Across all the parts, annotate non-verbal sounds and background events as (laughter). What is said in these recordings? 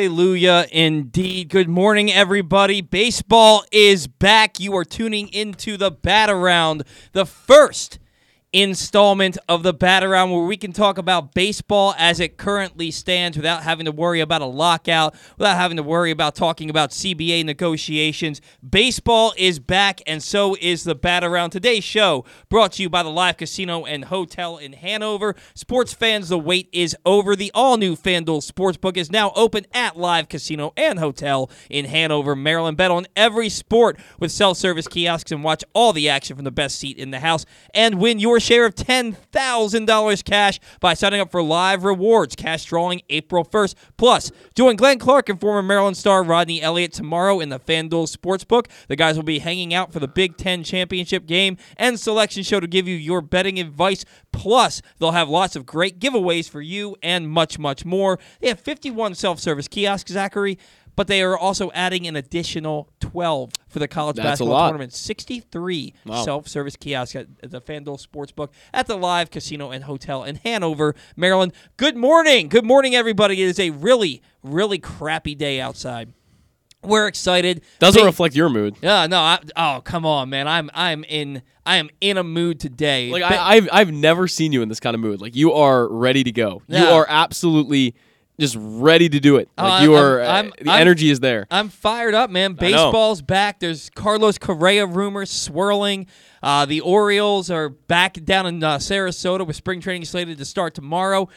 Hallelujah indeed. Good morning, everybody. Baseball is back. You are tuning into the Bat Around, the first installment of the Bat Around where we can talk about baseball as it currently stands without having to worry about a lockout, without having to worry about talking about CBA negotiations. Baseball is back, and so is the Bat Around. Today's show brought to you by the Live Casino and Hotel in Hanover. Sports fans, the wait is over. The all new FanDuel Sportsbook is now open at Live Casino and Hotel in Hanover, Maryland. Bet on every sport with self service kiosks and watch all the action from the best seat in the house and win your share of $10,000 cash by signing up for live rewards. Cash drawing April 1st. Plus, join Glenn Clark and former Maryland star Rodney Elliott tomorrow in the FanDuel Sportsbook. The guys will be hanging out for the Big Ten championship game and selection show to give you your betting advice. Plus, they'll have lots of great giveaways for you and much, much more. They have 51 self service kiosks, Zachary. But they are also adding an additional 12 for the college That's a basketball lot. tournament. 63 Wow. self-service kiosks at the FanDuel Sportsbook at the Live Casino and Hotel in Hanover, Maryland. Good morning. Good morning, everybody. It is a really, really crappy day outside. We're excited. Doesn't reflect your mood. Yeah, no. I, oh, come on, man. I'm I'm in I am in a mood today. Like Ba- I, I've I've never seen you in this kind of mood. Like you are ready to go. You are absolutely just ready to do it. Oh, Like I'm- you are. I'm- uh, I'm- the I'm- energy is there. I'm fired up, man. Baseball's back. There's Carlos Correa rumors swirling. Uh, the Orioles are back down in uh, Sarasota with spring training slated to start tomorrow.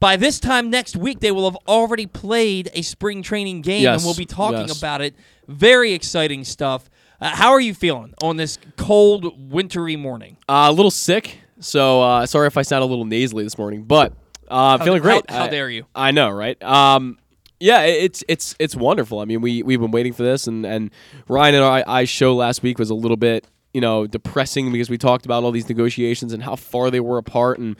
By this time next week, they will have already played a spring training game, Yes, and we'll be talking yes. about it. Very exciting stuff. Uh, how are you feeling on this cold, wintry morning? Uh, a little sick, so uh, sorry if I sound a little nasally this morning, but uh, feeling great. how I- dare you. I know, right? Um, yeah, it's it's it's wonderful. I mean, we we've been waiting for this, and and Ryan and I, I show last week was a little bit you know depressing because we talked about all these negotiations and how far they were apart and.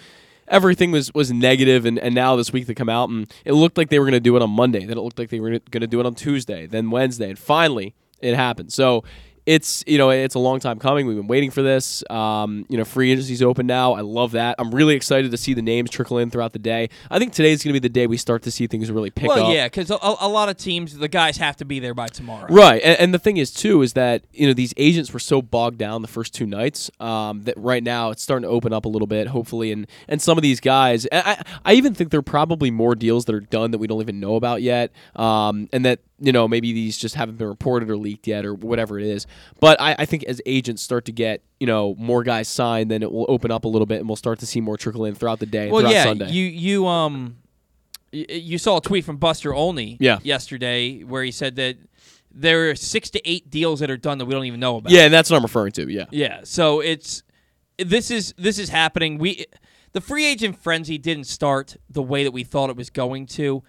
Everything was, was negative, and, and now this week they come out and it looked like they were going to do it on Monday. Then it looked like they were going to do it on Tuesday, then Wednesday, and finally it happened. So it's you know it's a long time coming. We've been waiting for this. Um, you know, free agency's open now. I love that. I'm really excited to see the names trickle in throughout the day. I think today's going to be the day we start to see things really pick well, up. yeah, because a, a lot of teams, the guys have to be there by tomorrow. Right, and, and the thing is too is that you know these agents were so bogged down the first two nights um, that right now it's starting to open up a little bit, hopefully, and and some of these guys, I I even think there are probably more deals that are done that we don't even know about yet, um, and that you know maybe these just haven't been reported or leaked yet or whatever it is. But I, I think as agents start to get you know more guys signed, then it will open up a little bit, and we'll start to see more trickle in throughout the day, Well, throughout yeah, Sunday. you you um, y- you saw a tweet from Buster Olney Yeah. yesterday where he said that there are six to eight deals that are done that we don't even know about. yeah, and that's what I'm referring to. Yeah. yeah. So it's this is this is happening. We the free agent frenzy didn't start the way that we thought it was going to.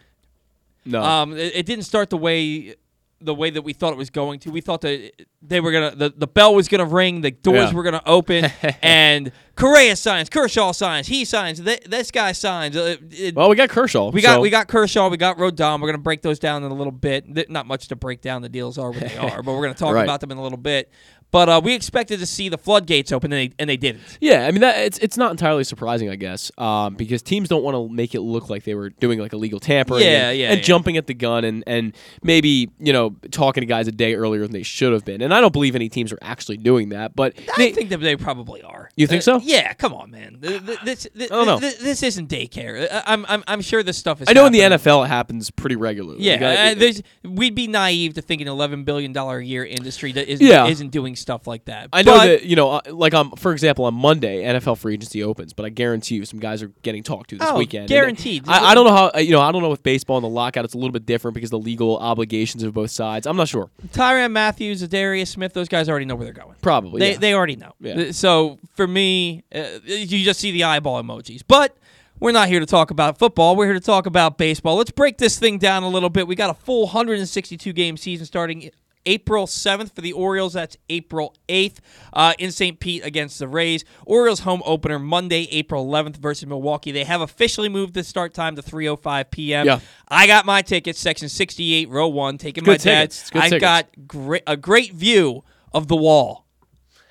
No. Um, it, it didn't start the way the way that we thought it was going to. We thought that they were gonna the, the bell was gonna ring, the doors Yeah. were gonna open, (laughs) and Correa signs, Kershaw signs, he signs, th- this guy signs. Uh, it- well, we got Kershaw. we got so- we got Kershaw, we got Rodon. We're gonna break those down in a little bit. Th- Not much to break down. The deals are what they (laughs) are, but we're gonna talk Right. about them in a little bit. But uh, we expected to see the floodgates open, and they, and they didn't. Yeah, I mean that it's it's not entirely surprising, I guess, um, because teams don't want to make it look like they were doing like illegal tampering, Yeah, and, yeah, and yeah. jumping at the gun, and and maybe you know talking to guys a day earlier than they should have been. And I don't believe any teams are actually doing that, but I they- think that they probably are. You think Uh, so? Yeah, come on, man. Th- th- This th- don't know. th- this isn't daycare. I- I'm I'm I'm sure this stuff is. I know in the. NFL it happens pretty regularly. Yeah, I- uh, we'd be naive to think an eleven billion dollar a year industry that isn't, Yeah. isn't doing stuff like that. I know But- that you know, uh, like um, for example, on Monday NFL free agency opens, but I guarantee you some guys are getting talked to this Oh, weekend. Guaranteed. I, I don't know how uh, you know. I don't know with baseball and the lockout, it's a little bit different because the legal obligations of both sides. I'm not sure. Tyrann Mathieu, Darius Smith, those guys already know where they're going. Probably. They yeah. they already know. Yeah. So for me, uh, you just see the eyeball emojis. But we're not here to talk about football. We're here to talk about baseball. Let's break this thing down a little bit. We got a full 162 game season starting April 7th for the Orioles. That's April 8th uh, in St. Pete against the Rays. Orioles home opener Monday, April 11th versus Milwaukee. They have officially moved the start time to 3:05 p.m. Yeah. I got my tickets, section 68, row one, taking Good my dad. tickets. It's good I tickets. got great a great view of the wall.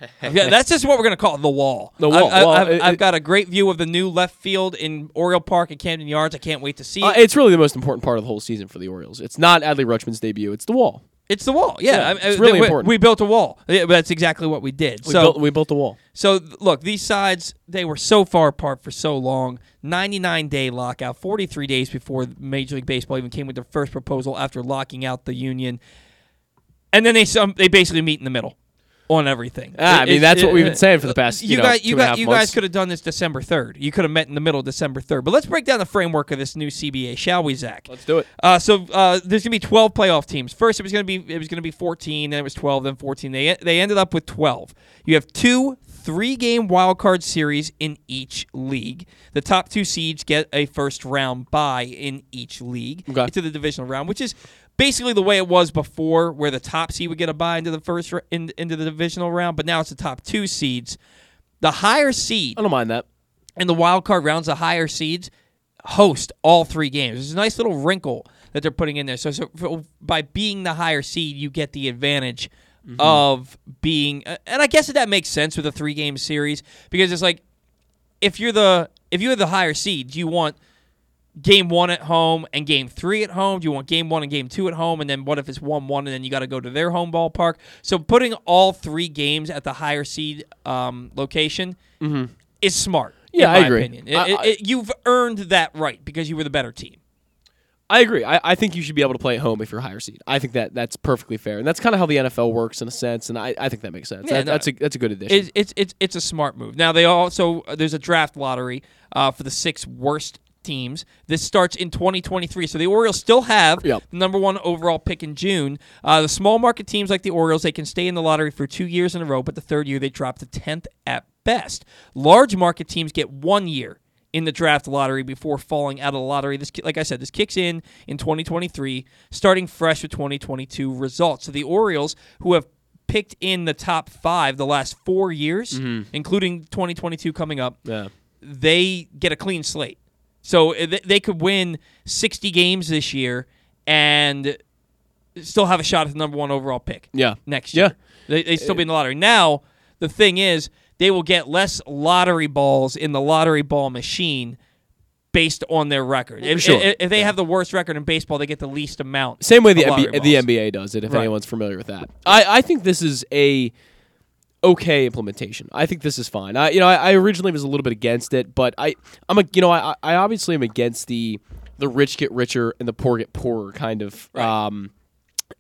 (laughs) yeah, that's just what we're gonna call it, the wall. The wall. I, Well, have it- I've got a great view of the new left field in Oriole Park at Camden Yards. I can't wait to see it. Uh, it's really the most important part of the whole season for the Orioles. It's not Adley Rutschman's debut. It's the wall. It's the wall. Yeah, Yeah, I- it's really we, important. We built a wall. Yeah, that's exactly what we did. We so built we built the wall. So look, these sides they were so far apart for so long. 99 day lockout, 43 days before Major League Baseball even came with their first proposal after locking out the union, and then they some they basically meet in the middle on everything. Ah, I It- mean, it- that's what we've been saying for the past, you know, guys, you half you guys could have done this December 3rd. You could have met in the middle of December 3rd. But let's break down the framework of this new CBA, shall we, Zack? Let's do it. Uh, so uh, there's gonna be 12 playoff teams. First, it was gonna be it was gonna be 14, then it was 12, then 14. They they ended up with 12. You have two three game wild card series in each league. The top two seeds get a first round bye in each league Okay. into the divisional round, which is basically the way it was before, where the top seed would get a bye into the first in, into the divisional round. But now it's the top two seeds. The higher seed I don't mind that. in the wild card rounds, the higher seeds host all three games. There's a nice little wrinkle that they're putting in there. So, so for- by being the higher seed, you get the advantage mm-hmm. of being, and I guess that, that makes sense with a three game series because it's like if you're the if you're the higher seed, you want game one at home and game three at home? Do you want game one and game two at home? And then what if it's one one and then you got to go to their home ballpark? So putting all three games at the higher seed um, location is smart. in Yeah, I my agree. Opinion. It- I- it- it- you've earned that right because you were the better team. I agree. I, I think you should be able to play at home if you're a higher seed. I think that that's perfectly fair, and that's kind of how the NFL works in a sense. And I, I think that makes sense. Yeah, That- no. that's a that's a good addition. It's, it's it's it's a smart move. Now they also uh, there's a draft lottery uh, for the six worst teams. This starts in 2023, so the Orioles still have Yep. the number one overall pick in June. Uh, the small market teams like the Orioles they can stay in the lottery for two years in a row, but the third year they drop to 10th at best. Large market teams get one year in the draft lottery before falling out of the lottery. This, like I said, this kicks in in 2023, starting fresh with 2022 results. So the Orioles, who have picked in the top five the last four years, including 2022 coming up, yeah. they get a clean slate. So uh, they could win 60 games this year and still have a shot at the number one overall pick Yeah. next year. Yeah. They, they still be in the lottery. Now, the thing is, they will get less lottery balls in the lottery ball machine based on their record. If, Sure. if, if they have the worst record in baseball, they get the least amount. Same way the NBA, the. NBA does it. If Right. anyone's familiar with that, I, I think this is a okay implementation. I think this is fine. I you know I, I originally was a little bit against it, but I I'm a you know I I obviously am against the the rich get richer and the poor get poorer kind of um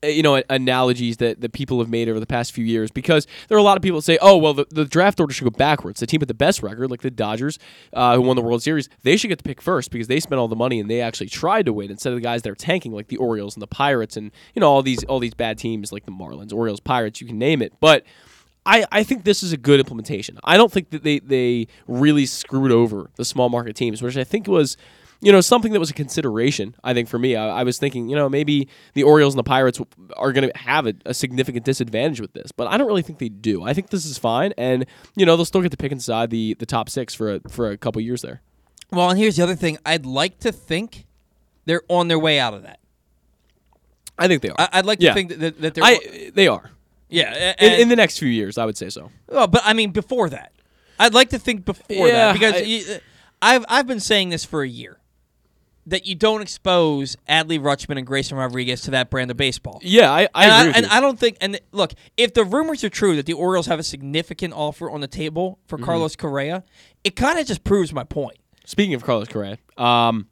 uh, you know analogies that, that people have made over the past few years because there are a lot of people that say oh well the, the draft order should go backwards the team with the best record like the dodgers uh, who won the world series they should get to pick first because they spent all the money and they actually tried to win instead of the guys that are tanking like the orioles and the pirates and you know all these all these bad teams like the marlins orioles pirates you can name it but I, I think this is a good implementation. I don't think that they, they really screwed over the small market teams, which I think was, you know, something that was a consideration. I think for me, I, I was thinking, you know, maybe the Orioles and the Pirates are going to have a, a significant disadvantage with this, but I don't really think they do. I think this is fine, and you know, they'll still get to pick inside the, the top six for a, for a couple years there. Well, and here's the other thing. I'd like to think they're on their way out of that. I think they are. I, I'd like to Yeah. think that, that, that they're. I they are yeah. in, in the next few years. I would say so. Well, but I mean, before that, I'd like to think before Yeah, that because I- you- I've I've been saying this for a year. that you don't expose Adley Rutschman and Grayson Rodriguez to that brand of baseball. Yeah, I, I and agree I, with and you. I don't think. And look, if the rumors are true that the Orioles have a significant offer on the table for Mm-hmm. Carlos Correa, it kind of just proves my point. Speaking of Carlos Correa, um,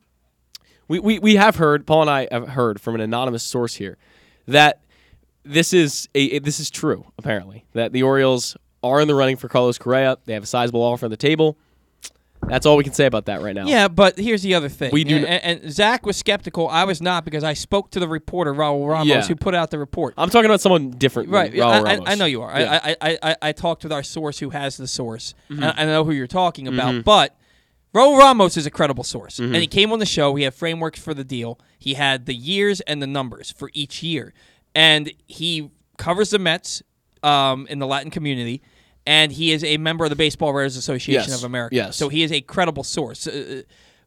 we, we, we have heard, Paul and I have heard from an anonymous source here that this is a this is true, apparently. That the Orioles are in the running for Carlos Correa. They have a sizable offer on the table. That's all we can say about that right now. Yeah, but here's the other thing. We do and, and Zack was skeptical. I was not because I spoke to the reporter Raul Ramos Yeah. who put out the report. I'm talking about someone different. Right, Than Raul I, I, Ramos. I know you are. Yeah. I, I, I, I talked with our source who has the source. Mm-hmm. and I know who you're talking about, but Raul Ramos is a credible source, Mm-hmm. and he came on the show. He had frameworks for the deal. He had the years and the numbers for each year, and he covers the Mets um, in the Latin community. And he is a member of the Baseball Writers Association Yes, of America. yes. So he is a credible source. Uh,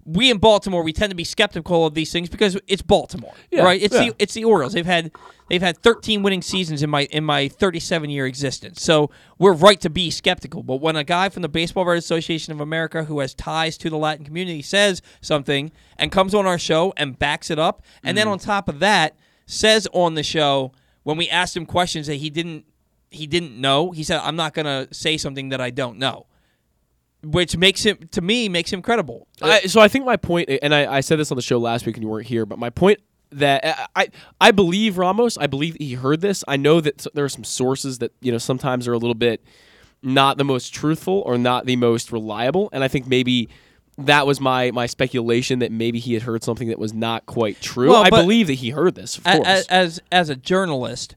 we in Baltimore, we tend to be skeptical of these things because it's Baltimore, Yeah, right? It's yeah. the it's the Orioles. They've had they've had 13 winning seasons in my in my 37 year existence. So we're right to be skeptical. But when a guy from the Baseball Writers Association of America who has ties to the Latin community says something and comes on our show and backs it up, and then Mm-hmm. on top of that says on the show when we asked him questions that he didn't he didn't know, he said, "I'm not going to say something that I don't know." Which makes him, to me, makes him credible. I, so I think my point, and I, I said this on the show last week and you weren't here, but my point that I, I I believe Ramos. I believe he heard this. I know that there are some sources that you know sometimes are a little bit not the most truthful or not the most reliable, and I think maybe. That was my my speculation that maybe he had heard something that was not quite true. Well, I believe that he heard this, of A- course. as as a journalist,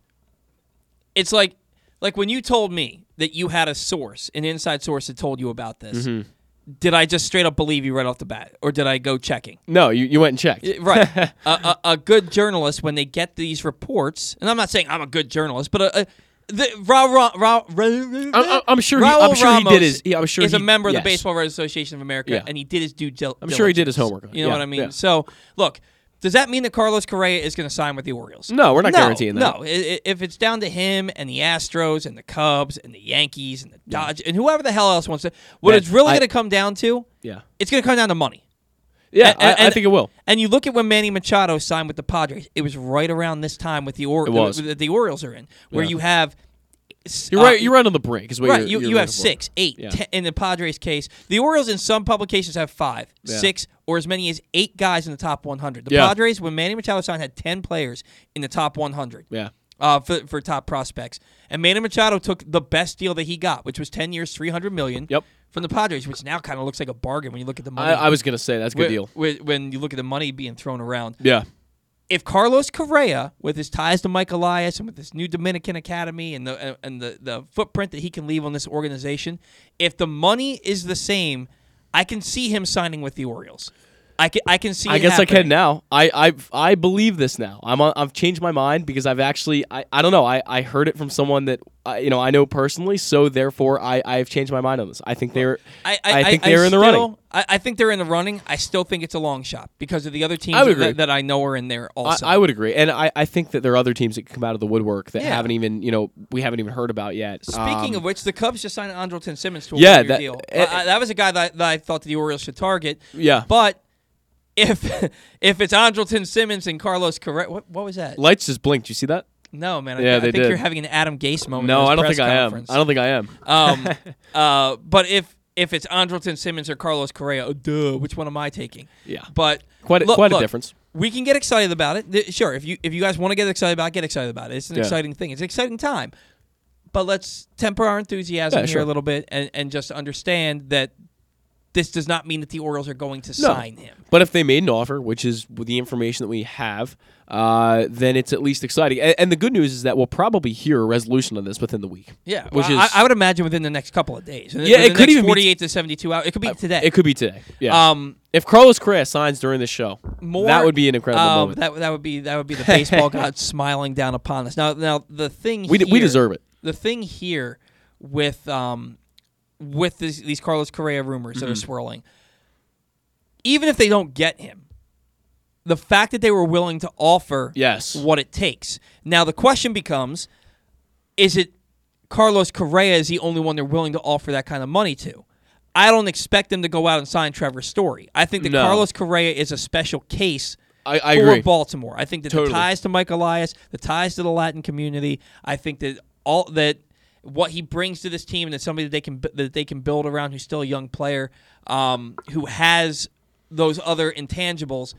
it's like like when you told me that you had a source, an inside source that told you about this. Mm-hmm. Did I just straight up believe you right off the bat, or did I go checking? no, you, you went and checked. Right. (laughs) a, a, a good journalist, when they get these reports, and I'm not saying I'm a good journalist, but a, a, the, Ra, Ra, Ra, Ra, I'm- sure he- I'm sure he did his- yeah, I'm sure is a member of the Baseball Writers Association of America, Yeah. and he did his due diligence. I'm sure he did his homework. You know Yeah, what I mean? yeah. So, look, does that mean that Carlos Correa is going to sign with the Orioles? No, we're not no, guaranteeing that. No, if it's down to him and the Astros and the Cubs and the Yankees and the Dodgers and whoever the hell else wants to, what Man, it's really I- going to come down to, Yeah, it's going to come down to money. Yeah, And- I, I and- think it will. And you look at when Manny Machado signed with the Padres, it was right around this time with the or- It was. that the Orioles are in, where Yeah. you have. You're uh, right. You're right on the brink. Is what Right, you're, you, you're you have for. six, eight, Yeah. ten, in the Padres' case. The Orioles, in some publications, have five, Yeah. six, or as many as eight guys in the top 100. The Yeah. Padres, when Manny Machado signed, had 10 players in the top 100 Yeah. Uh, for, for top prospects. And Manny Machado took the best deal that he got, which was 10 years, 300 million Yep. from the Padres, which now kind of looks like a bargain when you look at the money. I, I was gonna say that's a good deal. wh- When you look at the money being thrown around, Yeah. if Carlos Correa, with his ties to Mike Elias and with this new Dominican Academy and the and the, the footprint that he can leave on this organization, if the money is the same, I can see him signing with the Orioles. I can I can see. I it guess I can now. I I I believe this now. I'm on, I've changed my mind because I've actually I, I don't know. I, I heard it from someone that uh, you know I know personally. So therefore I I've changed my mind on this. I think they're I, I, think I they're in the running. still- I, I think they're in the running. I still think it's a long shot because of the other teams I that, that I know are in there I, also. I would agree, and I, I think that there are other teams that can come out of the woodwork that Yeah. haven't even you know we haven't even heard about yet. Speaking Um, of which, the Cubs just signed Andrelton Simmons to a Yeah, that- deal. eh, I- that was a guy that, that I thought the Orioles should target. yeah, But if (laughs) if it's Andrelton Simmons and Carlos Correa, what, what was that? lights just blinked. You see that? No, man. I, Yeah, I they think did. you're having an Adam Gase moment. No, I don't think I am. conference. I don't think I am. Um, (laughs) uh, but if if it's Andrelton Simmons or Carlos Correa, oh, duh, which one am I taking? Yeah, But quite a, look- quite a look, difference. We can get excited about it. Sure, if you if you guys want to get excited about it, get excited about it. It's an Yeah. exciting thing. It's an exciting time. But let's temper our enthusiasm Yeah, here sure. a little bit and, and just understand that this does not mean that the Orioles are going to No. sign him. But if they made an offer, which is with the information that we have, uh, then it's at least exciting. And, and the good news is that we'll probably hear a resolution on this within the week. Yeah, Which well, is- I would imagine within the next couple of days. Yeah, Within it could even be- forty-eight to seventy-two hours. It could be today. It could be today. Yeah. Um, if Carlos Correa signs during the show, more that would be an incredible uh, moment. That that would be that would be the baseball (laughs) god smiling down upon us. Now, now the thing we, d- we deserve it. The thing here with um with this, these Carlos Correa rumors that are Mm-hmm. swirling, even if they don't get him, the fact that they were willing to offer Yes. what it takes. Now the question becomes: Is it Carlos Correa is the only one they're willing to offer that kind of money to? I don't expect them to go out and sign Trevor Story. I think that No. Carlos Correa is a special case I, I for agree. Baltimore. I think that Totally. the ties to Mike Elias, the ties to the Latin community, I think that all that what he brings to this team and that somebody that they can that they can build around who's still a young player, um, who has those other intangibles.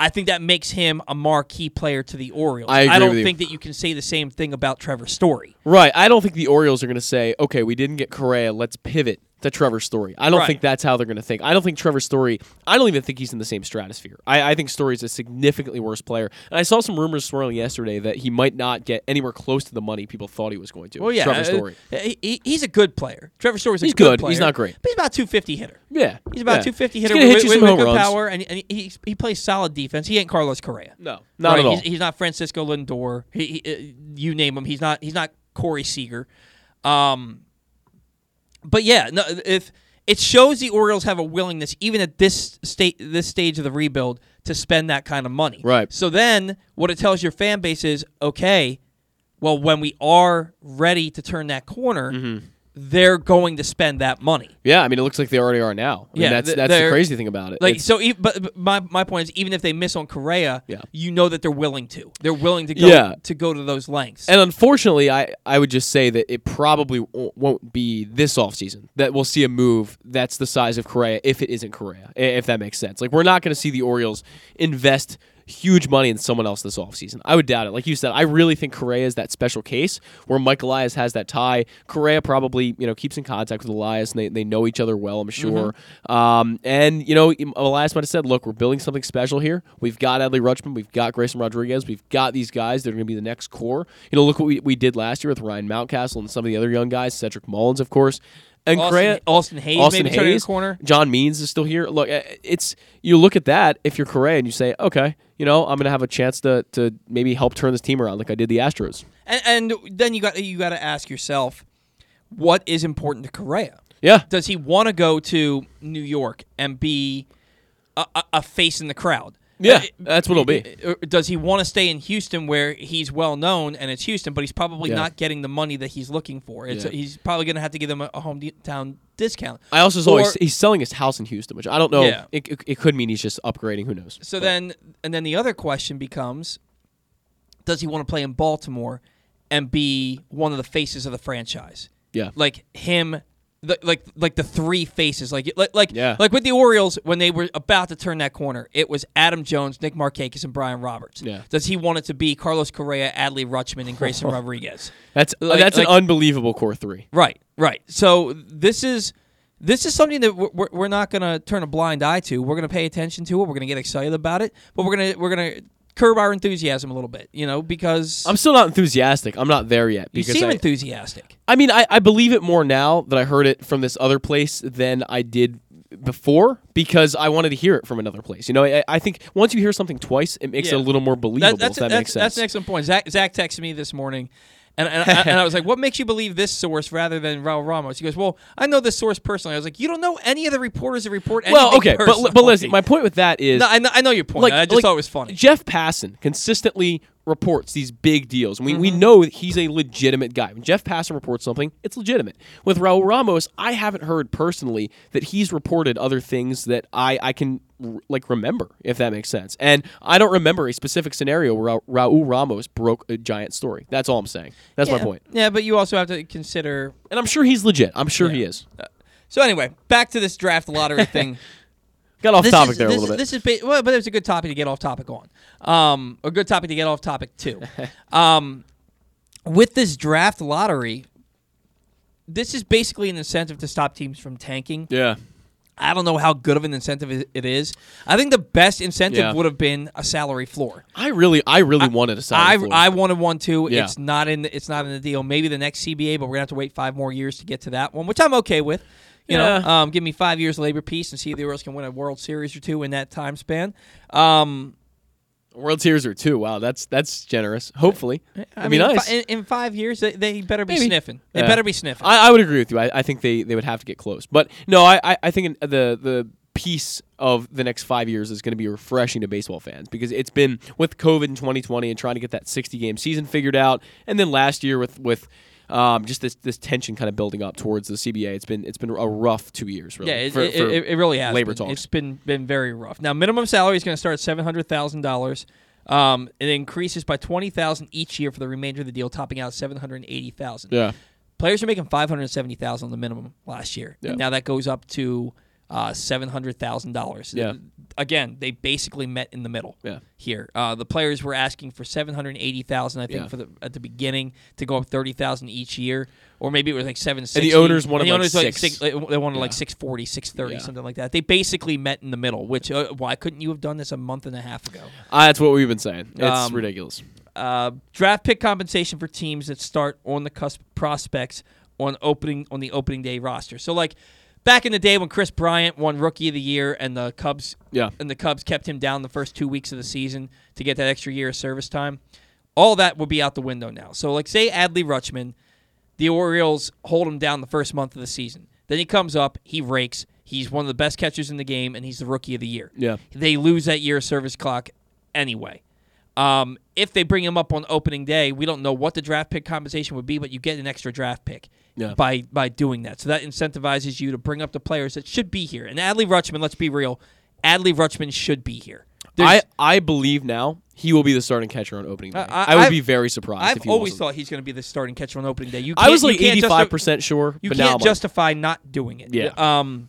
I think that makes him a marquee player to the Orioles. I agree don't think that you can say the same thing about Trevor Story. Right. I don't think the Orioles are going to say, okay, we didn't get Correa. Let's pivot to Trevor Story. I don't Right. think that's how they're going to think. I don't think Trevor Story, I don't even think he's in the same stratosphere. I, I think Story is a significantly worse player. And I saw some rumors swirling yesterday that he might not get anywhere close to the money people thought he was going to. Well, yeah, Trevor uh, Story. he- he- he's a good player. Trevor Story's a He's good, player. He's not great. but he's about two fifty hitter. Yeah. He's about yeah. 250 hitter with, with- some with good runs. power, and, and he, he plays solid defense. He ain't Carlos Correa. No, not Right, at all. He's, he's not Francisco Lindor. He, he, uh, you name him. He's not. He's not Corey Seager. Um, but yeah, no, if it shows the Orioles have a willingness, even at this state, this stage of the rebuild, to spend that kind of money. Right. So then, what it tells your fan base is, okay, well, when we are ready to turn that corner, Mm-hmm. They're going to spend that money. yeah, I mean, it looks like they already are now. I mean, Yeah, that's that's the crazy thing about it. Like It's- so, e- but, but my my point is, even if they miss on Correa, Yeah. you know that they're willing to. They're willing to go Yeah. to go to those lengths. And unfortunately, I, I would just say that it probably won't be this offseason that we'll see a move that's the size of Correa if it isn't Correa, if that makes sense. Like, we're not going to see the Orioles invest huge money in someone else this offseason. I would doubt it. Like you said, I really think Correa is that special case where Mike Elias has that tie. Correa probably, you know, keeps in contact with Elias and they, they know each other well, I'm sure. Um, and, you know, Elias might have said, look, we're building something special here. We've got Adley Rutschman. We've got Grayson Rodriguez. We've got these guys that are going to be the next core. You know, look what we, we did last year with Ryan Mountcastle and some of the other young guys, Cedric Mullins, of course. And Austin, Correa, Austin Hays Austin maybe Hays, corner. John Means is still here. Look, uh, it's you look at that if you're Correa and you say, okay, you know, I'm going to have a chance to to maybe help turn this team around like I did the Astros. And, and then you got you got to ask yourself, what is important to Correa? Yeah, Does he want to go to New York and be a, a, a face in the crowd? Yeah, that's what it'll be. Does he want to stay in Houston where he's well known and it's Houston, but he's probably Yeah. not getting the money that he's looking for? It's Yeah. he's probably going to have to give them a, a hometown discount. I also saw he's, he's selling his house in Houston, which I don't know. Yeah. It, it, it could mean he's just upgrading. Who knows? So But- then, and then the other question becomes: Does he want to play in Baltimore and be one of the faces of the franchise? yeah, Like him, the, like like the three faces, like like like Yeah. like with the Orioles when they were about to turn that corner, it was Adam Jones, Nick Markakis, and Brian Roberts. Yeah. Does he want it to be Carlos Correa, Adley Rutschman, and Grayson (laughs) Rodriguez? that's uh, Like- that's like- an unbelievable core three. Right, right. So this is this is something that we're, we're- we're not going to turn a blind eye to. We're going to pay attention to it. We're going to get excited about it, but we're going to we're going to curb our enthusiasm a little bit, you know, because I'm still not enthusiastic. I'm not there yet you because seem I, enthusiastic. I mean, I, I believe it more now that I heard it from this other place than I did before because I wanted to hear it from another place. You know, I, I think once you hear something twice, it makes Yeah. it a little more believable. That, that's if that that's, makes sense. that's an excellent point. Zack Zack texted me this morning. And, and, I, and I was like, "What makes you believe this source rather than Raul Ramos?" He goes, "Well, I know this source personally." I was like, "You don't know any of the reporters that report anything well, okay, but but listen, my point with that is No, I know, I know your point. like I just like, thought it was funny. Jeff Passan consistently reports these big deals. We, Mm-hmm. we know that he's a legitimate guy. When Jeff Passan reports something, it's legitimate. With Raul Ramos, I haven't heard personally that he's reported other things that I, I can like remember, if that makes sense. And I don't remember a specific scenario where Ra- Raul Ramos broke a giant story. That's all I'm saying. That's my point. Yeah, but you also have to consider. And I'm sure he's legit. I'm sure he is. So anyway, back to this draft lottery (laughs) thing. Got off this topic is, there a little is, bit. This is ba- well, but it's a good topic to get off topic on. Um, a good topic to get off topic too. (laughs) um, with this draft lottery, this is basically an incentive to stop teams from tanking. yeah. I don't know how good of an incentive it- is. I think the best incentive Yeah. would have been a salary floor. I really, I really wanted a salary I, floor. I wanted one too. Yeah. It's not in the, it's not in the deal. Maybe the next CBA, but we're gonna have to wait five more years to get to that one, which I'm okay with. You know, Yeah. um, give me five years of labor peace and see if the Orioles can win a World Series or two in that time span. Um, World Series or two. Wow, that's that's generous. Hopefully, I That'd be mean, nice. in, in five years, they, they better be Maybe. sniffing. They Yeah. better be sniffing. I, I would agree with you. I, I think they, they would have to get close. But no, I, I, I think the the piece of the next five years is going to be refreshing to baseball fans because it's been with COVID in 2020 and trying to get that 60 game season figured out, and then last year with with um, just this this tension kind of building up towards the CBA. It's been it's been a rough two years. Really, Yeah, it, for- it, for it, it really has. labor been. talks. It's been been very rough. Now, minimum salary is going to start at seven hundred thousand dollars. Um, it increases by twenty thousand each year for the remainder of the deal, topping out seven hundred eighty thousand. yeah. Players are making five hundred seventy thousand on the minimum last year. Yeah. And now that goes up to uh, seven hundred thousand dollars. Yeah. Again, they basically met in the middle. Yeah. Here, uh, the players were asking for seven hundred eighty thousand. I think Yeah. for the at the beginning to go up thirty thousand each year, or maybe it was like seven And the owners wanted the like owners six. they wanted like Yeah. 640, 630, Yeah. something like that. They basically met in the middle. Which uh, why couldn't you have done this a month and a half ago? Uh, that's what we've been saying. It's Um, ridiculous. uh, draft pick compensation for teams that start on the cusp prospects on opening on the opening day roster. So like back in the day when Kris Bryant won Rookie of the Year and the Cubs Yeah. and the Cubs kept him down the first two weeks of the season to get that extra year of service time, all that would be out the window now. So like say Adley Rutschman, the Orioles hold him down the first month of the season. Then he comes up, he rakes. He's one of the best catchers in the game, and he's the Rookie of the Year Yeah. they lose that year of service clock anyway. Um, if they bring him up on opening day, we don't know what the draft pick compensation would be, but you get an extra draft pick Yeah. by by doing that. So that incentivizes you to bring up the players that should be here. And Adley Rutschman, let's be real, Adley Rutschman should be here. I, There's- I believe now he will be the starting catcher on opening day. I- I, I- would I've- be very surprised if I've he always wasn't. thought he's going to be the starting catcher on opening day. You I was like can't justi- 85% sure, You but now can't justify not doing it. Yeah. Um.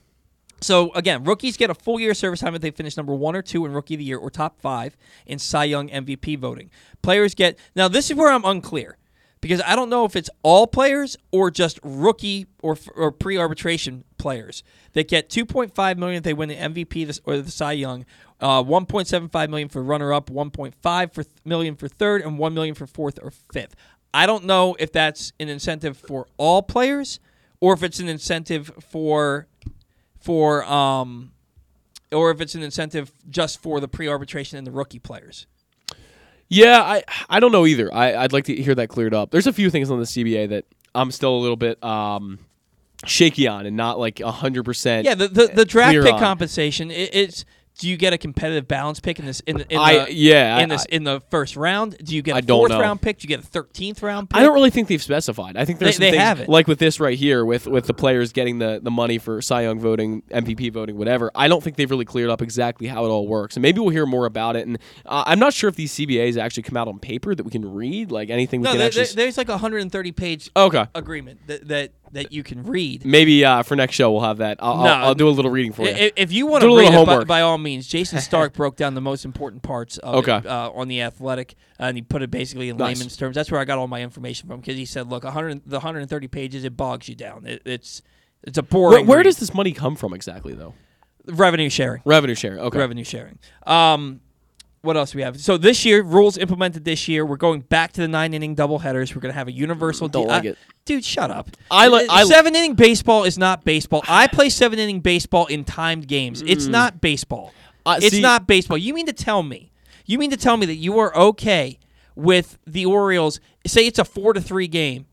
So again, rookies get a full year service time if they finish number one or two in Rookie of the Year or top five in Cy Young MVP voting. Players get now. This is where I'm unclear because I don't know if it's all players or just rookie or or pre-arbitration players that get 2.5 million if they win the MVP or the Cy Young, uh, 1.75 million for runner-up, 1.5 for th- million for third, and 1 million for fourth or fifth. I don't know if that's an incentive for all players or if it's an incentive for for um or if it's an incentive just for the pre-arbitration and the rookie players. Yeah, I I don't know either. I I'd like to hear that cleared up. There's a few things on the CBA that I'm still a little bit um shaky on and not like hundred percent. Yeah, the the, the draft pick on. compensation it, it's do you get a competitive balance pick in this in, the- in I the yeah. in I- this in the first round? Do you get a I fourth know. round pick? Do you get a thirteenth round pick? I don't really think they've specified. I think there's They- they things haven't. like with this right here, with with the players getting the, the money for Cy Young voting, MVP voting, whatever. I don't think they've really cleared up exactly how it all works, and maybe we'll hear more about it. And uh, I'm not sure if these CBAs actually come out on paper that we can read, like anything we No, can there, actually. there's like a 130 page okay, agreement that, that that you can read. maybe uh, for next show we'll have that. I'll, No. I'll, I'll do a little reading for you. If, if you want to read it, by, by all means, Jayson Stark (laughs) broke down the most important parts of Okay. it uh, on the Athletic, and he put it basically in Nice. layman's terms. That's where I got all my information from because he said, "Look, 100, the 130 pages it bogs you down. It, it's it's a where, boring. where read. does this money come from exactly, though? revenue sharing? Revenue sharing. Okay. Revenue sharing. Um, what else do we have? So this year, rules implemented this year. We're going back to the nine inning doubleheaders. We're going to have a universal. Don't like I- it. dude. Shut up. I like seven inning baseball is not baseball. I (sighs) play seven inning baseball in timed games. It's not baseball. Uh, it's see- not baseball. You mean to tell me? You mean to tell me that you are okay with the Orioles? Say it's a four to three game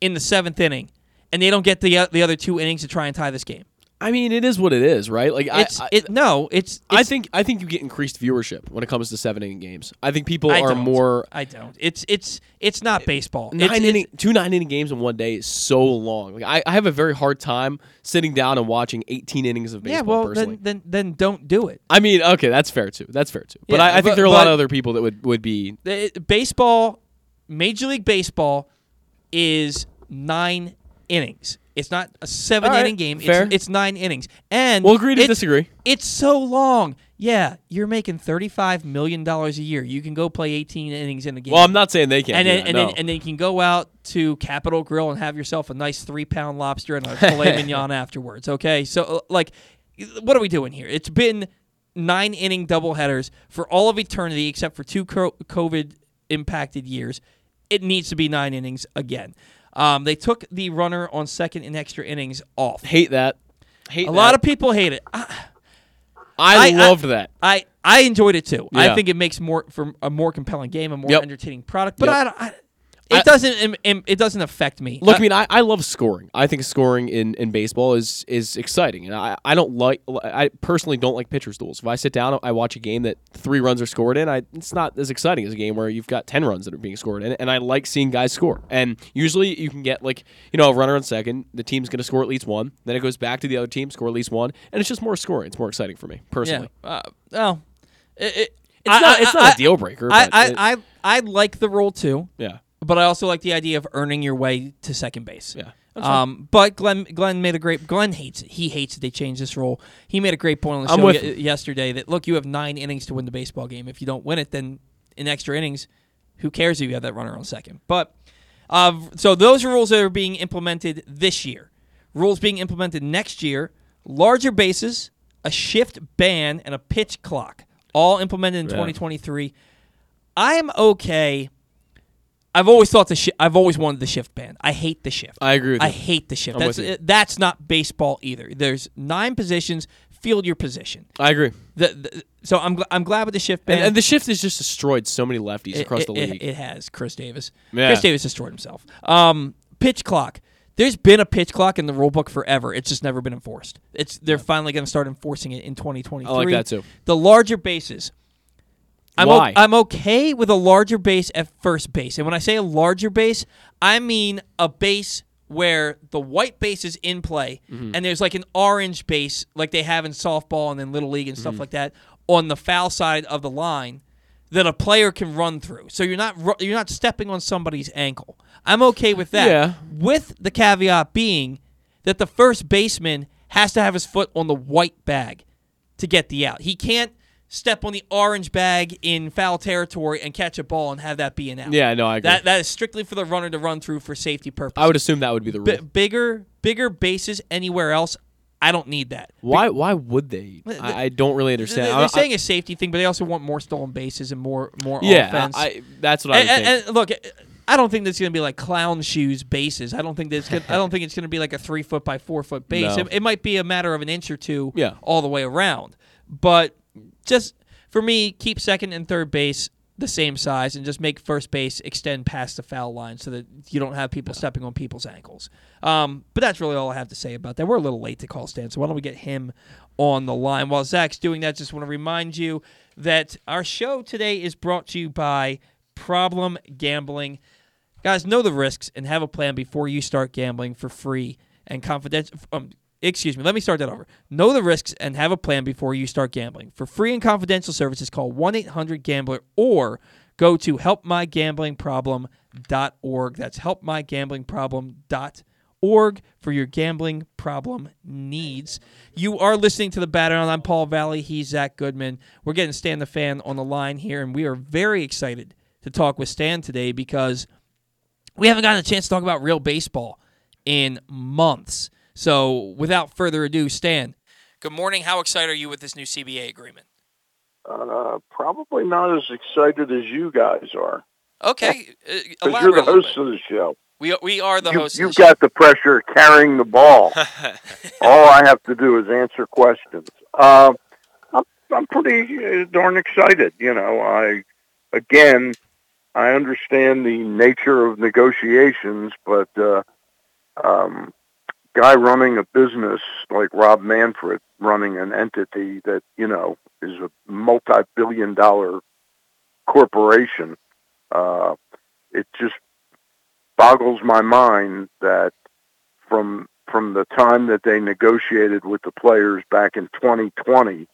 in the seventh inning, and they don't get the uh, the other two innings to try and tie this game. I mean, it is what it is, right? Like It's I, it no. It's, it's I think I think you get increased viewership when it comes to seven inning games. I think people I are more I don't. It's it's it's not baseball. nine It's- it's- inning, two nine inning games in one day is so long. Like I, I have a very hard time sitting down and watching 18 innings of baseball. yeah, well personally. then, then then don't do it. I mean, okay, that's fair too. That's fair too. But Yeah, I, I think but- there are a lot of other people that would would be. Baseball, Major League Baseball, is nine innings. It's not a seven right, inning game. fair. It's, it's nine innings, and We'll agree to disagree. It's so long. Yeah, you're making thirty five million dollars a year. You can go play eighteen innings in a game. Well, I'm not saying they can't. and then that, and no. then and then you can go out to Capital Grille and have yourself a nice three pound lobster and a (laughs) filet mignon afterwards. Okay, so uh, like, what are we doing here? It's been nine inning doubleheaders for all of eternity, except for two COVID impacted years. It needs to be nine innings again. Um, they took the runner on second in extra innings off. hate that. Hate A lot of people hate it. I, I, I- loved that. I, I enjoyed it too. Yeah. I think it makes more for a more compelling game, a more Yep. entertaining product. But Yep. I, don't, I it I- doesn't im- it doesn't affect me. Look, Uh, I mean, I, I love scoring. I think scoring in, in baseball is is exciting, and I, I don't like. I personally don't like pitchers duels. If I sit down, I watch a game that three runs are scored in. I it's not as exciting as a game where you've got ten runs that are being scored in, and I like seeing guys score. And usually, you can get like you know a runner on second. The team's going to score at least one. Then it goes back to the other team, score at least one, and it's just more scoring. It's more exciting for me yeah. personally. Uh, well, it, it, It's not it's not a deal breaker. I, I, it- I, I like the rule too, yeah, but I also like the idea of earning your way to second base. yeah. Um, but Glenn Glenn made a great. Glenn hates it. He hates that they changed this rule. He made a great point on the I'm show with ye- yesterday that look, you have nine innings to win the baseball game. If you don't win it, then in extra innings, who cares if you have that runner on second? But uh, so those are rules that are being implemented this year. Rules being implemented next year: larger bases, a shift ban, and a pitch clock, all implemented in Yeah. 2023. I'm okay. I've always thought the shi I've always wanted the shift ban. I hate the shift. I agree I you. hate the shift. I'm That's uh, that's not baseball either. There's nine positions. Field your position. I agree. The, the, so I'm gl- I'm glad with the shift ban. And, and the shift has just destroyed so many lefties It- across it, the it- league. It, has Chris Davis. Yeah. Chris Davis destroyed himself. Um, pitch clock. There's been a pitch clock in the rule book forever. It's just never been enforced. It's they're finally going to start enforcing it in 2023. I like that too. The larger bases. I'm Why? I'm okay with a larger base at first base. And when I say a larger base, I mean a base where the white base is in play Mm-hmm. and there's like an orange base like they have in softball and in little league and Mm-hmm. stuff like that on the foul side of the line that a player can run through. So you're not ru- you're not stepping on somebody's ankle. I'm okay with that. Yeah. With the caveat being that the first baseman has to have his foot on the white bag to get the out. He can't step on the orange bag in foul territory and catch a ball and have that be an out. Yeah, no, I agree. That that is strictly for the runner to run through for safety purposes. I would assume that would be the rule. B- bigger bigger bases anywhere else. I don't need that. why? Why would they? I, I don't really understand. They're, I- they're I- saying a safety thing, but they also want more stolen bases and more more yeah, offense. I, that's what I and, and- think. and look, I don't think that's going to be like clown shoes bases. I don't think that's. Gonna, I don't think it's going to be like a three foot by four foot base. (laughs) No. It, it might be a matter of an inch or two, Yeah. all the way around. But just for me, keep second and third base the same size, and just make first base extend past the foul line so that you don't have people stepping on people's ankles. Um, but that's really all I have to say about that. We're a little late to call Stan, so why don't we get him on the line? While Zack's doing that, just want to remind you that our show today is brought to you by Problem Gambling. Guys, know the risks and have a plan before you start gambling for free and confidential. Um, excuse me, let me start that over. Know the risks and have a plan before you start gambling. For free and confidential services, call 1 800 Gambler or go to helpmygamblingproblem.org. That's helpmygamblingproblem.org for your gambling problem needs. You are listening to the Bat Around. I'm Paul Valley. He's Zack Goodman. We're getting Stan the Fan on the line here, and we are very excited to talk with Stan today because we haven't gotten a chance to talk about real baseball in months. So, without further ado, Stan, good morning. How excited are you with this new CBA agreement? Uh, probably not as excited as you guys are. Okay, (laughs) uh, Because you're the host of the show. We, we are the you, hosts. You've the got the pressure of carrying the ball. (laughs) All I have to do is answer questions. Uh, I'm, I'm pretty uh, darn excited. You know, I, again, I understand the nature of negotiations, but uh, um, guy running a business like Rob Manfred running an entity that, you know, is a multi-billion dollar corporation, uh, it just boggles my mind that from from the time that they negotiated with the players back in 2020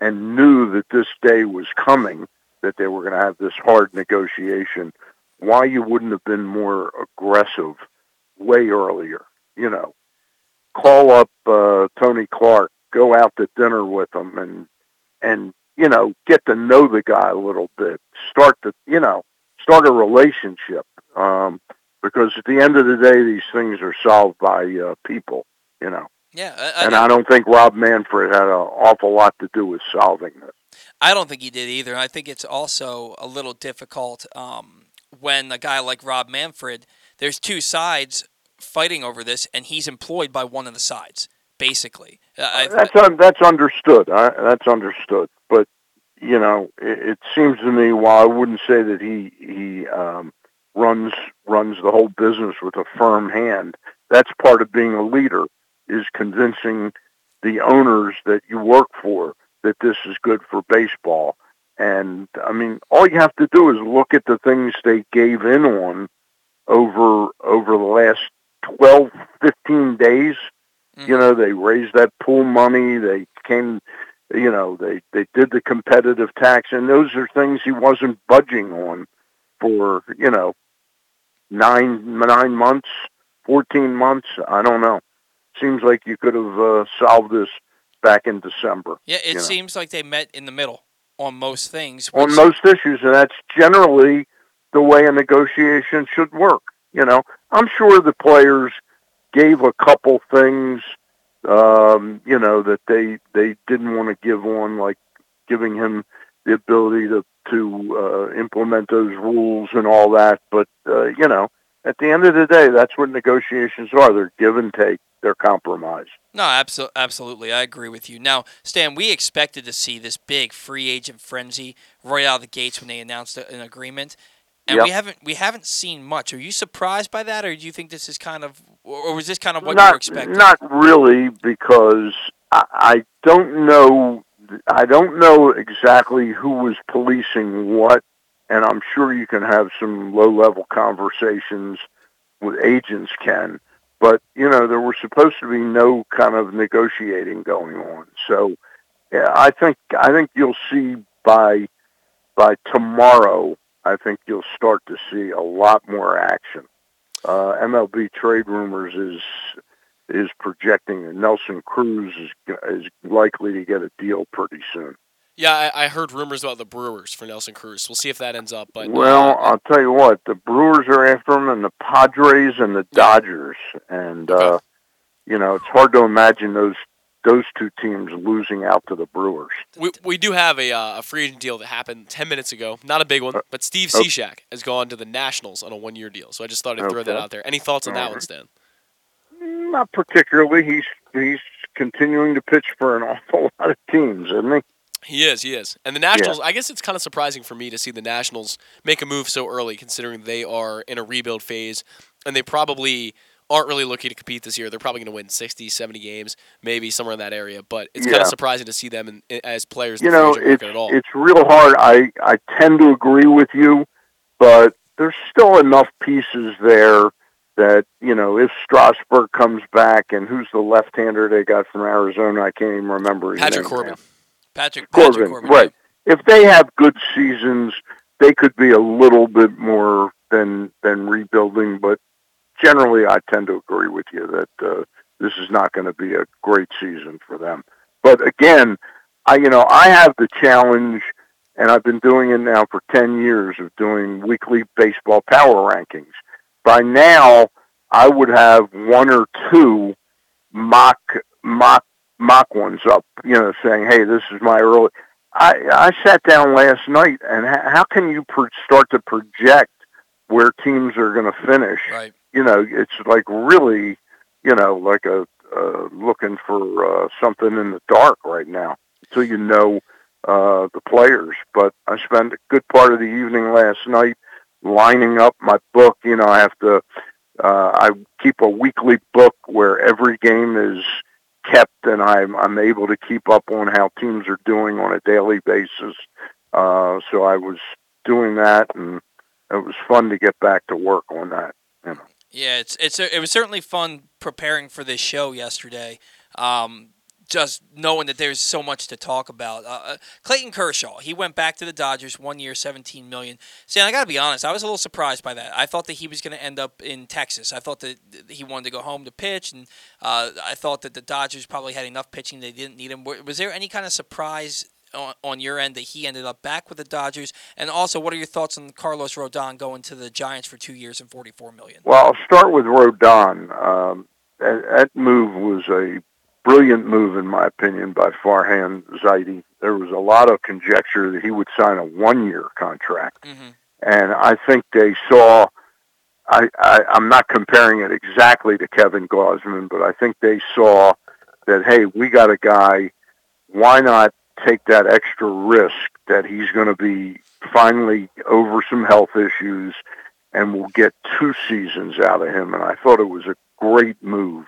and knew that this day was coming, that they were going to have this hard negotiation, why you wouldn't have been more aggressive way earlier. You know, call up uh, Tony Clark, go out to dinner with him, and and you know get to know the guy a little bit. Start the you know start a relationship. Um, because at the end of the day, these things are solved by uh, people, you know. yeah, I, And I don't think Rob Manfred had an awful lot to do with solving this. I don't think he did either. I think it's also a little difficult um, when a guy like Rob Manfred, there's two sides fighting over this, and he's employed by one of the sides, basically. Uh, That's un- that's understood. I, that's understood. But you know, it, it seems to me, while I wouldn't say that he he um, runs runs the whole business with a firm hand. That's part of being a leader is convincing the owners that you work for that this is good for baseball. And I mean, all you have to do is look at the things they gave in on over over the last 12, 15 days. Mm-hmm. You know, they raised that pool money. They came, you know, they they did the competitive tax, and those are things he wasn't budging on for you know nine nine months, fourteen months. I don't know. Seems like you could have uh, solved this back in December. Yeah, it seems know. like they met in the middle on most things. On most issues, and that's generally the way a negotiation should work. You know, I'm sure the players gave a couple things, um, you know, that they they didn't want to give on, like giving him the ability to to uh, implement those rules and all that. But uh, you know, at the end of the day, that's what negotiations are. They're give and take. They're compromise. No, absolutely, absolutely. I agree with you. Now, Stan, we expected to see this big free agent frenzy right out of the gates when they announced an agreement, and yep. we haven't we haven't seen much. Are you surprised by that, or do you think this is kind of, or was this kind of what not, you were expecting? Not really, because I, I don't know I don't know exactly who was policing what, and I'm sure you can have some low-level conversations with agents, Ken. But you know, there was supposed to be no kind of negotiating going on. So, yeah, I think I think you'll see by by tomorrow. I think you'll start to see a lot more action. Uh, MLB trade rumors is is projecting that Nelson Cruz is is likely to get a deal pretty soon. Yeah, I, I, heard rumors about the Brewers for Nelson Cruz. We'll see if that ends up. But well, uh, I'll tell you what, the Brewers are after him, and the Padres and the Dodgers, and uh, you know it's hard to imagine those those two teams losing out to the Brewers. We, we do have a, uh, a free agent deal that happened 10 minutes ago. Not a big one, uh, but Steve Cishek has gone to the Nationals on a one year deal. So I just thought I'd throw okay. that out there. Any thoughts on All that right. one, Stan? Not particularly. He's he's continuing to pitch for an (laughs) awful lot of teams, isn't he? He is, he is. And the Nationals, yeah. I guess it's kind of surprising for me to see the Nationals make a move so early, considering they are in a rebuild phase and they probably aren't really looking to compete this year. They're probably going to win 60, 70 games, maybe somewhere in that area. But it's yeah. kind of surprising to see them in, in, as players you know, it's, It's real hard. I, I tend to agree with you, but there's still enough pieces there that you know if Strasburg comes back and who's the left-hander they got from Arizona, I can't even remember. Patrick Corbin. Now. Patrick, Corbin, Patrick Corbin, right? If they have good seasons, they could be a little bit more than than rebuilding. But generally, I tend to agree with you that uh, this is not going to be a great season for them. But again, I you know I have the challenge. And I've been doing it now for 10 years of doing weekly baseball power rankings by now I would have one or two mock mock mock ones up, you know, saying, "Hey, this is my early." I I sat down last night, and how can you pro- start to project where teams are going to finish? Right. You know, it's like really, you know, like a uh, looking for uh, something in the dark right now until you know uh, the players. But I spent a good part of the evening last night lining up my book. You know, I have to. Uh, I keep a weekly book where every game is kept, and I'm I'm able to keep up on how teams are doing on a daily basis. Uh, so I was doing that, and it was fun to get back to work on that. You know. Yeah, it's it's it was certainly fun preparing for this show yesterday. Um, just knowing that there's so much to talk about. Uh, uh, Clayton Kershaw, he went back to the Dodgers, one year, seventeen million. See, I got to be honest, I was a little surprised by that. I thought that he was going to end up in Texas. I thought that he wanted to go home to pitch, and uh, I thought that the Dodgers probably had enough pitching; they didn't need him. Was there any kind of surprise? On, on your end, that he ended up back with the Dodgers, and also, what are your thoughts on Carlos Rodon going to the Giants for two years and forty-four million? Well, I'll start with Rodon. Um, that, that move was a brilliant move, in my opinion, by Farhan Zaidi. There was a lot of conjecture that he would sign a one-year contract, mm-hmm. and I think they saw. I, I, I'm not comparing it exactly to Kevin Gausman, but I think they saw that hey, we got a guy. Why not take that extra risk that he's going to be finally over some health issues, and we'll get two seasons out of him. And I thought it was a great move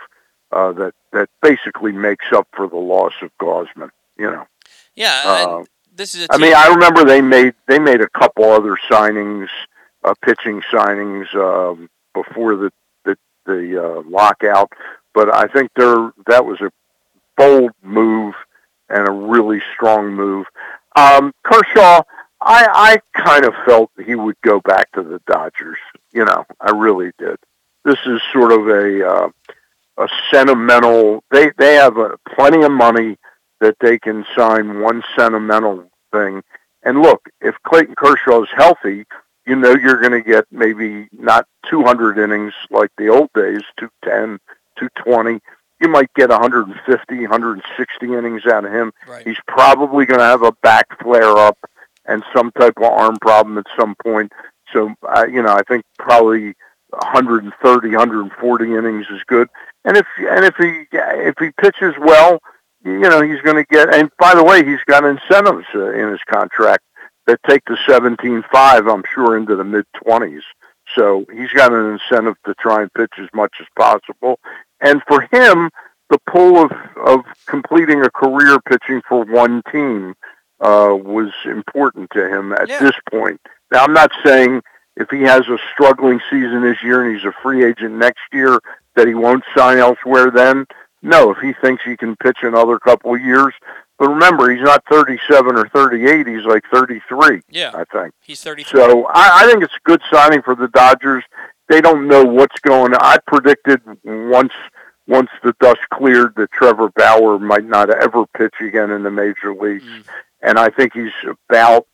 uh, that that basically makes up for the loss of Gausman. You know. Yeah. Uh, this is. A I mean, I remember they made they made a couple other signings, uh, pitching signings um, before the the, the uh, lockout, but I think there that was a bold move and a really strong move. Um, Kershaw, I I kind of felt he would go back to the Dodgers. You know, I really did. This is sort of a uh, a sentimental. They they have a, plenty of money that they can sign one sentimental thing. And look, if Clayton Kershaw is healthy, you know you're going to get maybe not 200 innings like the old days, 210, 220. You might get 150, 160 innings out of him. Right. He's probably going to have a back flare up and some type of arm problem at some point. So, uh, you know, I think probably 130, 140 innings is good. And if and if he if he pitches well, you know he's going to get. And by the way, he's got incentives uh, in his contract that take the 17.5, I'm sure, into the mid 20s. So he's got an incentive to try and pitch as much as possible. And for him, the pull of of completing a career pitching for one team uh, was important to him at Yeah. this point. Now, I'm not saying if he has a struggling season this year and he's a free agent next year that he won't sign elsewhere then. No, if he thinks he can pitch another couple of years. But remember, he's not 37 or 38. He's like 33, Yeah. I think. He's 33. So I, I think it's a good signing for the Dodgers. They don't know what's going on. I predicted once once the dust cleared that Trevor Bauer might not ever pitch again in the major leagues. Mm. And I think he's about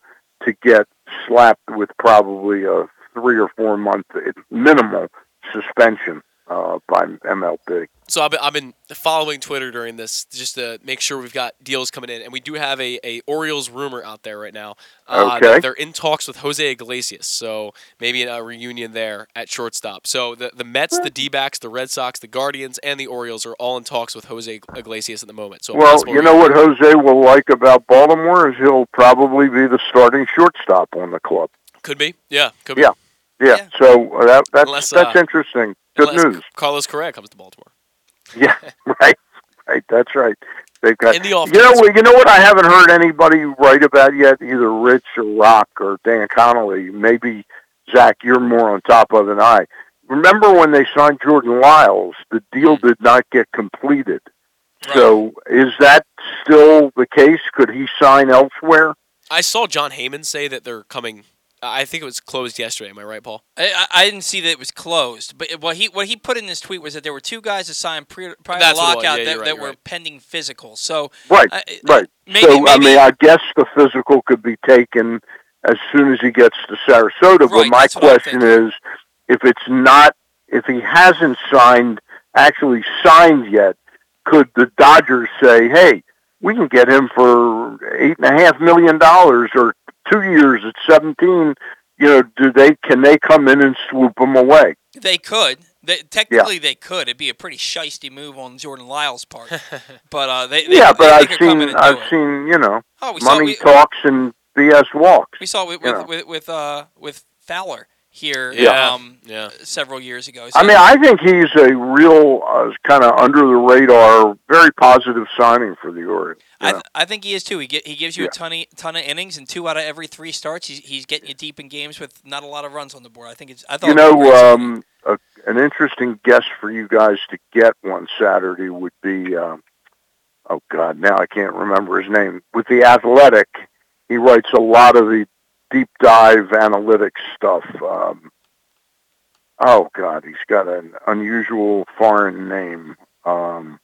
to get slapped with probably a three or four month minimal suspension uh, by MLB. So I've been, I've been following Twitter during this just to make sure we've got deals coming in, and we do have a, a Orioles rumor out there right now. Uh, Okay. They're in talks with Jose Iglesias, so maybe a reunion there at shortstop. So the the Mets, the D-backs, the Red Sox, the Guardians, and the Orioles are all in talks with Jose Iglesias at the moment. So Well, you know what. Jose will like about Baltimore is he'll probably be the starting shortstop on the club. Could be, yeah, could be. Yeah. Yeah, Yeah. so uh, that, that's Unless, that's uh, interesting. Good Unless news. Carlos Correa comes to Baltimore. (laughs) Yeah, (laughs) right, right. That's right. They've got. In the off you know, what- you know what? I haven't heard anybody write about yet. Either Rich or Roch or Dan Connolly. Maybe Zach, you're more on top of than I. Remember when they signed Jordan Lyles? The deal mm. did not get completed. So, is that still the case? Could he sign elsewhere? I saw Jon Heyman say that they're coming. I think it was closed yesterday. Am I right, Paul? I, I I didn't see that it was closed, but what he what he put in his tweet was that there were two guys assigned pre, prior That's to was. lockout Yeah, that, right, that were right. pending physicals. So Right, I- right. maybe so, I mean, I guess the physical could be taken as soon as he gets to Sarasota. but my that's what I'm question is, if it's not, if he hasn't signed, actually signed yet, could the Dodgers say, "Hey, we can get him for eight and a half million dollars or two years at seventeen? You know, do they can they come in and swoop them away? they could. They, technically, they could. It'd be a pretty shisty move on Jordan Lyles' part, (laughs) but uh, they, they yeah, they, but they I've could seen I've it. seen you know Oh, we saw money we, talks and BS walks. we saw it with with, with with uh with Fowler here Yeah. um Yeah. several years ago. I mean, I think he's a real uh, kind of under the radar, very positive signing for the Orioles. you I, th- I think he is too. He get, he gives you Yeah. a ton of ton of innings, and two out of every three starts, he's, he's getting you deep in games with not a lot of runs on the board. I think it's. I thought you it was a great know, um, a, an interesting guest for you guys to get one Saturday would be, um, oh God, now I can't remember his name. With the Athletic, he writes a lot of the deep dive analytics stuff. Um, oh God, he's got an unusual foreign name. Um,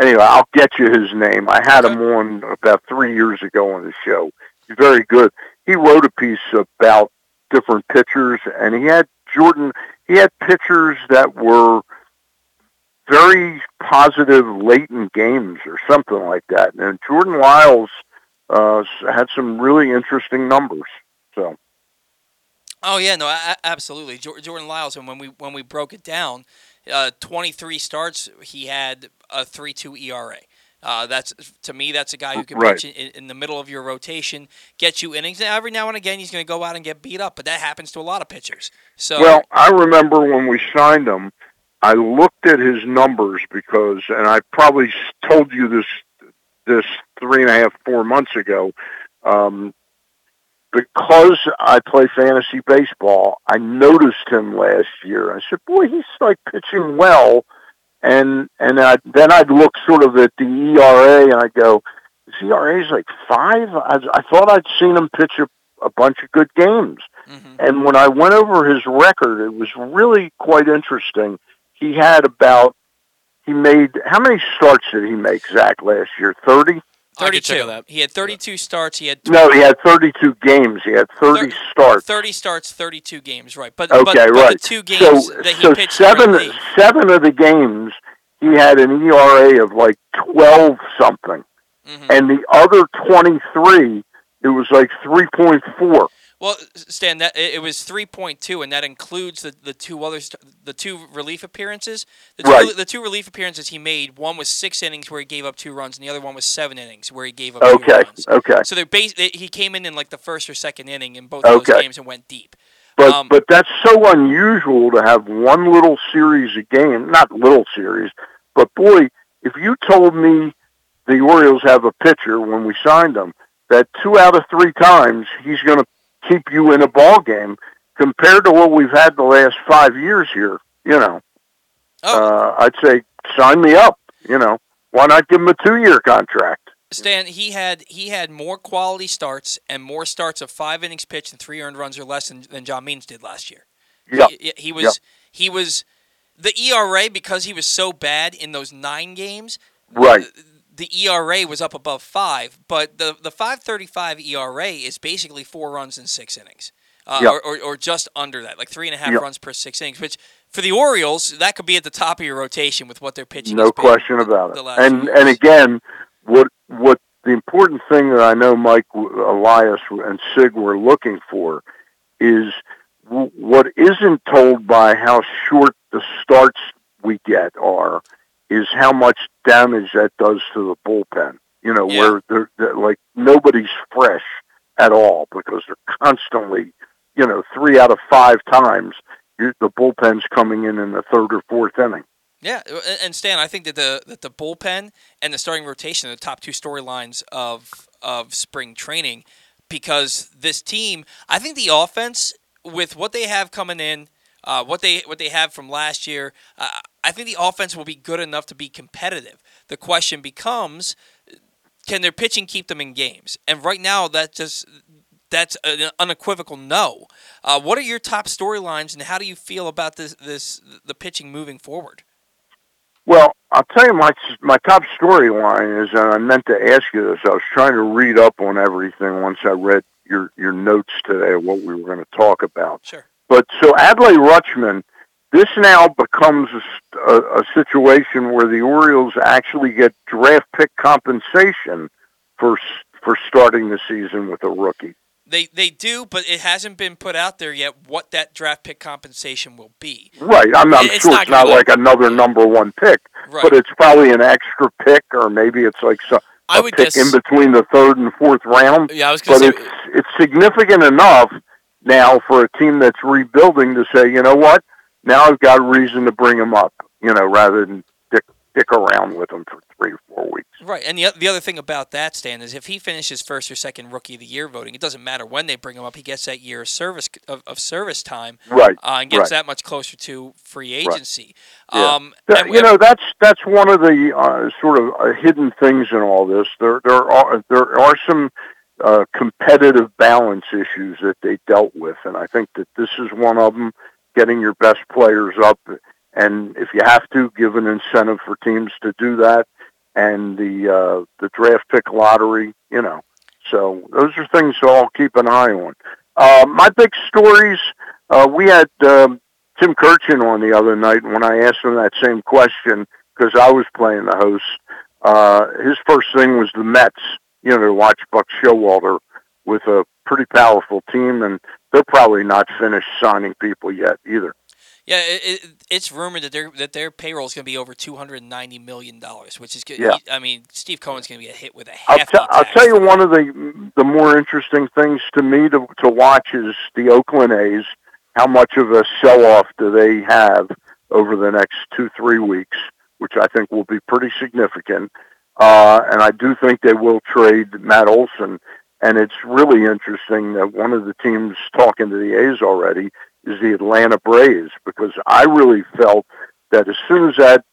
anyway, I'll get you his name. I had him on about three years ago on the show. He's very good. He wrote a piece about different pitchers, and he had Jordan. He had pitchers that were very positive late in games or something like that. And Jordan Lyles uh, had some really interesting numbers. So Oh yeah, no, absolutely. Jordan Lyles, and when we when we broke it down, uh, 23 starts, he had a 3.2 ERA. Uh, that's to me, that's a guy who can Right. pitch in, in the middle of your rotation, get you innings. Every now and again, he's going to go out and get beat up, but that happens to a lot of pitchers. So Well, I remember when we signed him, I looked at his numbers because, and I probably told you this this three and a half, four months ago. Um, because I play fantasy baseball, I noticed him last year. I said, "Boy, he's like pitching well." And and I, then I'd look sort of at the ERA, and I go, "His ERA is like five. I, I thought I'd seen him pitch a, a bunch of good games." mhm. And when I went over his record, it was really quite interesting. He had about he made how many starts did he make, Zach, last year? Thirty? I could check 32. He had 32 starts. He had No, he had thirty-two games. He had thirty Thir- starts. 30 starts, 32 games, right? But Okay, but, but right. the two games so, that he so pitched seven seven of the games he had an ERA of like twelve something, Mhm. and the other twenty-three it was like three point four. Well, Stan, that it it was 3.2, and that includes the, the two other st- the two relief appearances. The two, Right. the two relief appearances he made, one was six innings where he gave up two runs, and the other one was seven innings where he gave up two Okay, runs. okay. So they're base, they, he came in in like the first or second inning in both of those games and went deep. But Um, but that's so unusual to have one little series a game, not little series, but boy, if you told me the Orioles have a pitcher when we signed him that two out of three times he's going to keep you in a ball game compared to what we've had the last five years here, you know, Oh, uh, I'd say sign me up. You know, why not give him a two-year contract? Stan, he had he had more quality starts and more starts of five innings pitched and three earned runs or less than, than John Means did last year. Yep. He, he was he was the ERA because he was so bad in those nine games. Right. The ERA was up above five, but the the five thirty five ERA is basically four runs in six innings, uh, Yep. or, or or just under that, like three and a half Yep. runs per six innings. Which for the Orioles, that could be at the top of your rotation with what they're pitching. No question about the it. last And and again, what what the important thing that I know Mike, Elias, and Sig were looking for is what isn't told by how short the starts we get are is how much damage that does to the bullpen. You know, Yeah. where they're, they're like nobody's fresh at all because they're constantly, you know, three out of five times the bullpen's coming in in the third or fourth inning. Yeah, and Stan, I think that the that the bullpen and the starting rotation are the top two storylines of of spring training because this team, I think the offense with what they have coming in, uh, what they what they have from last year, uh, I think the offense will be good enough to be competitive. The question becomes, can their pitching keep them in games? And right now, that just that's an unequivocal no. Uh, what are your top storylines, and how do you feel about this this the pitching moving forward? Well, I'll tell you my my top storyline is, and I meant to ask you this. I was trying to read up on everything once I read your your notes today what we were going to talk about. Sure. But so Adley Rutschman, this now becomes a situation where the Orioles actually get draft pick compensation for for starting the season with a rookie. They they do, but it hasn't been put out there yet what that draft pick compensation will be. Right. I'm, I'm It's sure not it's not like another number one pick, Right. but it's probably an extra pick, or maybe it's like so, I a would pick guess. in between the third and fourth round. Yeah, I was But say. it's it's significant enough now for a team that's rebuilding to say, you know what, now I've got a reason to bring him up, you know, rather than dick dick around with him for three or four weeks. Right, and the, the other thing about that, Stan, is if he finishes first or second Rookie of the Year voting, it doesn't matter when they bring him up. He gets that year of service of, of service time Right. uh, and gets Right. that much closer to free Right. agency. Yeah. Um, That- you know that's that's one of the uh, sort of uh, hidden things in all this. There there are there are some uh, competitive balance issues that they dealt with, and I think that this is one of them. Getting your best players up, and if you have to, give an incentive for teams to do that, and the uh, the draft pick lottery. You know, so those are things to all keep an eye on. Uh, my big stories. Uh, we had um, Tim Kurkjian on the other night, when I asked him that same question, because I was playing the host, uh, his first thing was the Mets. You know, to watch Buck Showalter with a pretty powerful team, and they're probably not finished signing people yet either. Yeah, it, it, it's rumored that their that their payroll is going to be over two hundred and ninety million dollars, which is good. Yeah. I mean, Steve Cohen's going to be a hit with a I'll, hefty t- I'll tell you one of the the more interesting things to me to to watch is the Oakland A's. How much of a sell off do they have over the next two three weeks, which I think will be pretty significant. Uh, and I do think they will trade Matt Olson. And it's really interesting that one of the teams talking to the A's already is the Atlanta Braves because I really felt that as soon as that,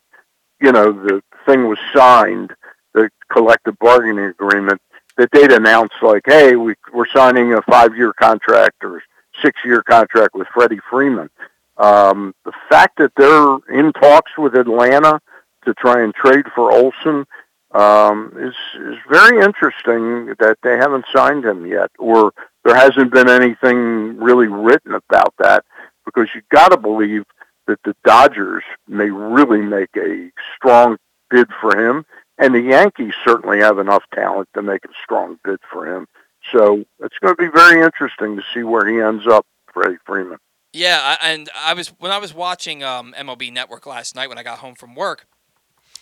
you know, the thing was signed, the collective bargaining agreement, that they'd announce like, hey, we, we're signing a five-year contract or six-year contract with Freddie Freeman. Um, the fact that they're in talks with Atlanta to try and trade for Olson um, is is very interesting that they haven't signed him yet, or there hasn't been anything really written about that. Because you've got to believe that the Dodgers may really make a strong bid for him, and the Yankees certainly have enough talent to make a strong bid for him. So it's going to be very interesting to see where he ends up, Freddie Freeman. Yeah, and I was when I was watching um, MLB Network last night when I got home from work.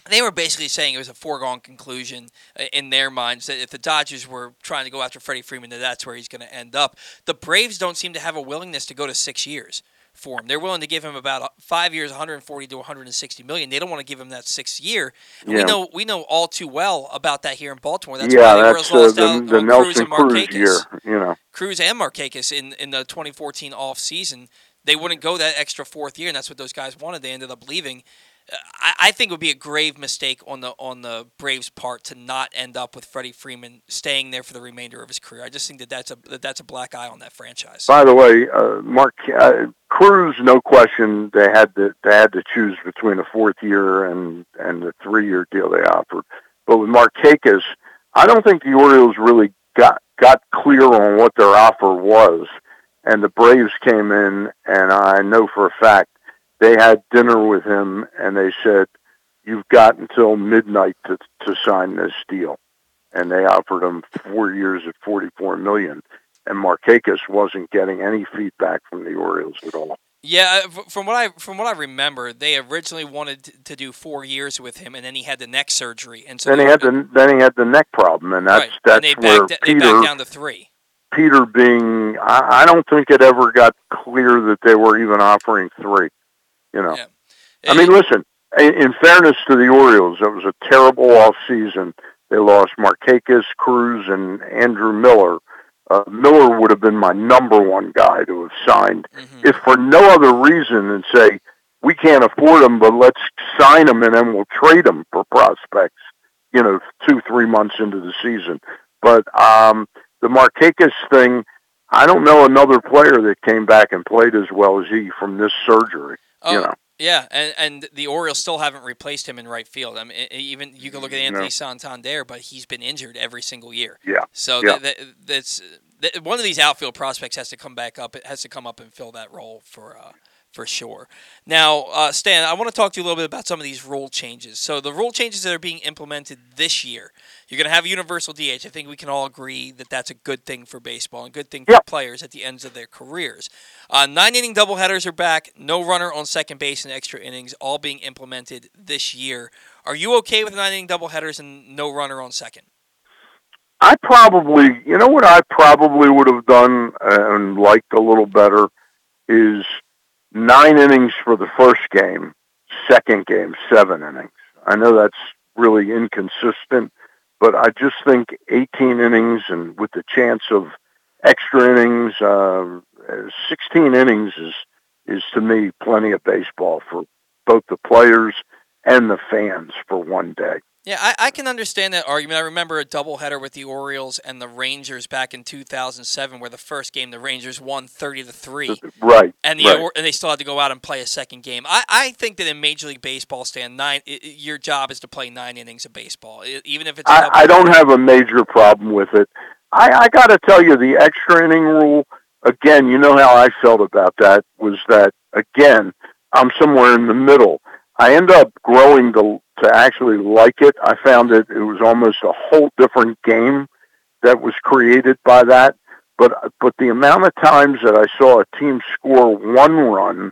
They were basically saying it was a foregone conclusion uh, in their minds that if the Dodgers were trying to go after Freddie Freeman, that that's where he's going to end up. The Braves don't seem to have a willingness to go to six years for him. They're willing to give him about uh, five years, 140 to 160 million. They don't want to give him that sixth year. And We know we know all too well about that here in Baltimore. That's yeah, why the that's uh, the, out the Cruz Nelson and Cruz year. You know, Cruz and Markakis in, in the 2014 off season. They wouldn't go that extra fourth year, and that's what those guys wanted. They ended up leaving. I, I think it would be a grave mistake on the on the Braves' part to not end up with Freddie Freeman staying there for the remainder of his career. I just think that that's a that that's a black eye on that franchise. By the way, uh, Mark uh, Cruz, no question, they had to they had to choose between a fourth year and and the three year deal they offered. But with Markakis, I don't think the Orioles really got got clear on what their offer was, and the Braves came in, and I know for a fact they had dinner with him, and they said, "You've got until midnight to to sign this deal," and they offered him four years at forty four million and Markakis wasn't getting any feedback from the Orioles at all. Yeah, uh, from what I from what I remember, they originally wanted to do four years with him, and then he had the neck surgery, and so then he had the then he had the neck problem, and that's right. that's and they where backed, they Peter backed down to three. Peter being I, I don't think it ever got clear that they were even offering three. You know, Yeah. I mean, listen. In, in fairness to the Orioles, it was a terrible off season. They lost Markakis, Cruz, and Andrew Miller. Uh, Miller would have been my number one guy to have signed Mhm. if for no other reason than say we can't afford him, but let's sign him and then we'll trade him for prospects. You know, two three months into the season. But um, the Markakis thing, I don't know another player that came back and played as well as he from this surgery. Oh, you know, Yeah, and, and the Orioles still haven't replaced him in right field. I mean, even you can look at Anthony No. Santander, but he's been injured every single year. yeah. So Yeah. that, that, that's that, one of these outfield prospects has to come back up. It has to come up and fill that role for uh, for sure. Now, uh, Stan, I want to talk to you a little bit about some of these rule changes. So the rule changes that are being implemented this year, you're going to have universal DH. I think we can all agree that that's a good thing for baseball and good thing for Yep. players at the ends of their careers. Uh, nine inning doubleheaders are back. No runner on second base and extra innings, all being implemented this year. Are you okay with nine inning doubleheaders and no runner on second? I probably, you know what I probably would have done and liked a little better is nine innings for the first game, second game, seven innings. I know that's really inconsistent, but I just think 18 innings and with the chance of extra innings, uh, 16 innings is, is to me plenty of baseball for both the players and the fans for one day. Yeah, I, I can understand that argument. I remember a doubleheader with the Orioles and the Rangers back in 2007, where the first game the Rangers won 30 to three, Right. and the right. And they still had to go out and play a second game. I, I think that in Major League Baseball, Stan, nine i i- your job is to play nine innings of baseball, even if it's. I, I don't have a major problem with it. I, I got to tell you, the extra inning rule, again, you know how I felt about that, was that, again, I'm somewhere in the middle. I end up growing to, to actually like it. I found it, it was almost a whole different game that was created by that. But, but the amount of times that I saw a team score one run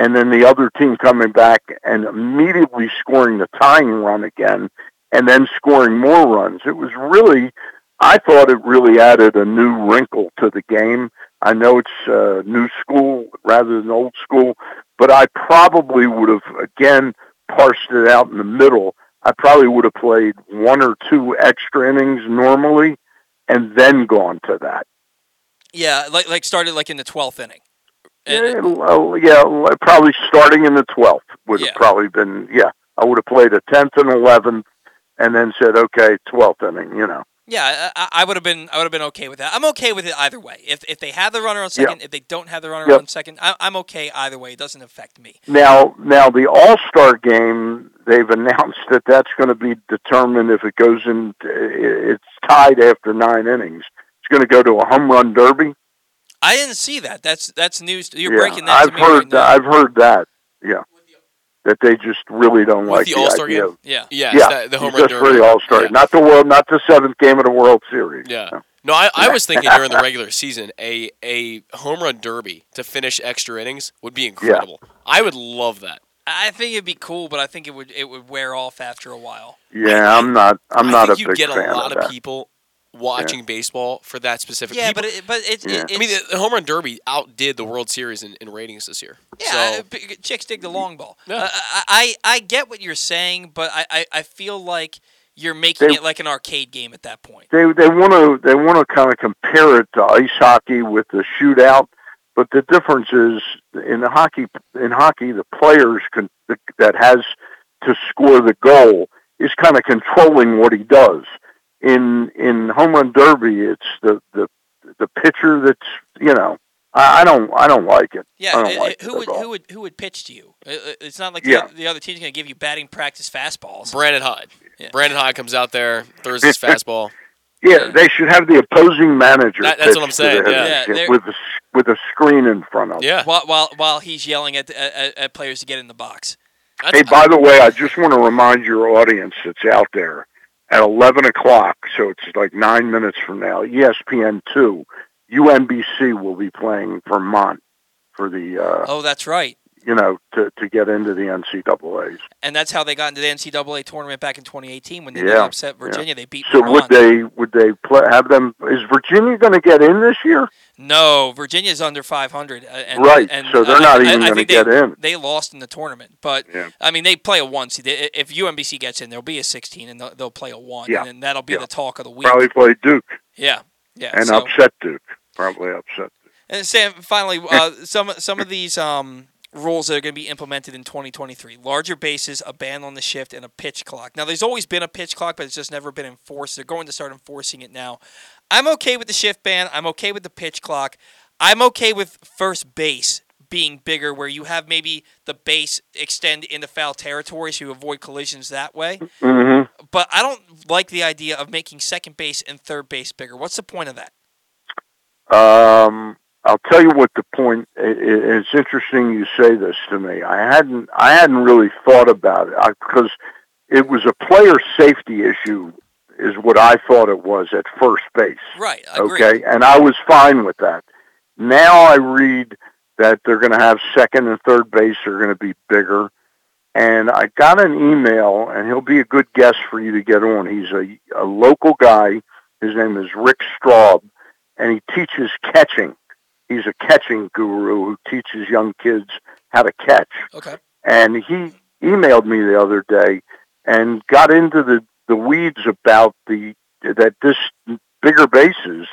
and then the other team coming back and immediately scoring the tying run again, and then scoring more runs. It was really, I thought it really added a new wrinkle to the game. I know it's uh, new school rather than old school, but I probably would have again parsed it out in the middle. I probably would have played one or two extra innings normally, and then gone to that. Yeah, like like started like in the twelfth inning. Yeah, well, oh, yeah, probably starting in the twelfth would have probably been. Yeah, I would have played a tenth and eleventh, and then said, okay, twelfth inning. You know. Yeah, I, I would have been I would have been okay with that. I'm okay with it either way. If if they have the runner on second, if they don't have the runner Yep. on second, I, I'm okay either way. It doesn't affect me. Now, now the All Star game, they've announced that that's going to be determined if it goes in. It's tied after nine innings. It's going to go to a home run derby. I didn't see that. That's that's news. You're yeah, breaking that I've to me heard. right. I've heard that. Yeah, that they just really don't With like the the, All-Star idea. game? Of, yeah. Yeah, yeah, that- the home run just derby. for the All Star, Yeah. not the world, not the seventh game of the World Series. Yeah. No, I, I was thinking during the regular season, a a home run derby to finish extra innings would be incredible. I would love that. I think it'd be cool, but I think it would it would wear off after a while. Yeah, I'm not. I'm I not think a you'd big get fan a lot of of, that. people watching baseball for that specific. Yeah, people, but it, but it, Yeah. it, I mean, it's- the, the home run derby outdid the World Series in, in ratings this year. Yeah, so, uh, chicks dig the long ball. Yeah. Uh, I, I I get what you're saying, but I, I, I feel like you're making They- it like an arcade game at that point. they they want to they want to kind of compare it to ice hockey with the shootout, but the difference is in the hockey in hockey the players can that has to score the goal is kind of controlling what he does. In in home run derby, it's the the the pitcher that's you know I, I don't I don't like it. Yeah, I don't uh, like who it would who would who would pitch to you? Uh, uh, It's not like Yeah. the, the other team's going to give you batting practice fastballs. Brandon Hyde. Yeah. Brandon Hyde comes out there, throws his (laughs) fastball. Yeah, they should have the opposing manager. That- that's what I'm saying, yeah. Yeah, with a s- with a screen in front of. him. Yeah. While while while he's yelling at, at at players to get in the box. That's, Hey, by the way, I just want to remind your audience that's out there at 11 o'clock, so it's like nine minutes from now, ESPN 2, UMBC will be playing Vermont for the, uh, Oh, that's right. You know, to, to get into the NCAAs. And that's how they got into the NCAA tournament back in 2018 when they Yeah, upset Virginia. They beat So Vermont. would they, would they play, have them, is Virginia going to get in this year? No, Virginia's under 500. uh, And, Right, and so they're I- not I- even gonna get they, in. They lost in the tournament, but Yeah. I mean they play a one seed. If UMBC gets in, there'll be a 16, and they'll, they'll play a one, Yeah, and that'll be yeah. the talk of the week. Probably play Duke Yeah, yeah. and so, upset Duke. Probably upset. Duke. And Sam, finally, uh, some some of these um, rules that are going to be implemented in 2023: larger bases, a ban on the shift, and a pitch clock. Now, there's always been a pitch clock, but it's just never been enforced. They're going to start enforcing it now. I'm okay with the shift ban. I'm okay with the pitch clock. I'm okay with first base being bigger, where you have maybe the base extend into foul territory, so you avoid collisions that way. Mm-hmm. But I don't like the idea of making second base and third base bigger. What's the point of that? Um, I'll tell you what the point. It's interesting you say this to me. I hadn't. I hadn't really thought about it because it was a player safety issue, is what I thought it was at first base. Right. I agree. Okay, and I was fine with that. Now I read that they're going to have second and third base are going to be bigger. And I got an email, and he'll be a good guest for you to get on. He's a, a local guy. His name is Rick Straub, and he teaches catching. He's a catching guru who teaches young kids how to catch Okay. and he emailed me the other day and got into the the weeds about the that this bigger bases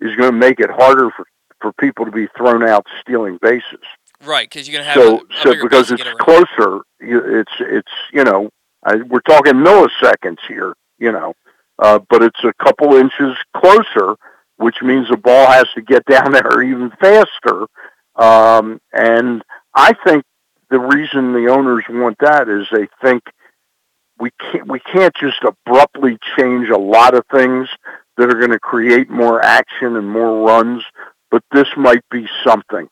is going to make it harder for for people to be thrown out stealing bases. Right, because you're gonna have So a, a so because to it's closer, you- it's it's you know I, we're talking milliseconds here, you know, uh, but it's a couple inches closer, which means the ball has to get (laughs) down there even faster. Um, and I think the reason the owners want that is they think we can't we can't just abruptly change a lot of things that are going to create more action and more runs, but this might be something.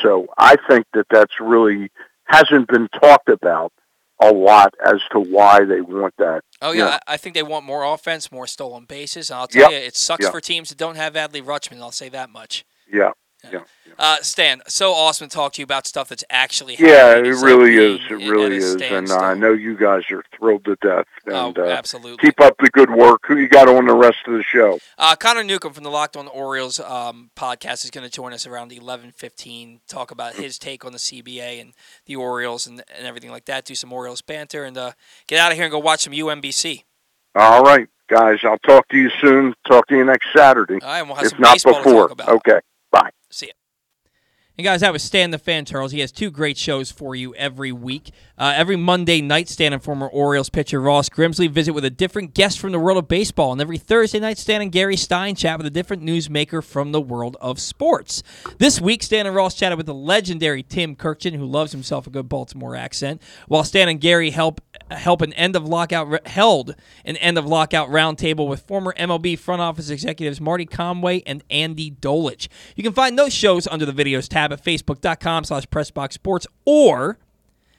So I think that that's really hasn't been talked about a lot as to why they want that. Oh yeah, Yeah. I, think they want more offense, more stolen bases. And I'll tell Yep. you, it sucks Yep. for teams that don't have Adley Rutschman. I'll say that much. Yeah, yeah. Uh, Stan, so awesome to talk to you about stuff that's actually Yeah, happening Yeah, it really is. It really a is, and uh. I know you guys are thrilled to death. And oh, uh, absolutely. keep up the good work. Who you got on the rest of the show? Uh, Connor Newcomb from the Locked On Orioles um, podcast is going to join us around eleven fifteen. Talk about his take on the CBA and the Orioles and, and everything like that. Do some Orioles banter and uh, get out of here and go watch some UMBC. All right, guys. I'll talk to you soon. Talk to you next Saturday, All right, and we'll have if some not baseball to before. talk about. Okay. Bye. And guys, that was Stan the Fan Charles. He has two great shows for you every week. Uh, every Monday night, Stan and former Orioles pitcher Ross Grimsley visit with a different guest from the world of baseball. And every Thursday night, Stan and Gary Stein chat with a different newsmaker from the world of sports. This week, Stan and Ross chatted with the legendary Tim Kurkjian, who loves himself a good Baltimore accent, while Stan and Gary help help an end of lockout held an end of lockout roundtable with former MLB front office executives Marty Conway and Andy Dolich. You can find those shows under the videos tab at facebook.com slash pressboxsports or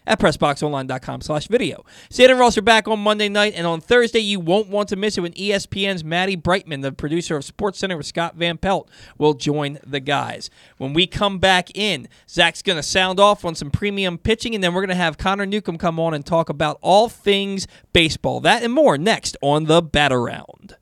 at pressboxonline.com slash video. And Ross are back on Monday night, and on Thursday, you won't want to miss it when ESPN's Maddie Brightman, the producer of Sports Center with Scott Van Pelt, will join the guys. When we come back in, Zach's going to sound off on some premium pitching, and then we're going to have Connor Newcomb come on and talk about all things baseball. That and more next on the Bat Around.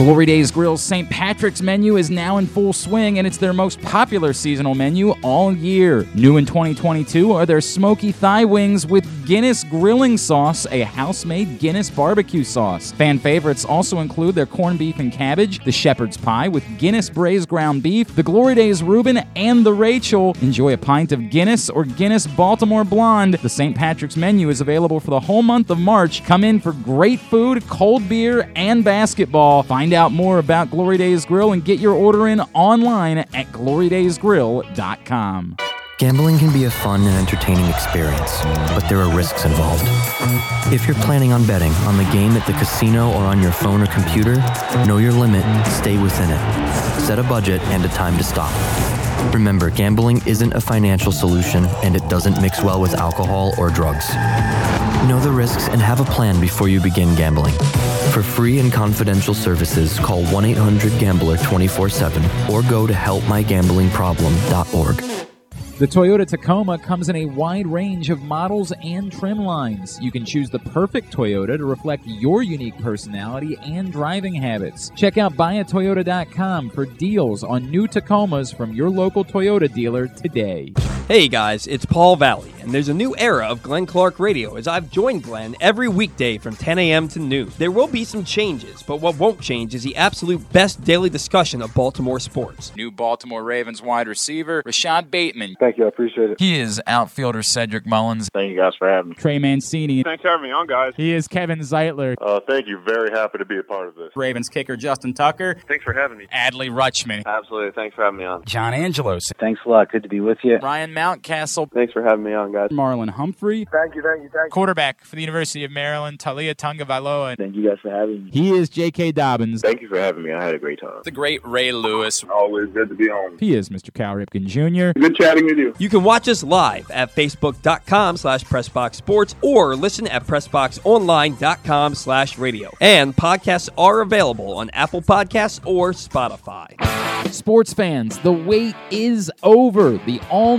Glory Days Grill's St. Patrick's menu is now in full swing, and it's their most popular seasonal menu all year. New in 2022 are their smoky thigh wings with Guinness grilling sauce, a house made Guinness barbecue sauce. Fan favorites also include their corned beef and cabbage, the shepherd's pie with Guinness braised ground beef, the Glory Days Reuben, and the Rachel. Enjoy a pint of Guinness or Guinness Baltimore Blonde. The St. Patrick's menu is available for the whole month of March. Come in for great food, cold beer, and basketball. Find out more about Glory Days Grill and get your order in online at glorydaysgrill.com. Gambling can be a fun and entertaining experience, but there are risks involved. If you're planning on betting on the game at the casino or on your phone or computer, know your limit, stay within it. Set a budget and a time to stop. Remember, gambling isn't a financial solution and it doesn't mix well with alcohol or drugs. Know the risks and have a plan before you begin gambling. For free and confidential services, call 1 800 Gambler 24 7 or go to helpmygamblingproblem.org. The Toyota Tacoma comes in a wide range of models and trim lines. You can choose the perfect Toyota to reflect your unique personality and driving habits. Check out buyatoyota.com for deals on new Tacomas from your local Toyota dealer today. Hey guys, it's Paul Valle, and there's a new era of Glenn Clark Radio as I've joined Glenn every weekday from 10 a.m. to noon. There will be some changes, but what won't change is the absolute best daily discussion of Baltimore sports. New Baltimore Ravens wide receiver, Rashod Bateman. Thank you. I appreciate it. He is outfielder Cedric Mullins. Thank you guys for having me. Trey Mancini. Thanks for having me on, guys. He is Kevin Zeitler. Uh, thank you. Very happy to be a part of this. Ravens kicker Justin Tucker. Thanks for having me. Adley Rutschman. Absolutely. Thanks for having me on. John Angelos. Thanks a lot. Good to be with you. Ryan Mountcastle. Thanks for having me on, guys. Marlon Humphrey. Thank you. Thank you. Thank you. Quarterback for the University of Maryland, Taulia Tagovailoa. Thank you guys for having me. He is J.K. Dobbins. Thank you for having me. I had a great time. The great Ray Lewis. Always good to be on. He is Mr. Cal Ripken Jr. Good chatting with you. You can watch us live at facebook.com slash pressboxsports or listen at pressboxonline.com slash radio. And podcasts are available on Apple Podcasts or Spotify. Sports fans, the wait is over. The all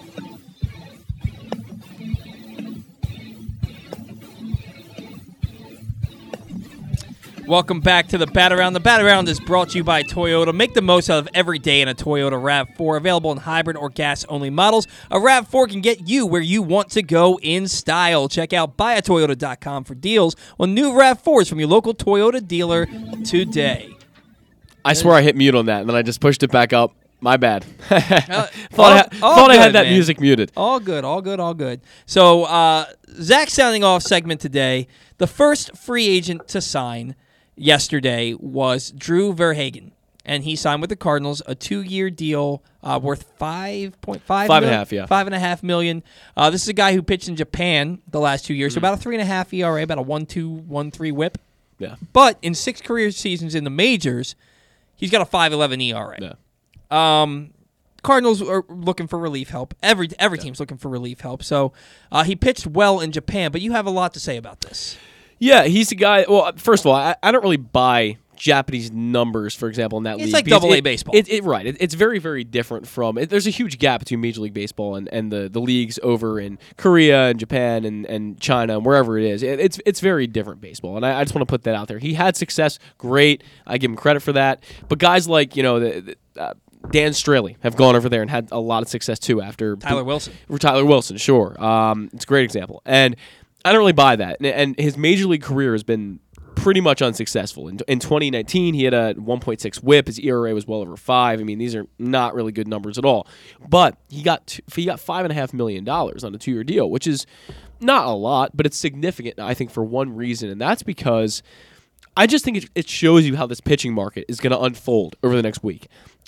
Welcome back to the Bat Around. The Bat Around is brought to you by Toyota. Make the most out of every day in a Toyota RAV4. Available in hybrid or gas only models. A RAV4 can get you where you want to go in style. Check out buyatoyota.com for deals on new RAV4s from your local Toyota dealer today. I swear I hit mute on that, and then I just pushed it back up. My bad. thought all- I, ha- thought I had that man. music muted. All good, all good, all good. So, uh, Zach sounding off segment today. The first free agent to sign yesterday was Drew Verhagen. and he signed with the Cardinals a two-year deal uh, worth five point five Five and a half, yeah. five and a half million. Uh, this is a guy who pitched in Japan the last two Mm. years, so about a three and a half ERA, about a one two one three WHIP. Yeah. But in six career seasons in the majors, he's got a five eleven ERA. Yeah. Um, Cardinals are looking for relief help. Every every team's looking for relief help. So uh, he pitched well in Japan, but you have a lot to say about this. Yeah, he's a guy. Well, first of all, I, I don't really buy Japanese numbers, for example, in that league. It's league. like double A it- baseball. It, it, right. It, it's very, very different from. It, there's a huge gap between Major League Baseball and, and the, the leagues over in Korea and Japan and, and China and wherever it is. It, it's it's very different baseball, and I, I just want to put that out there. He had success, great. I give him credit for that. But guys like you know the. the uh, Dan Straily have gone over there and had a lot of success too after Tyler Wilson. Tyler Wilson, sure. Um, it's a great example. And I don't really buy that. And, and his major league career has been pretty much unsuccessful. In, in 2019, he had a 1.6 whip. His ERA was well over five. I mean, these are not really good numbers at all. But he got he got five and a half million dollars on a two year deal, which is not a lot, but it's significant. I think for one reason, and that's because I just think it, it shows you how this pitching market is going to unfold over the next week.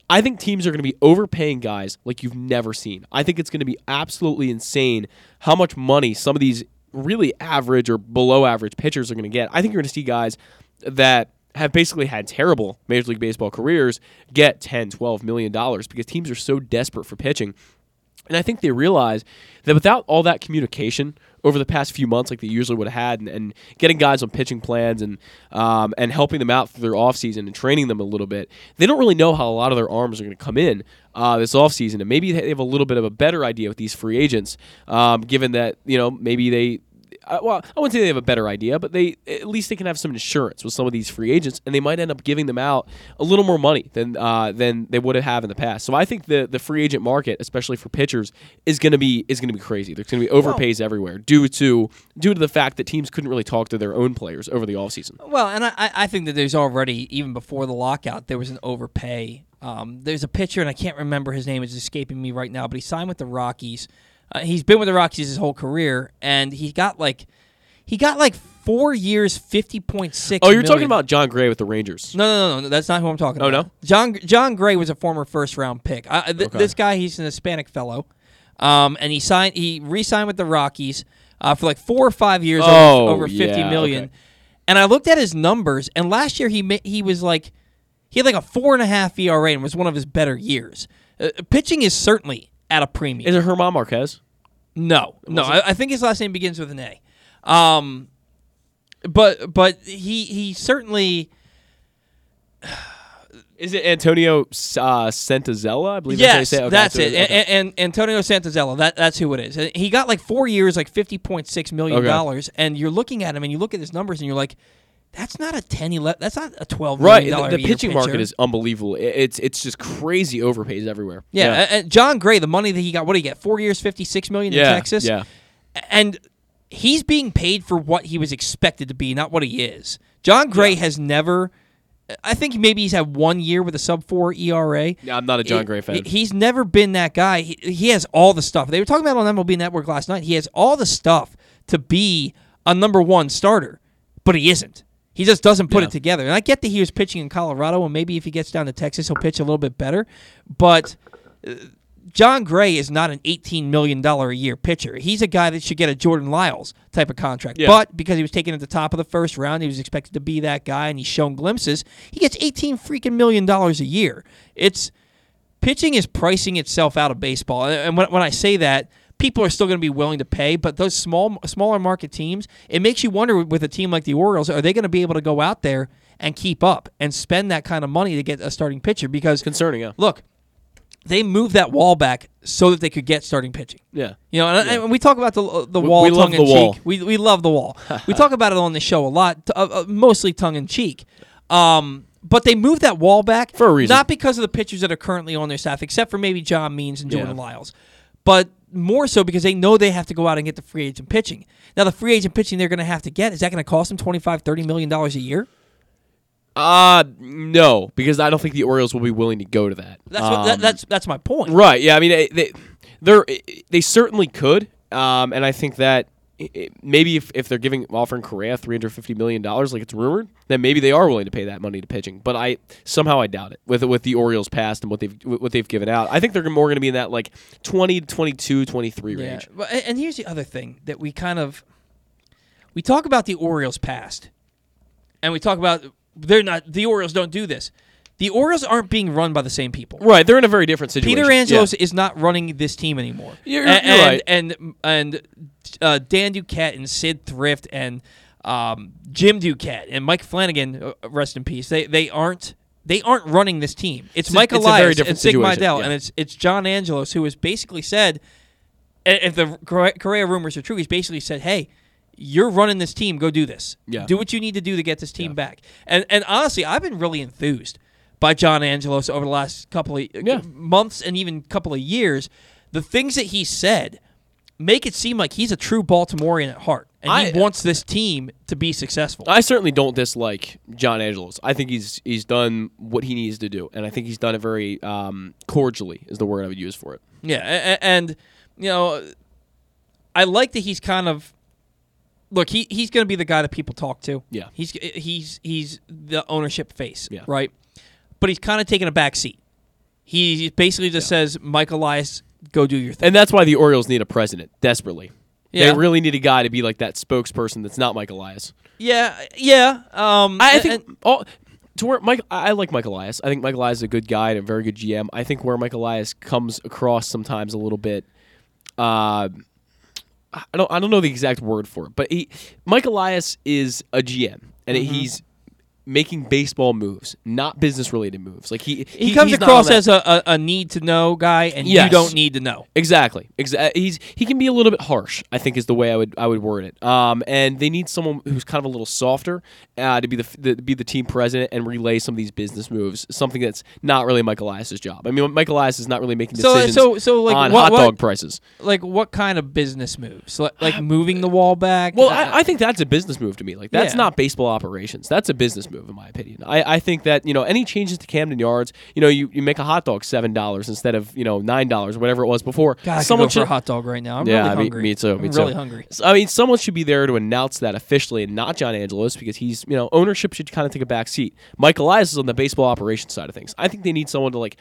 I think teams are going to be overpaying guys like you've never seen. I think it's going to be absolutely insane how much money some of these really average or below average pitchers are going to get. I think you're going to see guys that have basically had terrible Major League Baseball careers get 10, 12 million dollars because teams are so desperate for pitching. And I think they realize that without all that communication over the past few months, like they usually would have had, and, and getting guys on pitching plans and um, and helping them out through their offseason and training them a little bit, they don't really know how a lot of their arms are going to come in uh, this offseason. And maybe they have a little bit of a better idea with these free agents, um, given that, you know, maybe they uh, well, I wouldn't say they have a better idea, but they at least they can have some insurance with some of these free agents, and they might end up giving them out a little more money than uh, than they would have in the past. So I think the the free agent market, especially for pitchers, is going to be is going to be crazy. There's going to be overpays everywhere due to due to the fact that teams couldn't really talk to their own players over the offseason. Well, and I, I think that there's already even before the lockout there was an overpay. Um, there's a pitcher, and I can't remember his name; it's escaping me right now. But he signed with the Rockies. Uh, he's been with the Rockies his whole career, and he got like he got like four years, fifty point six. Oh, you're talking about Jon Gray with the Rangers. No, no, no, no. That's not who I'm talking Oh, about. Oh no? John Jon Gray was a former first round pick. I, th- Okay. This guy, he's an Hispanic fellow, um, and he signed. He re-signed with the Rockies uh, for like four or five years, Oh, over, over fifty yeah, million. okay. And I looked at his numbers, and last year he he was like he had like a four and a half ERA, and was one of his better years. Uh, pitching is certainly at a premium. Is it Germán Márquez? No, no. I, I think his last name begins with an A. Um, but but he he certainly Is it Antonio uh, Senzatela? I believe that's yes, say Okay, that's it. okay. And, and Antonio Senzatela, that that's who it is. And He got like four years, like fifty point six million dollars, and you're looking at him and you look at his numbers and you're like, that's not a 10, 11, that's not a twelve Right, the, the pitching market is unbelievable. It's it's just crazy overpays everywhere. Yeah, and Jon Gray, the money that he got, what did he get? Four years, fifty six million Yeah, in Texas. yeah. and he's being paid for what he was expected to be, not what he is. Jon Gray has never. I think maybe he's had one year with a sub four ERA. Yeah, I'm not a John He- Gray fan. He's never been that guy. He, he has all the stuff. They were talking about on MLB Network last night. He has all the stuff to be a number one starter, but he isn't. He just doesn't put Yeah. it together. And I get that he was pitching in Colorado, and maybe if he gets down to Texas, he'll pitch a little bit better. But uh, Jon Gray is not an $18 million a year pitcher. He's a guy that should get a Jordan Lyles type of contract. Yeah. But because he was taken at the top of the first round, he was expected to be that guy, and he's shown glimpses. He gets 18 freaking million dollars a year. It's pitching is pricing itself out of baseball. And- And when, when I say that, people are still going to be willing to pay, but those small, smaller market teams, it makes you wonder with a team like the Orioles, are they going to be able to go out there and keep up and spend that kind of money to get a starting pitcher? Because Concerning, yeah. look, they moved that wall back so that they could get starting pitching. Yeah. You know, and, and we talk about the the wall we love tongue in the wall. cheek. We we love the wall. (laughs) we talk about it on the show a lot, t- uh, uh, mostly tongue in cheek. Um, but they moved that wall back For a reason. not because of the pitchers that are currently on their staff, except for maybe John Means and Jordan Yeah. Lyles, but more so because they know they have to go out and get the free agent pitching. Now, the free agent pitching they're going to have to get is that going to cost them $25, 30 million dollars a year? Uh no, because I don't think the Orioles will be willing to go to that. That's what, that, Um, that's that's my point. right. Yeah, I mean they they they're, they certainly could, um, and I think that i- i- maybe if, if they're giving offering Correa three hundred fifty million dollars, like it's rumored, then maybe they are willing to pay that money to pitching. But I somehow I doubt it with with the Orioles past and what they've what they've given out. I think they're more going to be in that like 20, 22, 23 Yeah. range. But, and here's the other thing that we kind of we talk about the Orioles past, and we talk about they're not the Orioles don't do this. The Orioles aren't being run by the same people. Right, they're in a very different situation. Peter Yeah. Angelos is not running this team anymore. You're- A- you're right. And and uh, Dan Duquette and Syd Thrift and um, Jim Duquette and Mike Flanagan, uh, rest in peace. They they aren't they aren't running this team. It's, It's Mike it's a very Elias different and Sig Mejdal, yeah. and it's it's John Angelos who has basically said, if the Correa rumors are true, he's basically said, "Hey." You're running this team. Go do this. Yeah. Do what you need to do to get this team back. And and honestly, I've been really enthused by John Angelos over the last couple of Yeah. months and even couple of years. The things that he said make it seem like he's a true Baltimorean at heart, and I- he wants this team to be successful. I certainly don't dislike John Angelos. I think he's he's done what he needs to do, and I think he's done it very um, cordially. Is the word I would use for it. Yeah, and you know, I like that he's kind of look. He he's going to be the guy that people talk to. Yeah. he's he's he's the ownership face. Yeah. right. But he's kind of taking a back seat. He basically just says, "Mike Elias, go do your thing." And that's why the Orioles need a president desperately. Yeah. They really need a guy to be like that spokesperson that's not Mike Elias. yeah, yeah. Um, I, I think and- all to where Mike I I like Mike Elias. I think Mike Elias is a good guy and a very good GM. I think where Mike Elias comes across sometimes a little bit uh I don't I don't know the exact word for it, but he Mike Elias is a GM and Mm-hmm. he's making baseball moves, not business related moves. Like he he, comes across as a, a, a need to know guy, and you don't need to know. Exactly. Exa- he's he can be a little bit harsh. I think is the way I would I would word it. Um, and they need someone who's kind of a little softer uh, to be the, the be the team president and relay some of these business moves. Something that's not really Michael Elias's job. I mean, Michael Elias is not really making decisions so- so, like, on what- hot what- dog prices. Like what kind of business moves? Like, like moving the wall back? Well, Uh, I, I think that's a business move to me. Like that's Yeah. not baseball operations. That's a business move, in my opinion. I, I think that you know any changes to Camden Yards, you know, you, you make a hot dog seven dollars instead of you know nine dollars, whatever it was before. God, I could Someone go for a hot dog right now. I'm yeah, really me- hungry. Me, too. Me I'm too. really hungry. So, I mean, someone should be there to announce that officially, and not John Angelos, because he's you know ownership should kind of take a back seat. Mike Elias is on the baseball operations side of things. I think they need someone to like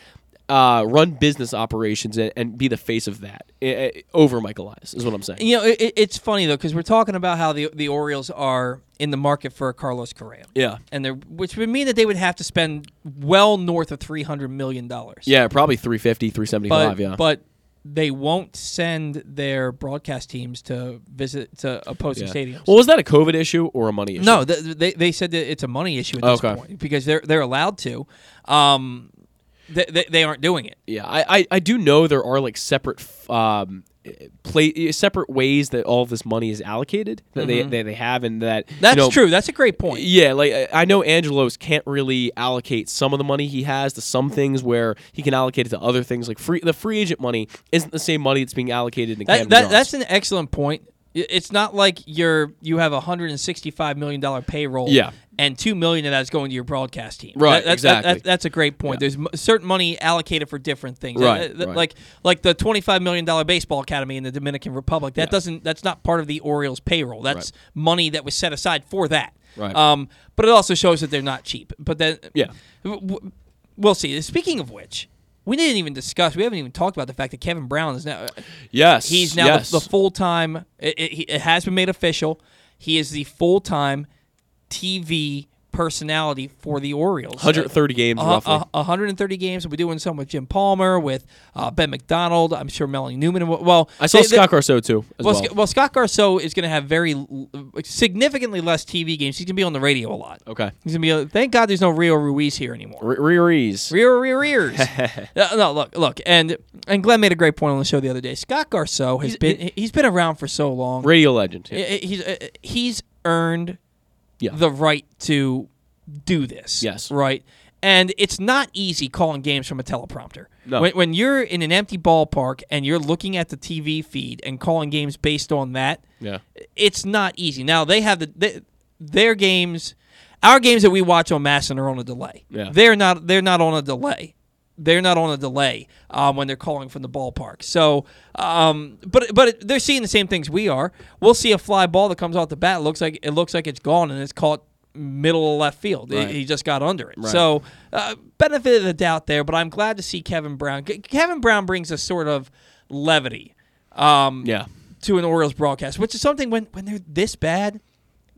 uh, run business operations and, and be the face of that eh, eh, over Mike Elias. Is what I'm saying. You know, it, it- it's funny though because we're talking about how the the Orioles are in the market for Carlos Correa. Yeah. and they're which would mean that they would have to spend well north of three hundred million dollars. Yeah, probably 350, 375, but yeah. but they won't send their broadcast teams to visit to opposing Yeah. stadiums. Well, was that a COVID issue or a money issue? No, th- they they said that it's a money issue at this Okay. point because they're they're allowed to. Um, they, they, they aren't doing it. Yeah, I, I, I do know there are like separate f- um play separate ways that all of this money is allocated that they, they they have and that you Mm-hmm. That's know, true. That's a great point. Yeah, like I- I know Angelos can't really allocate some of the money he has to some things where he can allocate it to other things. Like free the free agent money isn't the same money that's being allocated in That, that, that's an excellent point. It's not like you're you have a hundred and sixty five million dollar payroll. Yeah. And two million of that is going to your broadcast team. Right, That- that- exactly. that- that's a great point. There's m- certain money allocated for different things. Right, Uh, right. Like like the twenty five million dollar baseball academy in the Dominican Republic. That Yeah. doesn't. That's not part of the Orioles payroll. That's Right. money that was set aside for that. Right. Um. But it also shows that they're not cheap. But then. Yeah. w- w- We'll see. Speaking of which. We didn't even discuss. We haven't even talked about the fact that Kevin Brown is now. yes, He's now yes. the, the full time. It, it, it has been made official. He is the full time TV personality for the Orioles. 130 games Uh, roughly. uh, 130 games. We'll be doing some with Jim Palmer, with uh, Ben McDonald. I'm sure Melanie Newman. Well, I saw they- they- Scott Garceau too as well, well. Sc- well, Scott Garceau is going to have very significantly less TV games. He's going to be on the radio a lot. okay, He's going to be. Thank God, there's no Rio Ruiz here anymore. R- Rees. Rear, rear, rears. no, look, look, and and Glenn made a great point on the show the other day. Scott Garceau has He's- been he's been around for so long. Radio legend. yeah. He's uh, he's earned Yeah. the right to do this. Yes. right. And it's not easy calling games from a teleprompter. No. When, when you're in an empty ballpark and you're looking at the TV feed and calling games based on that, Yeah. it's not easy. Now they have the they, their games, our games that we watch on MASN are on a delay. Yeah. They're not. They're not on a delay. They're not on a delay um, when they're calling from the ballpark. So, um, but but they're seeing the same things we are. We'll see a fly ball that comes off the bat. It looks like it looks like it's gone and it's caught middle of left field. He- Right. He just got under it. Right. So, uh, benefit of the doubt there. But I'm glad to see Kevin Brown. Kevin Brown brings a sort of levity. Um, Yeah. to an Orioles broadcast, which is something when when they're this bad,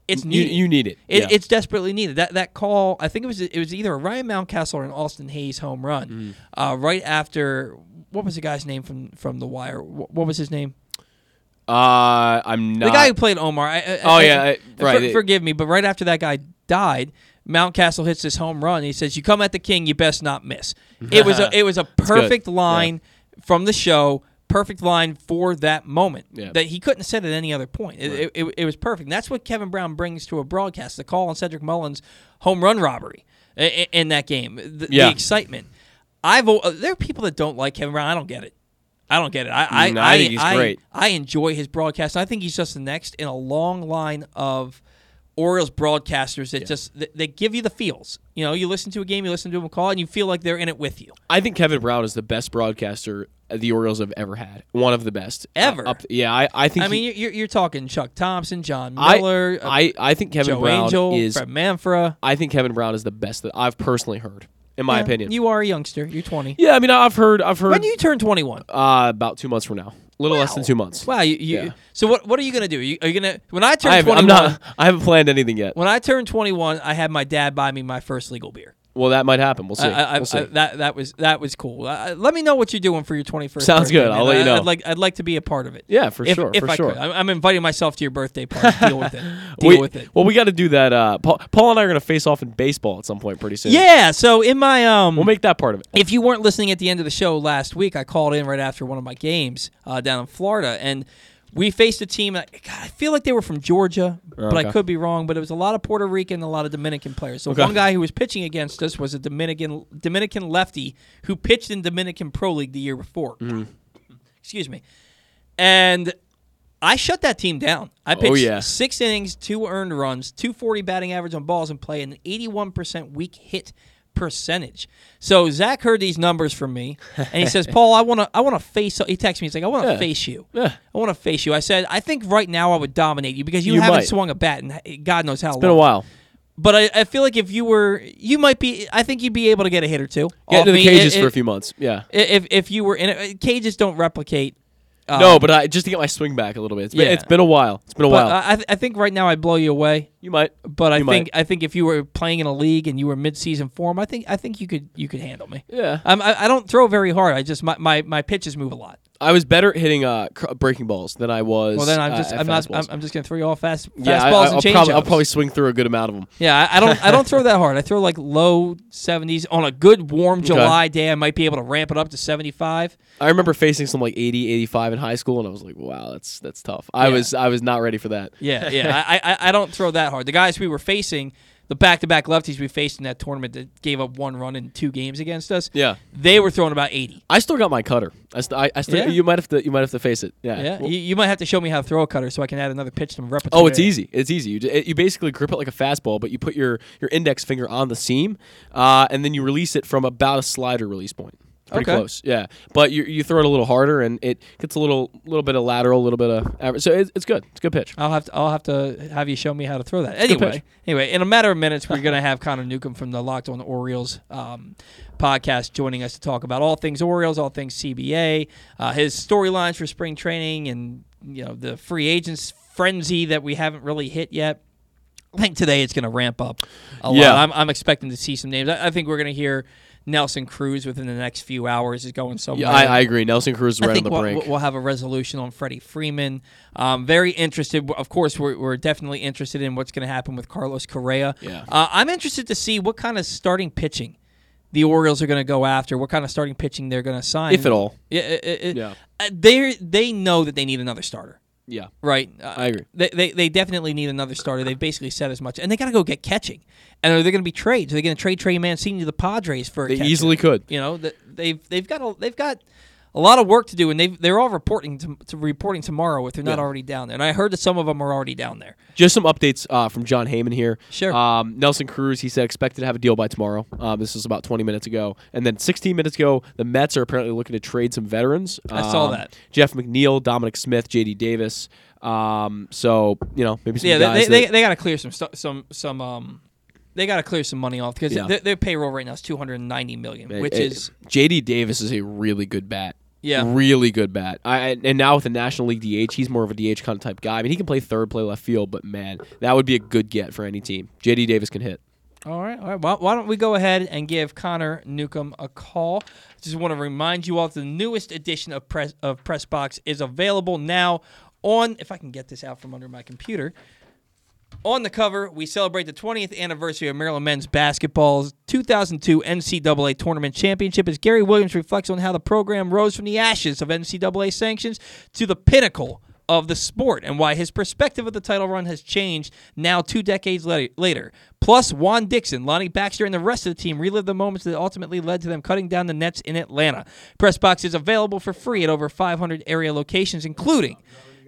it's You, needed. you need it. It, yeah. It's desperately needed. That that call, I think it was it was either a Ryan Mountcastle or an Austin Hays home run, Mm-hmm. uh, right after what was the guy's name from from the Wire? What, what was his name? uh, I'm not. the guy who played Omar. I, I, Oh, I- yeah, I- for- right. forgive me, but right after that guy died, Mountcastle hits this home run. And he says, "You come at the king, you best not miss." It was a (laughs) it was a perfect line from the show. Perfect line for that moment Yeah. that he couldn't have said at any other point. It, it, it, it was perfect. And that's what Kevin Brown brings to a broadcast. The call on Cedric Mullins' home run robbery in, in that game. The, Yeah. the excitement. I've there are people that don't like Kevin Brown. I don't get it. I don't get it. I I, Mm, I think he's I- great. I enjoy his broadcast. I think he's just the next in a long line of Orioles broadcasters that just that, that give you the feels. You know, you listen to a game, you listen to them call, and you feel like they're in it with you. I think Kevin Brown is the best broadcaster the Orioles have ever had. One of the best Ever? Uh, up- yeah, I, I think. I he- mean, you're, you're talking Chuck Thompson, Jon I, Miller, uh, I, I think Kevin Joe Brown Angel, is. Fred Manfra. I think Kevin Brown is the best that I've personally heard, in my Yeah, opinion. you are a youngster. You're 20. yeah, I mean, I've heard. I've heard. When do you turn 21? uh, about two months from now, a little less than two months. Wow. You, you, Yeah. So what what are you gonna do? Are you, are you gonna when I turn 21? I'm not. (laughs) I haven't planned anything yet. When I turned 21, I had my dad buy me my first legal beer. Well, that might happen. We'll see. I, I, we'll see. I, that that was that was cool. Uh, let me know what you're doing for your 21st. Sounds birthday, good. man. I'll let you know. I'd like I'd like to be a part of it. yeah, for if, sure. If for I sure. could, I'm, I'm inviting myself to your birthday party. (laughs) Deal with it. Deal we, with it. Well, we got to do that. Uh, Paul, Paul and I are going to face off in baseball at some point pretty soon. Yeah. So in my um, we'll make that part of it. if you weren't listening at the end of the show last week, I called in right after one of my games uh, down in Florida, and we faced a team. God, I feel like they were from Georgia, but I could be wrong. But it was a lot of Puerto Rican, and a lot of Dominican players. So Okay. one guy who was pitching against us was a Dominican Dominican lefty who pitched in Dominican Pro League the year before. Mm-hmm. Excuse me, and. I shut that team down. I pitched Oh, yeah. six innings, two earned runs, 240 batting average on balls in play, and an 81% weak hit percentage. So Zach heard these numbers from me, and he says, "Paul, I want to, I want to face." He texts me. He's like, "I want to Yeah. face you. Yeah. I want to face you." I said, "I think right now I would dominate you because you, You haven't might. swung a bat in God knows how long." It's been a while. But I, I feel like if you were, you might be. I think you'd be able to get a hit or two. Get into the me. cages I- for a few months. Yeah. If if you were in it, cages don't replicate. um, no, but I just to get my swing back a little bit. It's been, Yeah. it's been a while. It's been a But while. I, I think right now I'd blow you away. You might. But I You think might. I think if you were playing in a league and you were mid-season form, I think I think you could you could handle me. Yeah. Um, I, I don't throw very hard. I just my, my, my pitches move a lot. I was better at hitting uh, cr- breaking balls than I was. Well, then I'm uh, just at I'm not I'm. I'm just gonna throw you all fast yeah, fastballs I, and will change probably, I'll probably swing through a good amount of them. Yeah, I, I don't I don't throw that hard. I throw like low 70s on a good warm July day. I might be able to ramp it up to 75. I remember facing some like 80, 85 in high school, and I was like, "Wow, that's that's tough." I Yeah. was I was not ready for that. Yeah, yeah. I, I I don't throw that hard. The guys we were facing, the back-to-back lefties we faced in that tournament that gave up one run in two games against us. Yeah. they were throwing about 80. I still got my cutter. I, st- I, I still, Yeah? you might have to you might have to face it. Yeah. Yeah, Well- you, you might have to show me how to throw a cutter so I can add another pitch to my repertoire. Oh, it's easy. It's easy. You, you basically grip it like a fastball, but you put your, your index finger on the seam, uh, and then you release it from about a slider release point. Pretty Okay. close, yeah. But you, you throw it a little harder, and it gets a little little bit of lateral, a little bit of average. So it, it's good. It's a good pitch. I'll have to I'll have to have you show me how to throw that. Anyway, anyway, in a matter of minutes, we're gonna have Connor Newcomb from the Locked On Orioles um, podcast joining us to talk about all things Orioles, all things CBA, uh, his storylines for spring training, and you know the free agents frenzy that we haven't really hit yet. I think today it's going to ramp up a Yeah. lot. I'm, I'm expecting to see some names. I, I think we're going to hear Nelson Cruz within the next few hours is going somewhere. Yeah, I, I agree. Nelson Cruz is I right on the we'll, brink. we'll have a resolution on Freddie Freeman. Um, very interested. Of course, we're, we're definitely interested in what's going to happen with Carlos Correa. Yeah. Uh, I'm interested to see what kind of starting pitching the Orioles are going to go after. What kind of starting pitching they're going to sign, If at all. Yeah, it- it- Yeah. uh, they they know that they need another starter. Yeah. Right. Uh, I agree. They, they, they definitely need another starter. They've basically said as much, and they got to go get catching. And are they going to be trades? Are they going to trade Trey Mancini to the Padres for? A They catcher? easily could. You know, th- they've they've got a, they've got a lot of work to do, and they they're all reporting to, to reporting tomorrow if they're not Yeah. already down there. And I heard that some of them are already down there. Just some updates uh, from Jon Heyman here. Sure. Um, Nelson Cruz, he said expected to have a deal by tomorrow. Um, this was about 20 minutes ago. And then 16 minutes ago, the Mets are apparently looking to trade some veterans. I saw Um, that. Jeff McNeil, Dominic Smith, J.D. Davis. Um, so, you know, maybe some yeah, they, they, they got to clear some some some um. They got to clear some money off because Yeah. their, their payroll right now is two hundred ninety million, which eh, is J.D. Davis is a really good bat. Yeah. really good bat. I, and now with the National League DH, he's more of a DH kind of type guy. I mean, he can play third, play left field, but man, that would be a good get for any team. J.D. Davis can hit. All right, all right. Well, why don't we go ahead and give Connor Newcomb a call? Just want to remind you all that the newest edition of Press of Press Box is available now on. If I can get this out from under my computer. On the cover, we celebrate the 20th anniversary of Maryland men's basketball's 2002 NCAA tournament championship as Gary Williams reflects on how the program rose from the ashes of NCAA sanctions to the pinnacle of the sport and why his perspective of the title run has changed now two decades later. Plus, Juan Dixon, Lonnie Baxter, and the rest of the team relive the moments that ultimately led to them cutting down the nets in Atlanta. Pressbox is available for free at over 500 area locations, including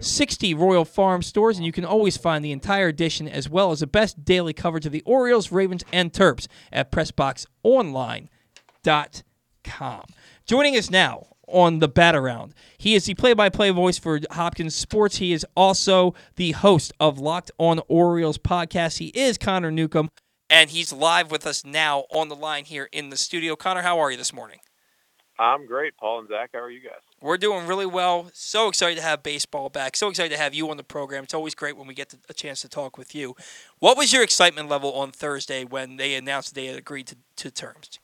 60 Royal Farm stores, and you can always find the entire edition as well as the best daily coverage of the Orioles, Ravens, and Terps at PressBoxOnline.com. Joining us now on the Bat Around, he is the play-by-play voice for Hopkins Sports. He is also the host of Locked On Orioles podcast. He is Connor Newcomb, and he's live with us now on the line here in the studio. Connor, how are you this morning? I'm great, Paul and Zach. How are you guys? We're doing really well. So excited to have baseball back. So excited to have you on the program. It's always great when we get a chance to talk with you. What was your excitement level on Thursday when they announced they had agreed to, to terms?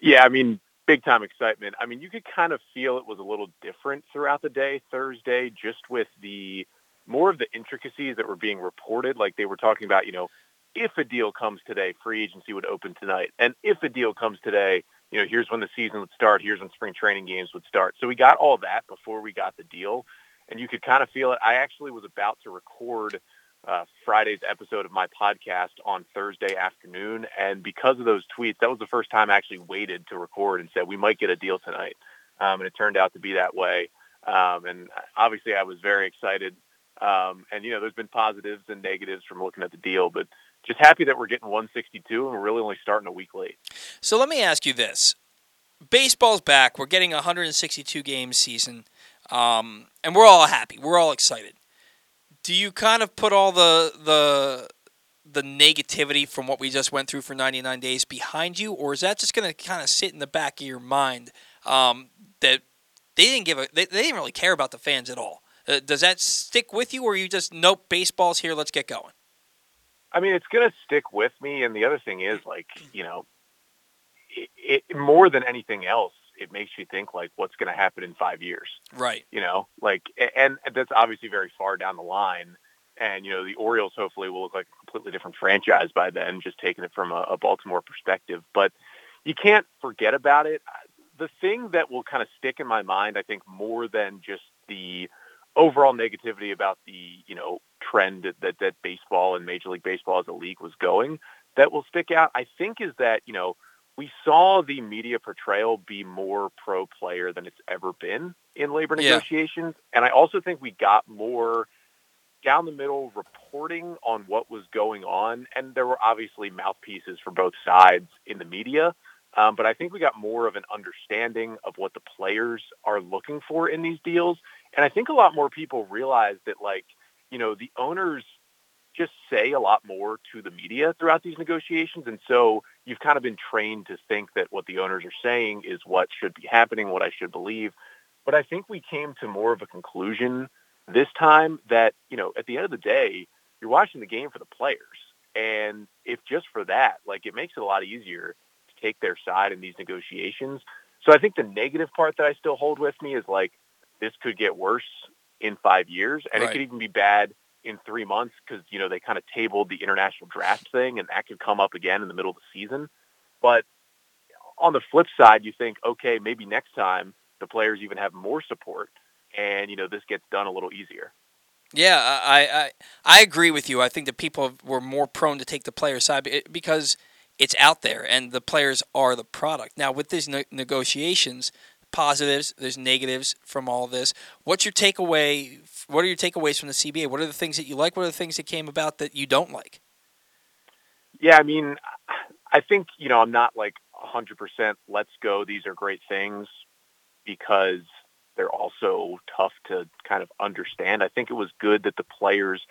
Yeah, I mean, big time excitement. I mean, you could kind of feel it was a little different throughout the day Thursday, just with the more of the intricacies that were being reported. Like they were talking about, you know, if a deal comes today, free agency would open tonight, and if a deal comes today, you know, here's when the season would start, here's when spring training games would start. So we got all that before we got the deal, and you could kind of feel it. I actually was about to record uh, Friday's episode of my podcast on Thursday afternoon, and because of those tweets, that was the first time I actually waited to record and said we might get a deal tonight, um, and it turned out to be that way. Um, and obviously, I was very excited. Um, and you know, there's been positives and negatives from looking at the deal, but just happy that we're getting 162 and we're really only starting a week late. So let me ask you this: Baseball's back. We're getting a 162 game season, um, and we're all happy. We're all excited. Do you kind of put all the the the negativity from what we just went through for 99 days behind you, or is that just going to kind of sit in the back of your mind um, that they didn't give a they, they didn't really care about the fans at all? Uh, does that stick with you, or you just nope, baseball's here, let's get going? I mean, it's going to stick with me. And the other thing is, like, you know, it, it more than anything else, it makes you think like, what's going to happen in five years? Right. You know, like, and that's obviously very far down the line. And you know, the Orioles hopefully will look like a completely different franchise by then, just taking it from a, a Baltimore perspective. But you can't forget about it. The thing that will kind of stick in my mind, I think, more than just the overall negativity about the you know trend that, that baseball and Major League Baseball as a league was going that will stick out. I think is that you know we saw the media portrayal be more pro player than it's ever been in labor Yeah. negotiations, and I also think we got more down the middle reporting on what was going on, and there were obviously mouthpieces for both sides in the media. Um, but I think we got more of an understanding of what the players are looking for in these deals. And I think a lot more people realize that, like, you know, the owners just say a lot more to the media throughout these negotiations. And so you've kind of been trained to think that what the owners are saying is what should be happening, what I should believe. But I think we came to more of a conclusion this time that, you know, at the end of the day, you're watching the game for the players. And if just for that, like, it makes it a lot easier to take their side in these negotiations. So I think the negative part that I still hold with me is like, this could get worse in five years, and Right. it could even be bad in three months because you know they kind of tabled the international draft thing, and that could come up again in the middle of the season. But on the flip side, you think, okay, maybe next time the players even have more support, and you know this gets done a little easier. Yeah, I, I I agree with you. I think that people were more prone to take the player side because it's out there and the players are the product. Now with these ne- negotiations, positives, there's negatives from all this. What's your takeaway? What are your takeaways from the CBA? What are the things that you like? What are the things that came about that you don't like? Yeah, I mean, I think you know I'm not like 100%. Let's go. These are great things because they're also tough to kind of understand. I think it was good that the players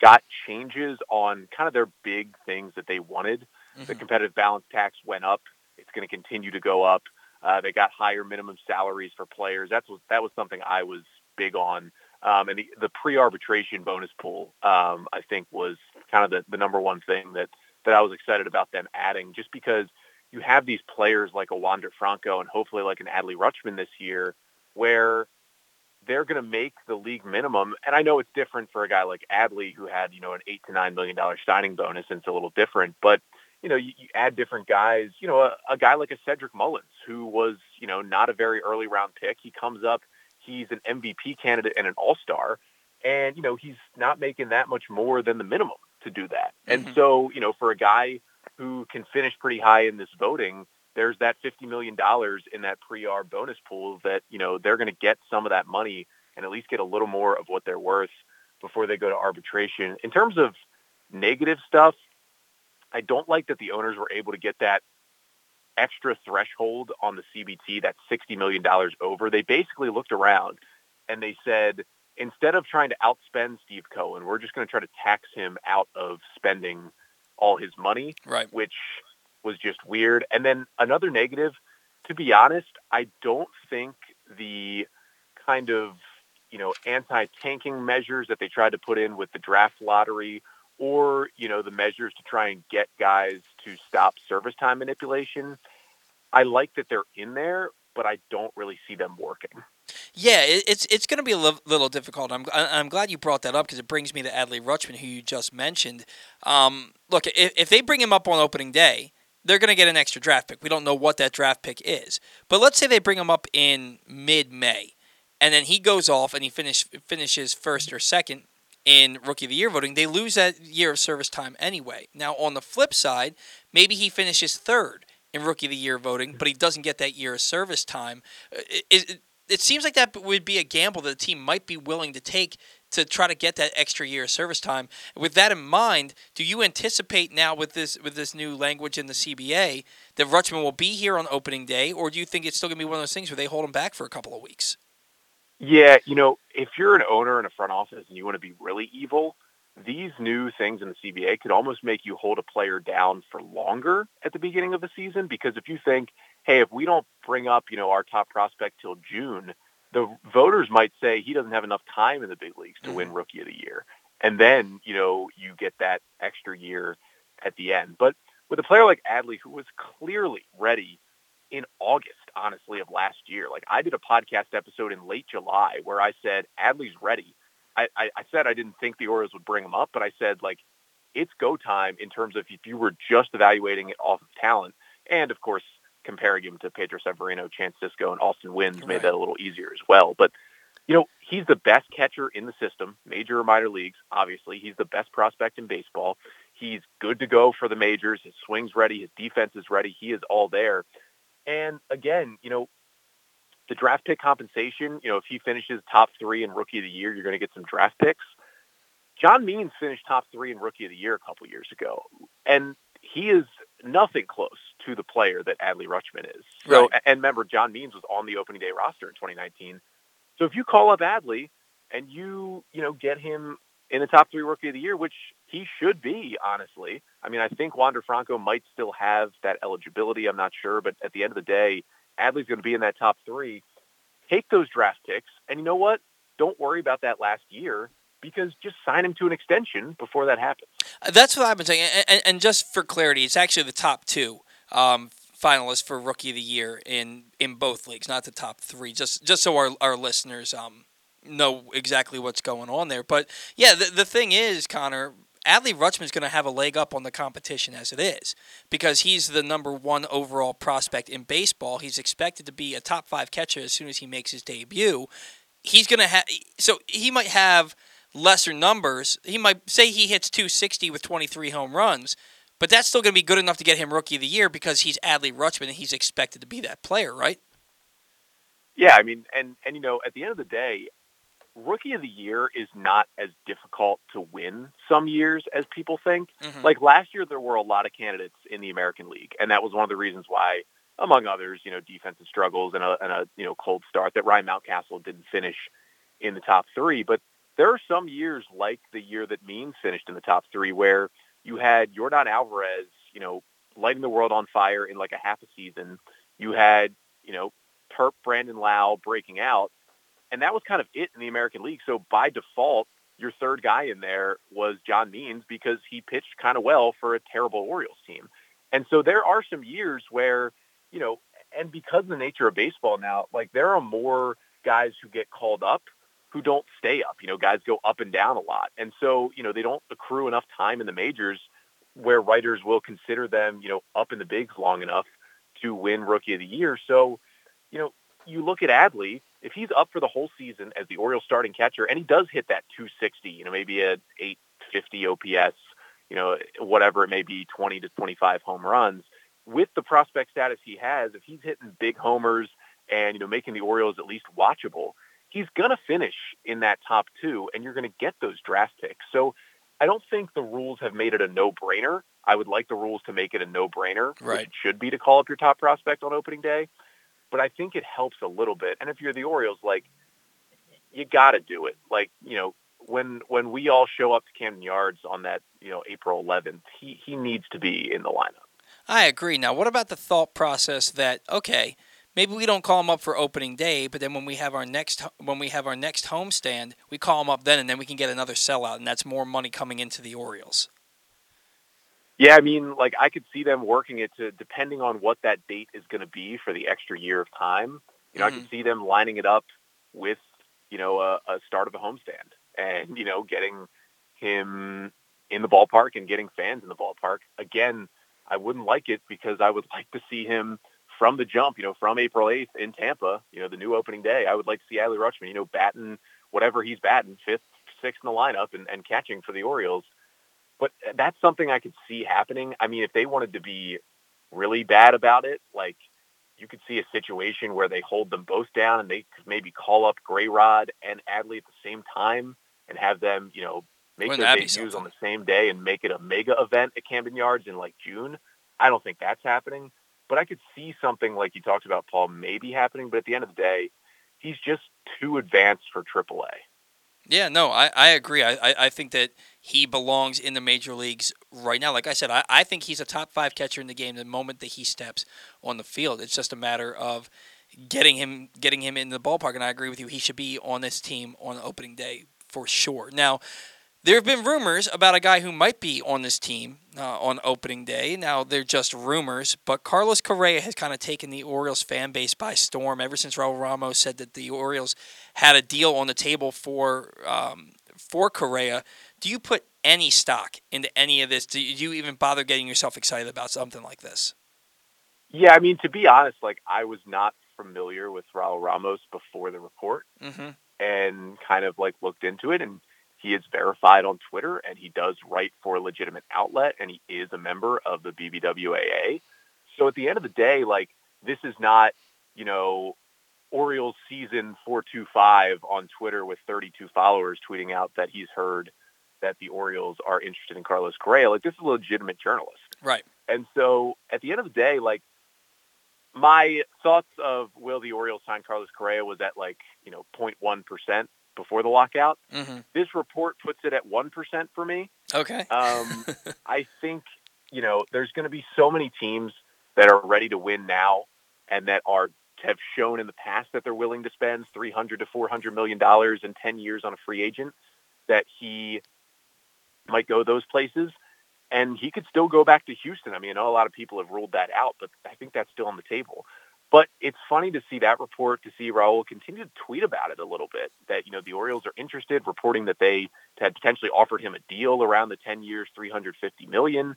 got changes on kind of their big things that they wanted. Mm-hmm. The competitive balance tax went up. It's going to continue to go up. Uh, they got higher minimum salaries for players. That's what that was something I was big on. Um, and the, the pre-arbitration bonus pool, um, I think, was kind of the, the number one thing that that I was excited about them adding, just because you have these players like a Wander Franco and hopefully like an Adley Rutschman this year, where they're going to make the league minimum. And I know it's different for a guy like Adley who had you know an eight to nine million dollar signing bonus, and it's a little different, but you know, you, you add different guys. You know, a, a guy like a Cedric Mullins, who was, you know, not a very early round pick. He comes up, he's an MVP candidate and an All Star, and you know, he's not making that much more than the minimum to do that. Mm-hmm. And so, you know, for a guy who can finish pretty high in this voting, there's that fifty million dollars in that pre-arb bonus pool that you know they're going to get some of that money and at least get a little more of what they're worth before they go to arbitration. In terms of negative stuff, I don't like that the owners were able to get that extra threshold on the CBT, that $60 million over. They basically looked around and they said, instead of trying to outspend Steve Cohen, we're just going to try to tax him out of spending all his money, right. which was just weird. And then another negative, to be honest, I don't think the kind of, you know, anti-tanking measures that they tried to put in with the draft lottery or you know the measures to try and get guys to stop service time manipulation. I like that they're in there, but I don't really see them working. Yeah, it's it's going to be a little difficult. I'm I'm glad you brought that up because it brings me to Adley Rutschman, who you just mentioned. Um, look, if, if they bring him up on opening day, they're going to get an extra draft pick. We don't know what that draft pick is, but let's say they bring him up in mid May, and then he goes off and he finish finishes first or second in Rookie of the Year voting, they lose that year of service time anyway. Now, on the flip side, maybe he finishes third in Rookie of the Year voting, but he doesn't get that year of service time. Uh, it, it, it seems like that would be a gamble that the team might be willing to take to try to get that extra year of service time. With that in mind, do you anticipate now with this with this new language in the CBA that Rutschman will be here on opening day, or do you think it's still going to be one of those things where they hold him back for a couple of weeks? Yeah, you know, if you're an owner in a front office and you want to be really evil, these new things in the CBA could almost make you hold a player down for longer at the beginning of the season because if you think, hey, if we don't bring up, you know, our top prospect till June, the voters might say he doesn't have enough time in the big leagues to win mm-hmm. rookie of the year. And then, you know, you get that extra year at the end. But with a player like Adley who was clearly ready in August, honestly, of last year. Like I did a podcast episode in late July where I said Adley's ready. I, I, I said I didn't think the Orioles would bring him up, but I said like it's go time in terms of if you were just evaluating it off of talent, and of course comparing him to Pedro Severino, Chance Sisco, and Austin Wynns right. made that a little easier as well. But you know he's the best catcher in the system, major or minor leagues. Obviously, he's the best prospect in baseball. He's good to go for the majors. His swing's ready. His defense is ready. He is all there. And again, you know, the draft pick compensation, you know, if he finishes top three in rookie of the year, you're going to get some draft picks. John Means finished top three in rookie of the year a couple years ago. And he is nothing close to the player that Adley Rutschman is. So, right. and remember, John Means was on the opening day roster in 2019. So if you call up Adley and you, you know, get him in the top three rookie of the year, which he should be, honestly. I mean, I think Wander Franco might still have that eligibility. I'm not sure, but at the end of the day, Adley's going to be in that top three. Take those draft picks, and you know what? Don't worry about that last year because just sign him to an extension before that happens. Uh, that's what I've been saying. And, and just for clarity, it's actually the top two um, finalists for Rookie of the Year in in both leagues, not the top three. Just just so our our listeners um, know exactly what's going on there. But yeah, the, the thing is, Connor, Adley Rutschman's going to have a leg up on the competition as it is because he's the number one overall prospect in baseball. He's expected to be a top five catcher as soon as he makes his debut. He's going to have, so he might have lesser numbers. He might say he hits 260 with 23 home runs, but that's still going to be good enough to get him Rookie of the Year because he's Adley Rutschman and he's expected to be that player, right? Yeah, I mean, and and you know, at the end of the day, rookie of the year is not as difficult to win some years as people think. Mhm. Like last year, there were a lot of candidates in the American League, and that was one of the reasons why, among others, you know, defensive struggles and a, and a you know cold start that Ryan Mountcastle didn't finish in the top three. But there are some years, like the year that Means finished in the top three, where you had Yordan Alvarez, you know, lighting the world on fire in like a half a season. You had, you know, Terp Brandon Lowe breaking out, and that was kind of it in the American League. So by default, your third guy in there was John Means because he pitched kind of well for a terrible Orioles team. And so there are some years where, you know, and because of the nature of baseball now, like there are more guys who get called up who don't stay up. You know, guys go up and down a lot. And so, you know, they don't accrue enough time in the majors where writers will consider them, you know, up in the bigs long enough to win rookie of the year. So, you know, you look at Adley, if he's up for the whole season as the Orioles starting catcher and he does hit that 260, you know, maybe a 850 OPS, you know, whatever it may be, 20 to 25 home runs, with the prospect status he has, if he's hitting big homers and, you know, making the Orioles at least watchable, he's going to finish in that top two and you're going to get those draft picks. So I don't think the rules have made it a no-brainer. I would like the rules to make it a no-brainer, which Right. it should be to call up your top prospect on opening day. But I think it helps a little bit. And if you're the Orioles, like you got to do it. Like you know, when when we all show up to Camden Yards on that you know April 11th, he he needs to be in the lineup. I agree. Now, what about the thought process that okay, maybe we don't call him up for opening day, but then when we have our next when we have our next homestand, we call him up then, and then we can get another sellout, and that's more money coming into the Orioles. Yeah, I mean, like I could see them working it to depending on what that date is going to be for the extra year of time. You know, I could mm-hmm. see them lining it up with you know a, a start of a homestand and you know getting him in the ballpark and getting fans in the ballpark. Again, I wouldn't like it because I would (laughs) like to see him from the jump. You know, from April 8th in Tampa. You know, the new opening day. I would like to see Adley Rutschman. You know, batting whatever he's batting, fifth, sixth in the lineup, and, and catching for the Orioles but that's something I could see happening. I mean, if they wanted to be really bad about it, like you could see a situation where they hold them both down and they could maybe call up Grayrod and Adley at the same time and have them, you know, make Wouldn't their debuts on the same day and make it a mega event at Camden Yards in like June. I don't think that's happening, but I could see something like you talked about, Paul, maybe happening. But at the end of the day, he's just too advanced for AAA. Yeah, no, I, I agree. I, I, I think that he belongs in the major leagues right now. Like I said, I, I think he's a top five catcher in the game the moment that he steps on the field. It's just a matter of getting him getting him in the ballpark. And I agree with you. He should be on this team on opening day for sure. Now, there have been rumors about a guy who might be on this team uh, on opening day. Now, they're just rumors, but Carlos Correa has kind of taken the Orioles fan base by storm ever since Raul Ramos said that the Orioles had a deal on the table for um, for Correa. Do you put any stock into any of this? Do you, even bother getting yourself excited about something like this? Yeah, I mean, to be honest, like I was not familiar with Raul Ramos before the report Mm-hmm. and kind of like looked into it and he is verified on Twitter and he does write for a legitimate outlet and he is a member of the BBWAA. So at the end of the day, like this is not, you know, Orioles season 425 on Twitter with 32 followers tweeting out that he's heard that the Orioles are interested in Carlos Correa. Like this is a legitimate journalist. Right. And so at the end of the day, like my thoughts of will the Orioles sign Carlos Correa was at like, you know, 0.1% before the lockout. Mm-hmm. This report puts it at 1% for me. Okay. Um, (laughs) I think, you know, there's going to be so many teams that are ready to win now and that are have shown in the past that they're willing to spend 300 to 400 million dollars in 10 years on a free agent that he might go those places and he could still go back to Houston. I mean, a lot of people have ruled that out, but I think that's still on the table. But it's funny to see that report, to see Raul continue to tweet about it a little bit, that, you know, the Orioles are interested, reporting that they had potentially offered him a deal around the 10 years, 350 million.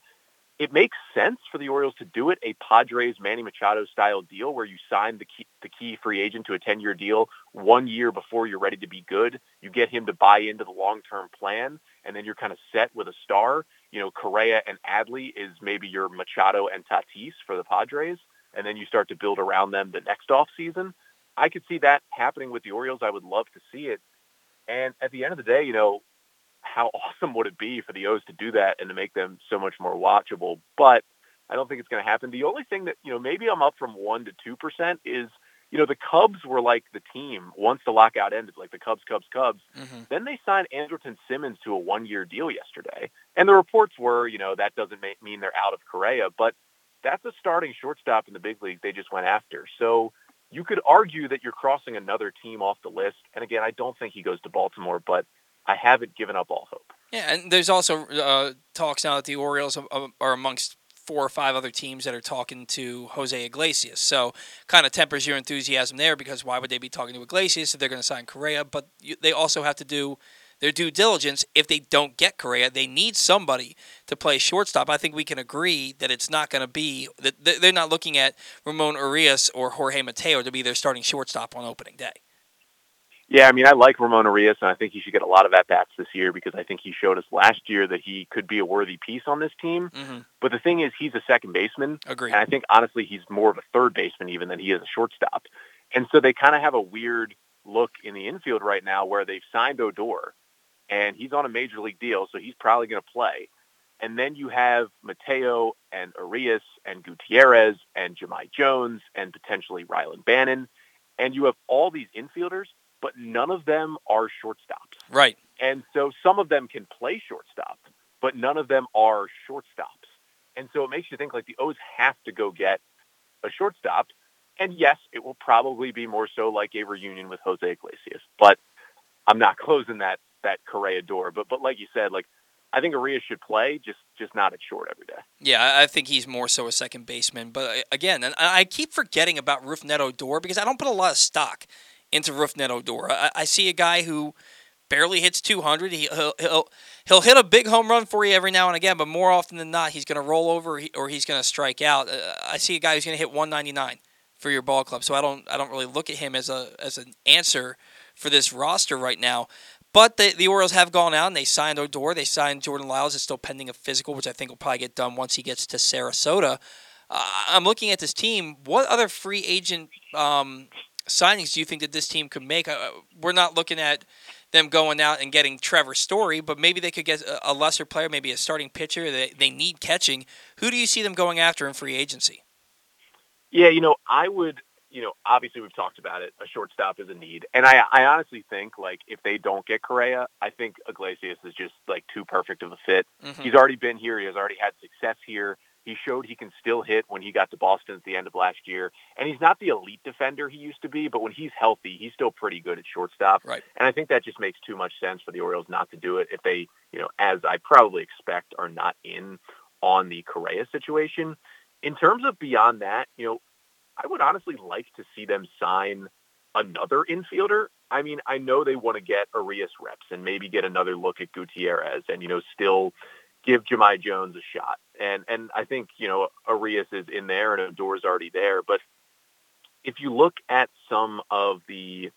It makes sense for the Orioles to do it, a Padres Manny Machado style deal where you sign the key, the key free agent to a 10 year deal one year before you're ready to be good. You get him to buy into the long term plan, and then you're kind of set with a star. You know, Correa and Adley is maybe your Machado and Tatis for the Padres, and then you start to build around them the next off season. I could see that happening with the Orioles. I would love to see it. And at the end of the day, you know, how (laughs) awesome would it be for the O's to do that and to make them so much more watchable? But I don't think it's going to happen. The only thing that, you know, maybe I'm up from 1 to 2% is, you know, the Cubs were like the team once the lockout ended, like the Cubs, Cubs, Cubs. Mm-hmm. Then they signed Andrelton Simmons to a one-year deal yesterday. And the reports were, you know, that doesn't make, mean they're out of Correa, but that's a starting shortstop in the big league they just went after. So you could argue that you're crossing another team off the list. And again, I don't think he goes to Baltimore, but I haven't given up all hope. Yeah, and there's also uh, talks now that the Orioles are, are amongst four or five other teams that are talking to Jose Iglesias. So kind of tempers your enthusiasm there because why would they be talking to Iglesias if they're going to sign Correa? But you, they also have to do their due diligence. If they don't get Correa, they need somebody to play shortstop. I think we can agree that it's not going to be that they're not looking at Ramon Urias or Jorge Mateo to be their starting shortstop on opening day. Yeah, I mean, I like Ramon Urias, and I think he should get a lot of at bats this year because I think he showed us last year that he could be a worthy piece on this team. Mm-hmm. But the thing is, he's a second baseman, Agreed. and I think honestly, he's more of a third baseman even than he is a shortstop. And so they kind of have a weird look in the infield right now where they've signed Odor, and he's on a major league deal, so he's probably going to play. And then you have Mateo and Arias and Gutierrez and Jahmai Jones and potentially Rylan Bannon. And you have all these infielders, but none of them are shortstops. Right. And so some of them can play shortstop, but none of them are shortstops. And so it makes you think like the O's have to go get a shortstop. And yes, it will probably be more so like a reunion with Jose Iglesias, but I'm not (laughs) closing that that Correa door. But but like you said, like I think Arias should play, just just not at short every day. Yeah, I think he's more so a second baseman. But uh, again, and I keep forgetting about Rougned Odor because I don't put a lot of stock into Rougned Odor. I, I see a guy who barely hits 200. He, will he'll he'll hit a big home run for you every now and again, but more often than not, he's going to roll over or he's going to strike out. Uh, I see a guy who's going to hit 199 for your ball club, so I don't I don't really look at him as a as an answer for this roster right now. But the, the Orioles have gone out and they signed Odor. They signed Jordan Lyles. It's still pending a physical, which I think will probably get done once he gets to Sarasota. Uh, I'm looking at this team. What other free agent um, signings do you think that this team could make? Uh, we're not looking at them going out and getting Trevor Story, but maybe they could get a, a lesser player, maybe a starting pitcher. They, they need catching. Who do you see them going after in free agency? Yeah, you know, I would you know, obviously we've talked about it. A shortstop is a need, and I, I honestly think like if they don't get Correa, I think Iglesias is just like too perfect of a fit. Mm-hmm. He's already been here. He has already had success here. He showed he can still hit when he got to Boston at the end of last year, and he's not the elite defender he used to be, but when he's healthy, he's still pretty good at shortstop. Right. And I think that just makes too much sense for the Orioles not to do it if they, you know, as I probably expect, are not in on the Correa situation. In terms of beyond that, you know, I would honestly like to see them sign another infielder. I mean, I know they want to get Arias reps and maybe get another look at Gutierrez and, you know, still give Jahmai Jones a shot. And and I think, you know, Arias is in there and Odor's already there. But if you look at some of the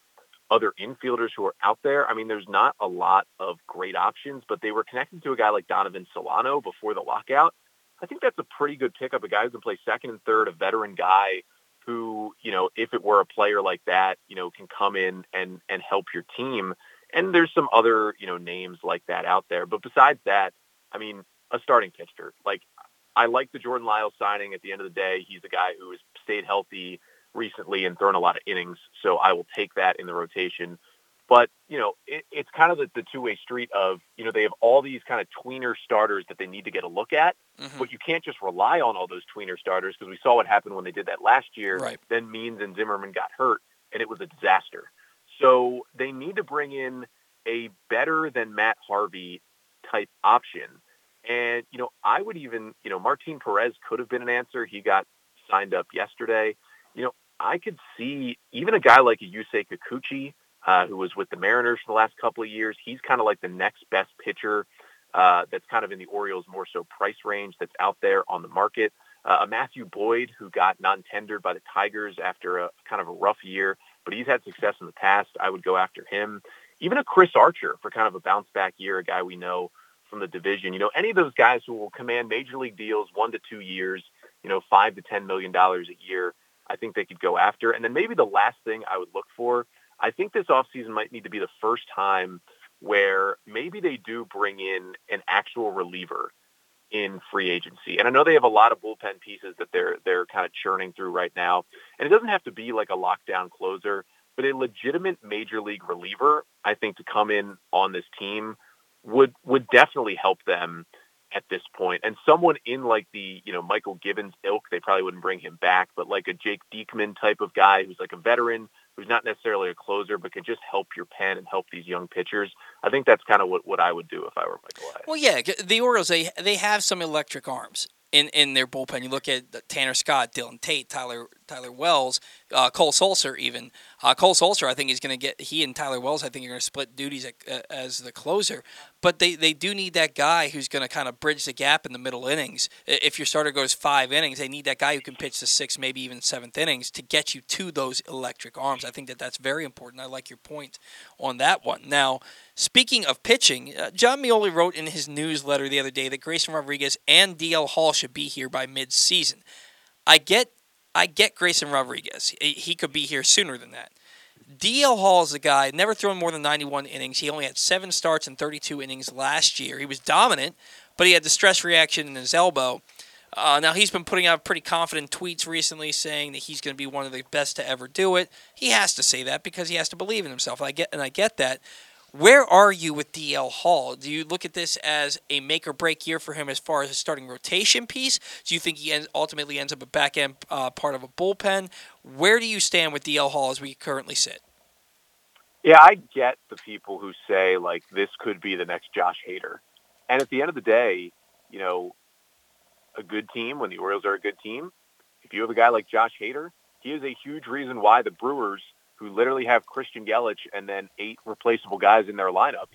other infielders who are out there, I mean, there's not a lot of great options, but they were connected to a guy like Donovan Solano before the lockout. I think that's a pretty good pickup, a guy who can play second and third, a veteran guy who, you know, if it were a player like that, you know, can come in and and help your team. And there's some other, you know, names like that out there. But besides that, I mean, a starting pitcher. Like I like the Jordan Lyles signing at the end of the day. He's a guy who has stayed healthy recently and thrown a lot of innings, so I will take that in the rotation. But, you know, it, it's kind of the, the two-way street of, you know, they have all these kind of tweener starters that they need to get a look at, Mhm. but you can't just rely on all those tweener starters because we saw what happened when they did that last year. Right. Then Means and Zimmermann got hurt, and it was a disaster. So they need to bring in a better than Matt Harvey type option. And, you know, I would even, you know, Martin Perez could have been an answer. He got signed up yesterday. You know, I could see even a guy like a Yusei Kikuchi, uh, who was with the Mariners for the last couple of years. He's kind of like the next best pitcher uh, that's kind of in the Orioles more so price range that's out there on the market. Uh, a Matthew Boyd who got non-tendered by the Tigers after a kind of a rough year, but he's had success in the past. I would go after him. Even a Chris Archer for kind of a bounce back year, a guy we know from the division. You know, any of those guys who will command major league deals, one to two years, you know, five to ten million dollars a year. I think they could go after. And then maybe the last thing I would look for, I think this offseason might need to be the first time where maybe they do bring in an actual reliever in free agency. And I know they have a lot of bullpen pieces that they're they're kind of churning through right now. And it doesn't have to be like a lockdown closer, but a legitimate major league reliever, I think to come in on this team would would definitely help them at this point. And someone in like the, you know, Mychal Givens ilk, they probably wouldn't bring him back, but like a Jake Diekman type of guy who's like a veteran, who's not necessarily a closer, but can just help your pen and help these young pitchers. I think that's kind of what, what I would do if I were Michael A. Well, yeah, the Orioles they they have some electric arms in, in their bullpen. You look at Tanner Scott, Dylan Tate, Tyler Tyler Wells, uh, Cole Sulser even. Uh, Cole Sulser, I think he's going to get he and Tyler Wells. I think are going to split duties at, uh, as the closer. But they, they do need that guy who's going to kind of bridge the gap in the middle innings. If your starter goes five innings, they need that guy who can pitch the sixth, maybe even seventh innings to get you to those electric arms. I think that that's very important. I like your point on that one. Now, speaking of pitching, uh, Jon Meoli wrote in his newsletter the other day that Grayson Rodriguez and DL Hall should be here by mid-season. I get I get Grayson Rodriguez. He could be here sooner than that. DL Hall is a guy never thrown more than 91 innings. He only had seven starts and 32 innings last year. He was dominant, but he had the stress reaction in his elbow. Uh, now he's been putting out pretty confident tweets recently, saying that he's going to be one of the best to ever do it. He has to say that because he has to believe in himself. I get and I get that. Where are you with DL Hall? Do you look at this as a make or break year for him as far as a starting rotation piece? Do you think he ends, ultimately ends up a back end uh, part of a bullpen? Where do you stand with DL Hall as we currently sit? Yeah, I get the people who say like this could be the next Josh Hader. And at the end of the day, you know, a good team when the Orioles are a good team, if you have a guy like Josh Hader, he is a huge reason why the Brewers who literally have Christian Yelich and then eight replaceable guys in their lineup,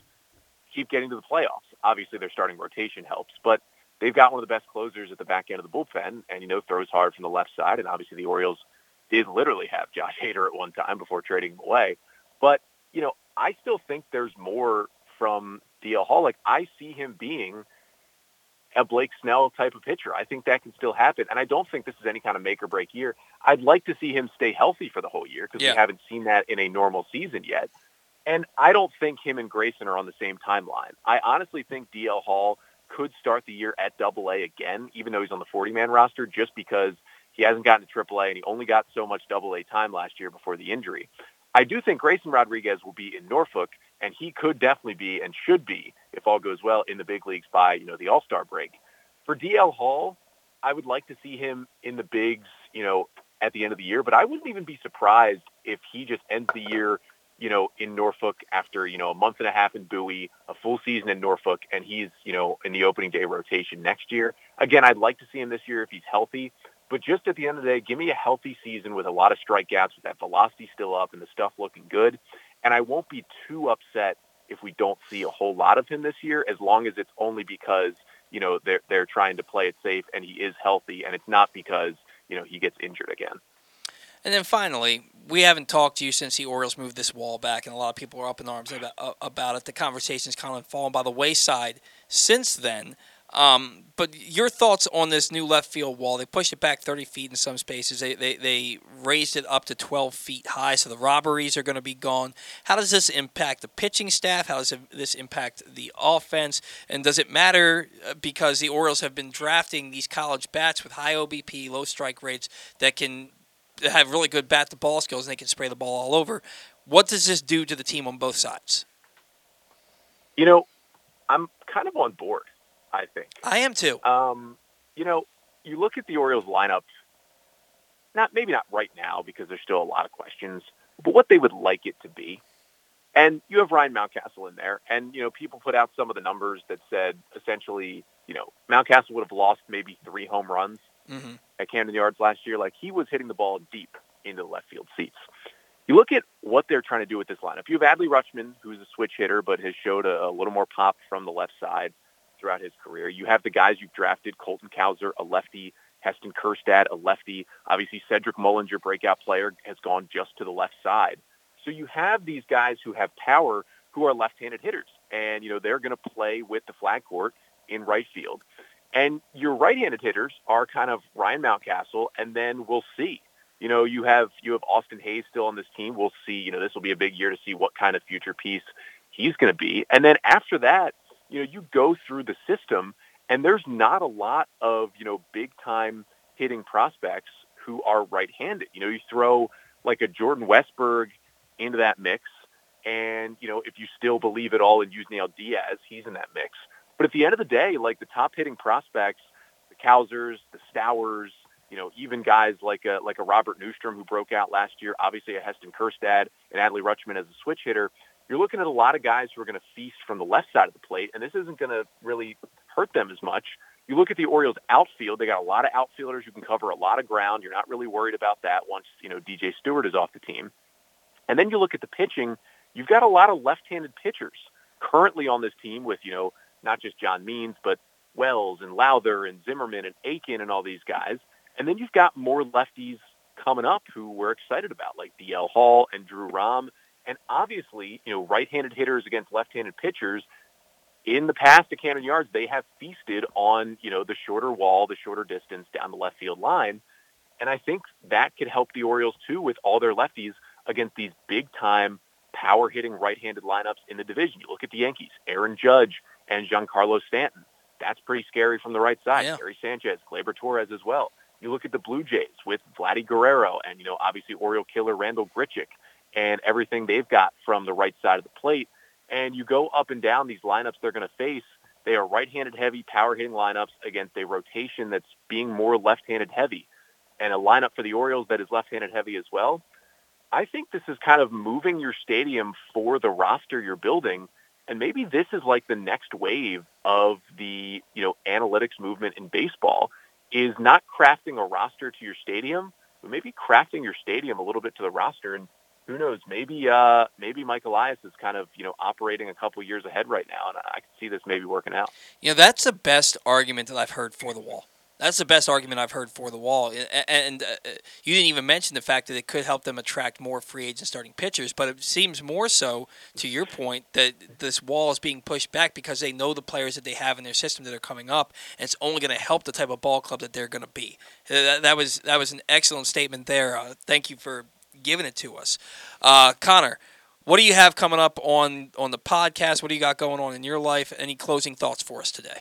keep getting to the playoffs. Obviously, their starting rotation helps, but they've got one of the best closers at the back end of the bullpen, and you know throws hard from the left side. And obviously, the Orioles did literally have Josh (laughs) Hader at one time before trading him away. But you know, I still think there's more from DL Hall. Like I see him being a Blake Snell type of pitcher. I think that can still happen. And I don't think this is any kind of make or break year. I'd like to see him stay healthy for the whole year because Yeah. we haven't seen that in a normal season yet. And I don't think him and Grayson are on the same timeline. I honestly think DL Hall could start the year at double A again, even though he's on the 40 man roster, just because he hasn't gotten to AAA and he only got so much double A time last year before the injury. I do think Grayson Rodriguez will be in Norfolk, and he could definitely be and should be, if all goes well, in the big leagues by you know the All Star break. For DL Hall, I would like to see him in the bigs, you know, at the end of the year. But I wouldn't even be surprised if he just ends the year, you know, in Norfolk after you know a month and a half in Bowie, a full season in Norfolk, and he's you know in the opening day rotation next year. Again, I'd like to see him this year if he's healthy. But just at the end of the day, give me a healthy season with a lot of strikeouts, with that velocity still up and the stuff looking good. And I won't be too upset if we don't see a whole lot of him this year, as long as it's only because you know they're they're trying to play it safe and he is healthy, and it's not because you know he gets injured again. And then finally, we haven't talked to you since the Orioles moved this wall back, and a lot of people are up in arms about, uh, about it. The conversation's kind of fallen by the wayside since then. Um, but your thoughts on this new left field wall? They pushed it back 30 feet in some spaces. They, they, they raised it up to 12 feet high, so the robberies are going to be gone. How does this impact the pitching staff? How does this impact the offense? And does it matter uh, because the Orioles have been drafting these college bats with high OBP, low strike rates that can have really good bat to ball skills and they can spray the ball all over? What does this do to the team on both sides? You know, I'm kind of on board. I think. I am too. Um, you know, you look at the Orioles lineup, not maybe not right now because there's still a lot of questions, but what they would like it to be. And you have Ryan Mountcastle in there, and you know people put out some of the numbers that said essentially, you know, Mountcastle would have lost maybe three home runs Mm-hmm. at Camden Yards last year. Like he was hitting the ball deep into the left field seats. You look at what they're trying to do with this lineup. You have Adley Rutschman, who's a switch hitter, but has showed a, a little more pop from the left side throughout his career. You have the guys you've drafted, Colton Cowser, a lefty, Heston Kjerstad, a lefty. Obviously, Cedric Mullinger, breakout player, has gone just to the left side. So you have these guys who have power who are left-handed hitters, and you know they're going to play with the flag court in right field. And your right-handed hitters are kind of Ryan Mountcastle, and then we'll see. You know, you have you have Austin Hays still on this team. We'll see. You know, this will be a big year to see what kind of future piece he's going to be. And then after that, you know, you go through the system, and there's not a lot of you know big time hitting prospects who are right-handed. You know, you throw like a Jordan Westburg into that mix, and you know, if you still believe it all in Yusniel Diaz, he's in that mix. But at the end of the day, like the top hitting prospects, the Cowsers, the Stowers, you know, even guys like a like a Robert Neustrom who broke out last year, obviously a Heston Kjerstad and Adley Rutschman as a switch hitter. You're looking at a lot of guys who are going to feast from the left side of the plate, and this isn't going to really hurt them as much. You look at the Orioles outfield; they got a lot of outfielders who can cover a lot of ground. You're not really worried about that once you know DJ Stewart is off the team. And then you look at the pitching; you've got a lot of left-handed pitchers currently on this team with you know not just John Means, but Wells and Lowther and Zimmermann and Akin and all these guys. And then you've got more lefties coming up who we're excited about, like DL Hall and Drew Rom. And obviously, you know, right-handed hitters against left-handed pitchers. In the past at Camden Yards, they have feasted on, you know, the shorter wall, the shorter distance down the left field line. And I think that could help the Orioles too with all their lefties against these big-time power-hitting right-handed lineups in the division. You look at the Yankees, Aaron Judge and Giancarlo Stanton. That's pretty scary from the right side. Yeah. Gary Sanchez, Gleyber Torres as well. You look at the Blue Jays with Vladdy Guerrero and, you know, obviously Oriole killer Randall Grichuk and everything they've got from the right side of the plate. And you go up and down these lineups they're going to face. They are right-handed heavy, power-hitting lineups against a rotation that's being more left-handed heavy. And a lineup for the Orioles that is left-handed heavy as well. I think this is kind of moving your stadium for the roster you're building. And maybe this is like the next wave of the, you know, analytics movement in baseball is not crafting a roster to your stadium, but maybe crafting your stadium a little bit to the roster. And who knows, maybe uh, maybe Mike Elias is kind of you know operating a couple years ahead right now, and I can see this maybe working out. You know, that's the best argument that I've heard for the wall. That's the best argument I've heard for the wall. And uh, you didn't even mention the fact that it could help them attract more free agent starting pitchers, but it seems more so, to your point, that this wall is being pushed back because they know the players that they have in their system that are coming up, and it's only going to help the type of ball club that they're going to be. That, that was that was an excellent statement there. Uh, thank you for giving it to us, uh, Connor. What do you have coming up on on the podcast? What do you got going on in your life? Any closing thoughts for us today?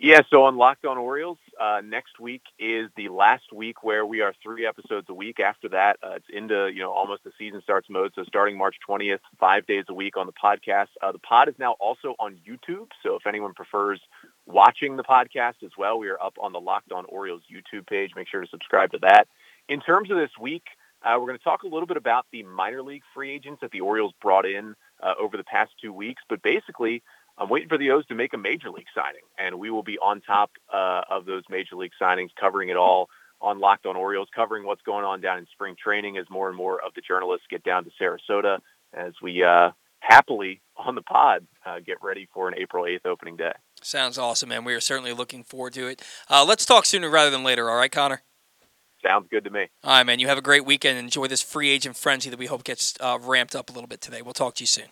Yeah, so on Locked On Orioles, uh, next week is the last week where we are three episodes a week. After that, uh, it's into you know almost the season starts mode. So starting March 20th, five days a week on the podcast. Uh, the pod is now also on YouTube. So if anyone prefers watching the podcast as well, we are up on the Locked On Orioles YouTube page. Make sure to subscribe to that. In terms of this week, uh, we're going to talk a little bit about the minor league free agents that the Orioles brought in uh, over the past two weeks. But basically, I'm waiting for the O's to make a major league signing, and we will be on top uh, of those major league signings, covering it all on Locked On Orioles, covering what's going on down in spring training as more and more of the journalists get down to Sarasota as we uh, happily on the pod uh, get ready for an April 8th opening day. Sounds awesome, man. We are certainly looking forward to it. Uh, let's talk sooner rather than later, all right, Connor? Sounds good to me. All right, man. You have a great weekend. Enjoy this free agent frenzy that we hope gets uh, ramped up a little bit today. We'll talk to you soon.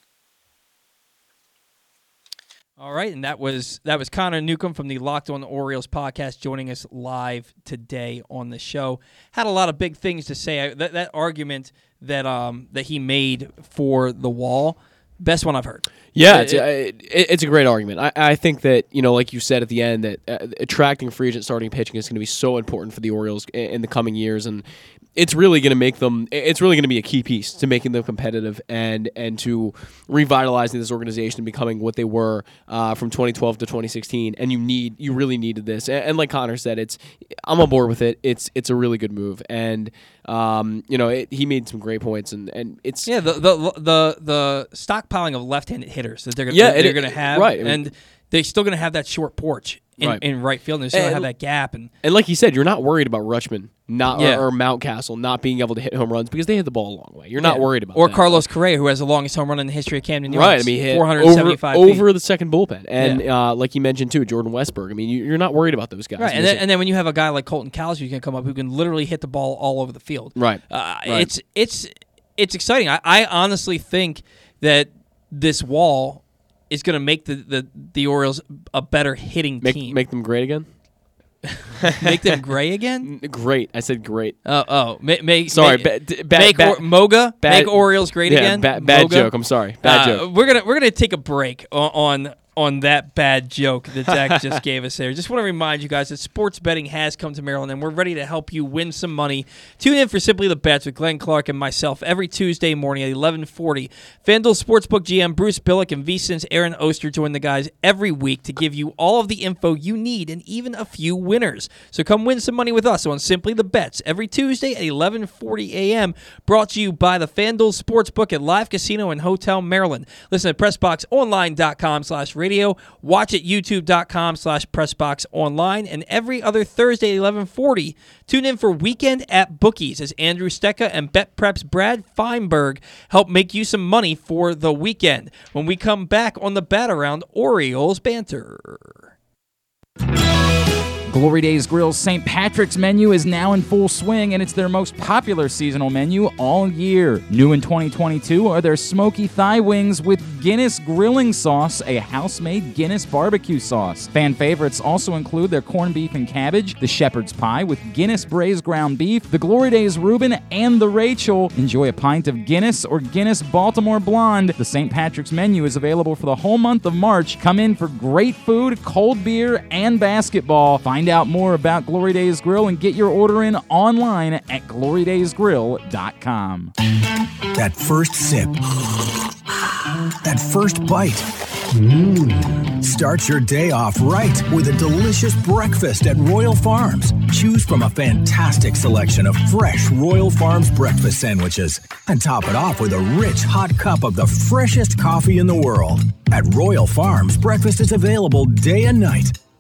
All right, and that was that was Connor Newcomb from the Locked On Orioles podcast joining us live today on the show. Had a lot of big things to say. I, that, that argument that um that he made for the wall, best one I've heard. Yeah, It- it's, a, it, it's a great argument. I, I think that you know, like you said at the end, that uh, attracting free agent starting pitching is going to be so important for the Orioles in, in the coming years, and it's really going to make them. It's really going to be a key piece to making them competitive and and to revitalizing this organization and becoming what they were uh, from 2012 to 2016. And you need, you really needed this. And, and like Connor said, it's I'm on board with it. It's it's a really good move, and um, you know, it, he made some great points, and and it's Yeah, the the the, the stockpiling of left-handed hitters that they're gonna, Yeah, that they're going to have, right, and they're still going to have that short porch in, Right. in right field. And they're still going to have that gap, and And like you said, you're not worried about Rutschman not Yeah. or, or Mountcastle not being able to hit home runs because they hit the ball a long way. You're not worried about that. or that. Carlos Correa, who has the longest home run in the history of Camden Yards. Right, I mean, he hit 475 over, over the second bullpen, and uh, like you mentioned too, Jordan Westburg. I mean, you, you're not worried about those guys. Right, and then, and then when you have a guy like Colton Cowser who can come up, who can literally hit the ball all over the field. Right, Uh, right. It's it's it's exciting. I, I honestly think that this wall is going to make the, the, the Orioles a better hitting make team. make them great again. (laughs) make them gray again? Great. I said great. Oh, oh, make, make Sorry, make, ba- make bad- or, Moga bad- make Orioles great yeah, again. ba- bad Moga? joke. I'm sorry. Bad Uh, joke. We're gonna we're gonna take a break on on that bad joke that Zack (laughs) just gave us there. Just want to remind you guys that sports betting has come to Maryland, and we're ready to help you win some money. Tune in for Simply the Bets with Glenn Clark and myself every Tuesday morning at 11:40. FanDuel Sportsbook GM Bruce Billick and VSIN's Aaron Oster join the guys every week to give you all of the info you need and even a few winners. So come win some money with us on Simply the Bets every Tuesday at 11:40 a.m. Brought to you by the FanDuel Sportsbook at Live Casino and Hotel Maryland. Listen at PressBoxOnline.com/radio. Watch at YouTube.com/PressBoxOnline and every other Thursday at 11:40. Tune in for Weekend at Bookies as Andrew Stecca and Bet Prep's Brad Feinberg help make you some money for the weekend. When we come back on the Bat Around Orioles banter. Glory Days Grill's St. Patrick's menu is now in full swing, and it's their most popular seasonal menu all year. New in 2022 are their smoky thigh wings with Guinness grilling sauce, a house made Guinness barbecue sauce. Fan favorites also include their corned beef and cabbage, the shepherd's pie with Guinness braised ground beef, the Glory Days Reuben, and the Rachel. Enjoy a pint of Guinness or Guinness Baltimore Blonde. The St. Patrick's menu is available for the whole month of March. Come in for great food, cold beer, and basketball. Find out more about Glory Days Grill and get your order in online at glorydaysgrill.com. That first sip. That first bite. Mmm. Start your day off right with a delicious breakfast at Royal Farms. Choose from a fantastic selection of fresh Royal Farms breakfast sandwiches and top it off with a rich hot cup of the freshest coffee in the world. At Royal Farms, breakfast is available day and night.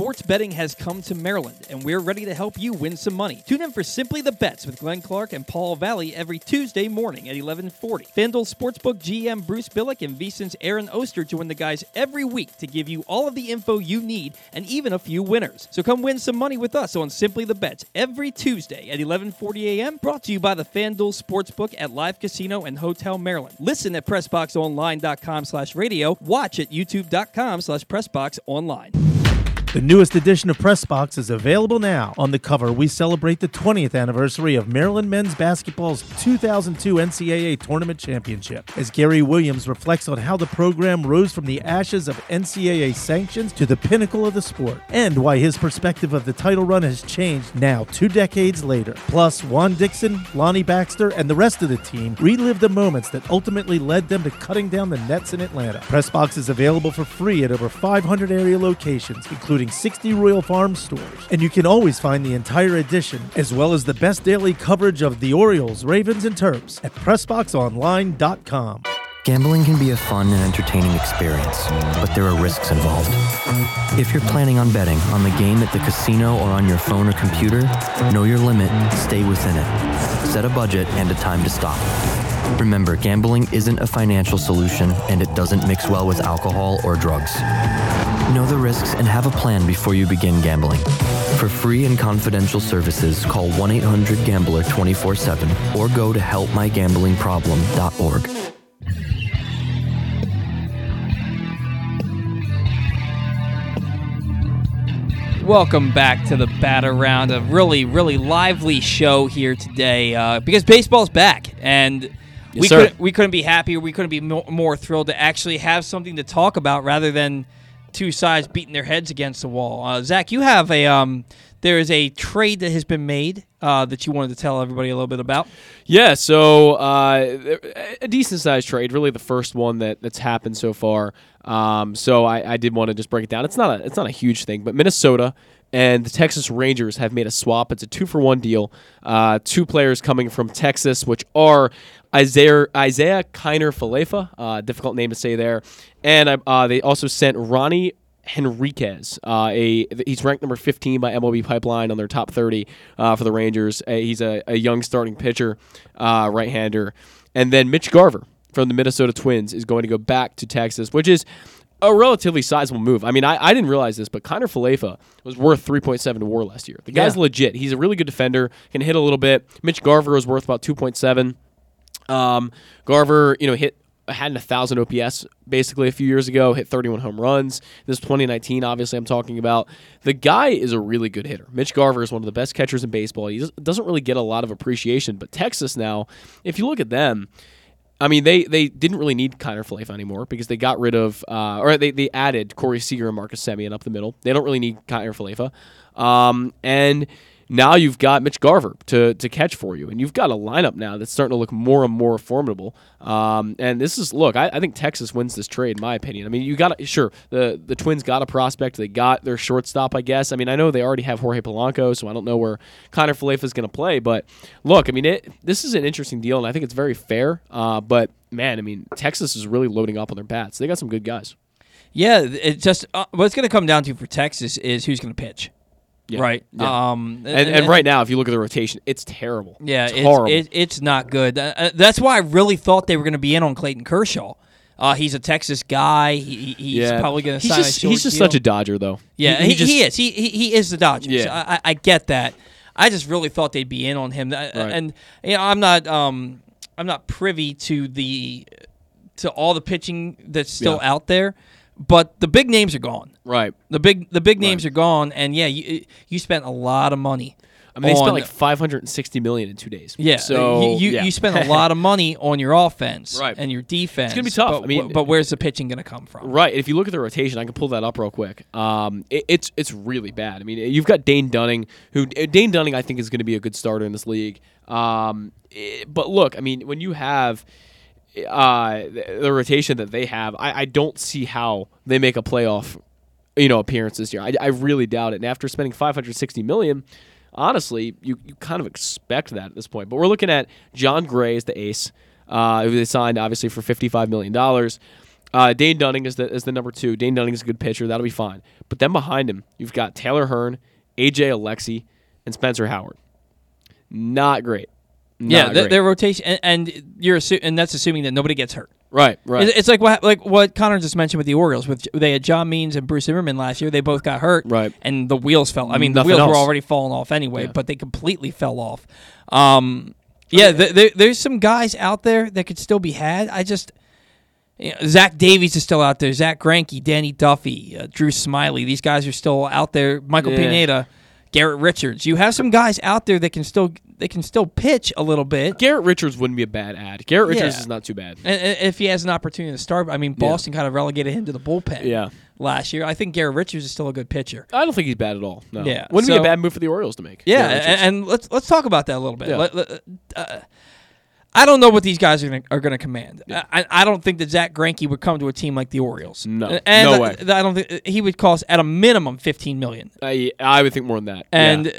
Sports betting has come to Maryland, and we're ready to help you win some money. Tune in for Simply the Bets with Glenn Clark and Paul Valle every Tuesday morning at 1140. FanDuel Sportsbook GM Bruce Billick and VSIN's Aaron Oster join the guys every week to give you all of the info you need and even a few winners. So come win some money with us on Simply the Bets every Tuesday at 1140 a.m. Brought to you by the FanDuel Sportsbook at Live Casino and Hotel Maryland. Listen at PressBoxOnline.com slash radio. Watch at YouTube.com slash PressBoxOnline. The newest edition of Pressbox is available now. On the cover, we celebrate the 20th anniversary of Maryland men's basketball's 2002 NCAA Tournament Championship, as Gary Williams reflects on how the program rose from the ashes of NCAA sanctions to the pinnacle of the sport, and why his perspective of the title run has changed now two decades later. Plus, Juan Dixon, Lonnie Baxter, and the rest of the team relive the moments that ultimately led them to cutting down the nets in Atlanta. Pressbox is available for free at over 500 area locations, including 60 Royal Farm stores. And you can always find the entire edition, as well as the best daily coverage of the Orioles, Ravens, and Terps at PressBoxOnline.com. Gambling can be a fun and entertaining experience, but there are risks involved. If you're planning on betting on the game at the casino or on your phone or computer, know your limit, stay within it. Set a budget and a time to stop. Remember, gambling isn't a financial solution and it doesn't mix well with alcohol or drugs. Know the risks and have a plan before you begin gambling. For free and confidential services, call 1 800 Gambler 24 7 or go to helpmygamblingproblem.org. Welcome back to the Bat Around, a really, really lively show here today uh, because baseball's back, and we sir. couldn't we couldn't be happier. We couldn't be mo- more thrilled to actually have something to talk about rather than two sides beating their heads against the wall. Uh, Zack, you have a um, there is a trade that has been made uh, that you wanted to tell everybody a little bit about. Yeah, so uh, a decent sized trade, really the first one that, that's happened so far. Um, so I, I did want to just break it down. It's not a it's not a huge thing, but Minnesota and the Texas Rangers have made a swap. It's a two for one deal. Uh, two players coming from Texas, which are Isiah Isiah Kiner Falefa, uh, difficult name to say there, and uh, they also sent Ronnie Henriquez. Uh, a he's ranked number 15 by MLB Pipeline on their top 30 uh, for the Rangers. Uh, he's a, a young starting pitcher, uh, right-hander, and then Mitch Garver from the Minnesota Twins is going to go back to Texas, which is a relatively sizable move. I mean, I, I didn't realize this, but Kiner Falefa was worth 3.7 to WAR last year. The guy's Yeah. legit. He's a really good defender, can hit a little bit. Mitch Garver was worth about 2.7. Um, Garver, you know, hit had a thousand OPS basically a few years ago. Hit 31 home runs. This 2019. Obviously, I'm talking about the guy is a really good hitter. Mitch Garver is one of the best catchers in baseball. He doesn't really get a lot of appreciation, but Texas now, if you look at them. I mean, they, they didn't really need Kiner Falefa anymore because they got rid of, uh, or they, they added Corey Seager and Marcus Semien up the middle. They don't really need Kiner Falefa. Um, and now you've got Mitch Garver to, to catch for you. And you've got a lineup now that's starting to look more and more formidable. Um, and this is, look, I, I think Texas wins this trade, in my opinion. I mean, you got, sure, the, the Twins got a prospect. They got their shortstop, I guess. I mean, I know they already have Jorge Polanco, so I don't know where Kiner Falefa is going to play. But look, I mean, it, this is an interesting deal, and I think it's very fair. Uh, but man, I mean, Texas is really loading up on their bats. They got some good guys. Yeah, it just uh, what it's going to come down to for Texas is who's going to pitch. Yeah. Right. Yeah. Um, and, and, right now, if you look at the rotation, it's terrible. Yeah, it's, it's horrible. it- it's not good. Uh, uh, that's why I really thought they were going to be in on Clayton Kershaw. Uh, he's a Texas guy. He, he- he's yeah. probably going to sign just, he's just deal. such a Dodger, though. Yeah, he, he, just, he is. He, he he is the Dodgers. Yeah. I, I- I get that. I just really thought they'd be in on him, Uh, Right. and you know, I'm not um I'm not privy to the to all the pitching that's still Yeah. out there, but the big names are gone. Right. The big the big names are gone, and yeah, you you spent a lot of money. I mean, they spent like 560 million in two days. yeah, So you you, yeah. you spent a (laughs) lot of money on your offense Right. and your defense. It's gonna be tough. But, I mean- but where's the pitching going to come from? Right. If you look at the rotation, I can pull that up real quick. Um, it, it's it's really bad. I mean, you've got Dane Dunning, who Dane Dunning I think is going to be a good starter in this league. Um, eh, but look, I mean, when you have uh, the, rotation that they have, I, I don't see how they make a playoff, you know, appearance this year. I, I really doubt it. And after spending 560 million, honestly, you, you kind of expect that at this point. But we're looking at Jon Gray as the ace, uh, who they signed obviously for 55 million dollars. Uh, Dane Dunning is the is the number two. Dane Dunning is a good pitcher. That'll be fine. But then behind him, you've got Taylor Hearn, AJ Alexy, and Spencer Howard. Not great. Yeah, Not the, great. their rotation, and, and you're assu- and that's assuming that nobody gets hurt. Right, right. It's, it's like what like what Connor just mentioned with the Orioles. With they had John Means and Bruce Zimmermann last year. They both got hurt. Right. And the wheels fell. I mean, Nothing the wheels were already falling off anyway, Yeah. but they completely fell off. Um, yeah, th- there there's some guys out there that could still be had. I just. You know, Zach Davies is still out there. Zack Greinke, Danny Duffy, uh, Drew Smyly. These guys are still out there. Michael Yeah. Pineda, Garrett Richards. You have some guys out there that can still they can still pitch a little bit. Garrett Richards wouldn't be a bad ad. Garrett Richards Yeah. is not too bad. And, and if he has an opportunity to start, I mean. Boston kind of relegated him to the bullpen. Yeah. Last year, I think Garrett Richards is still a good pitcher. I don't think he's bad at all. No. Yeah, Wouldn't be so- a bad move for the Orioles to make. Yeah, Garrett Richards. and, and let's let's talk about that a little bit. Yeah. Let- let- uh, I don't know what these guys are gonna, are going to command. I, I don't think that Zack Greinke would come to a team like the Orioles. No. and No th- way. I don't think he would cost at a minimum fifteen million. I, I would think more than that. And uh,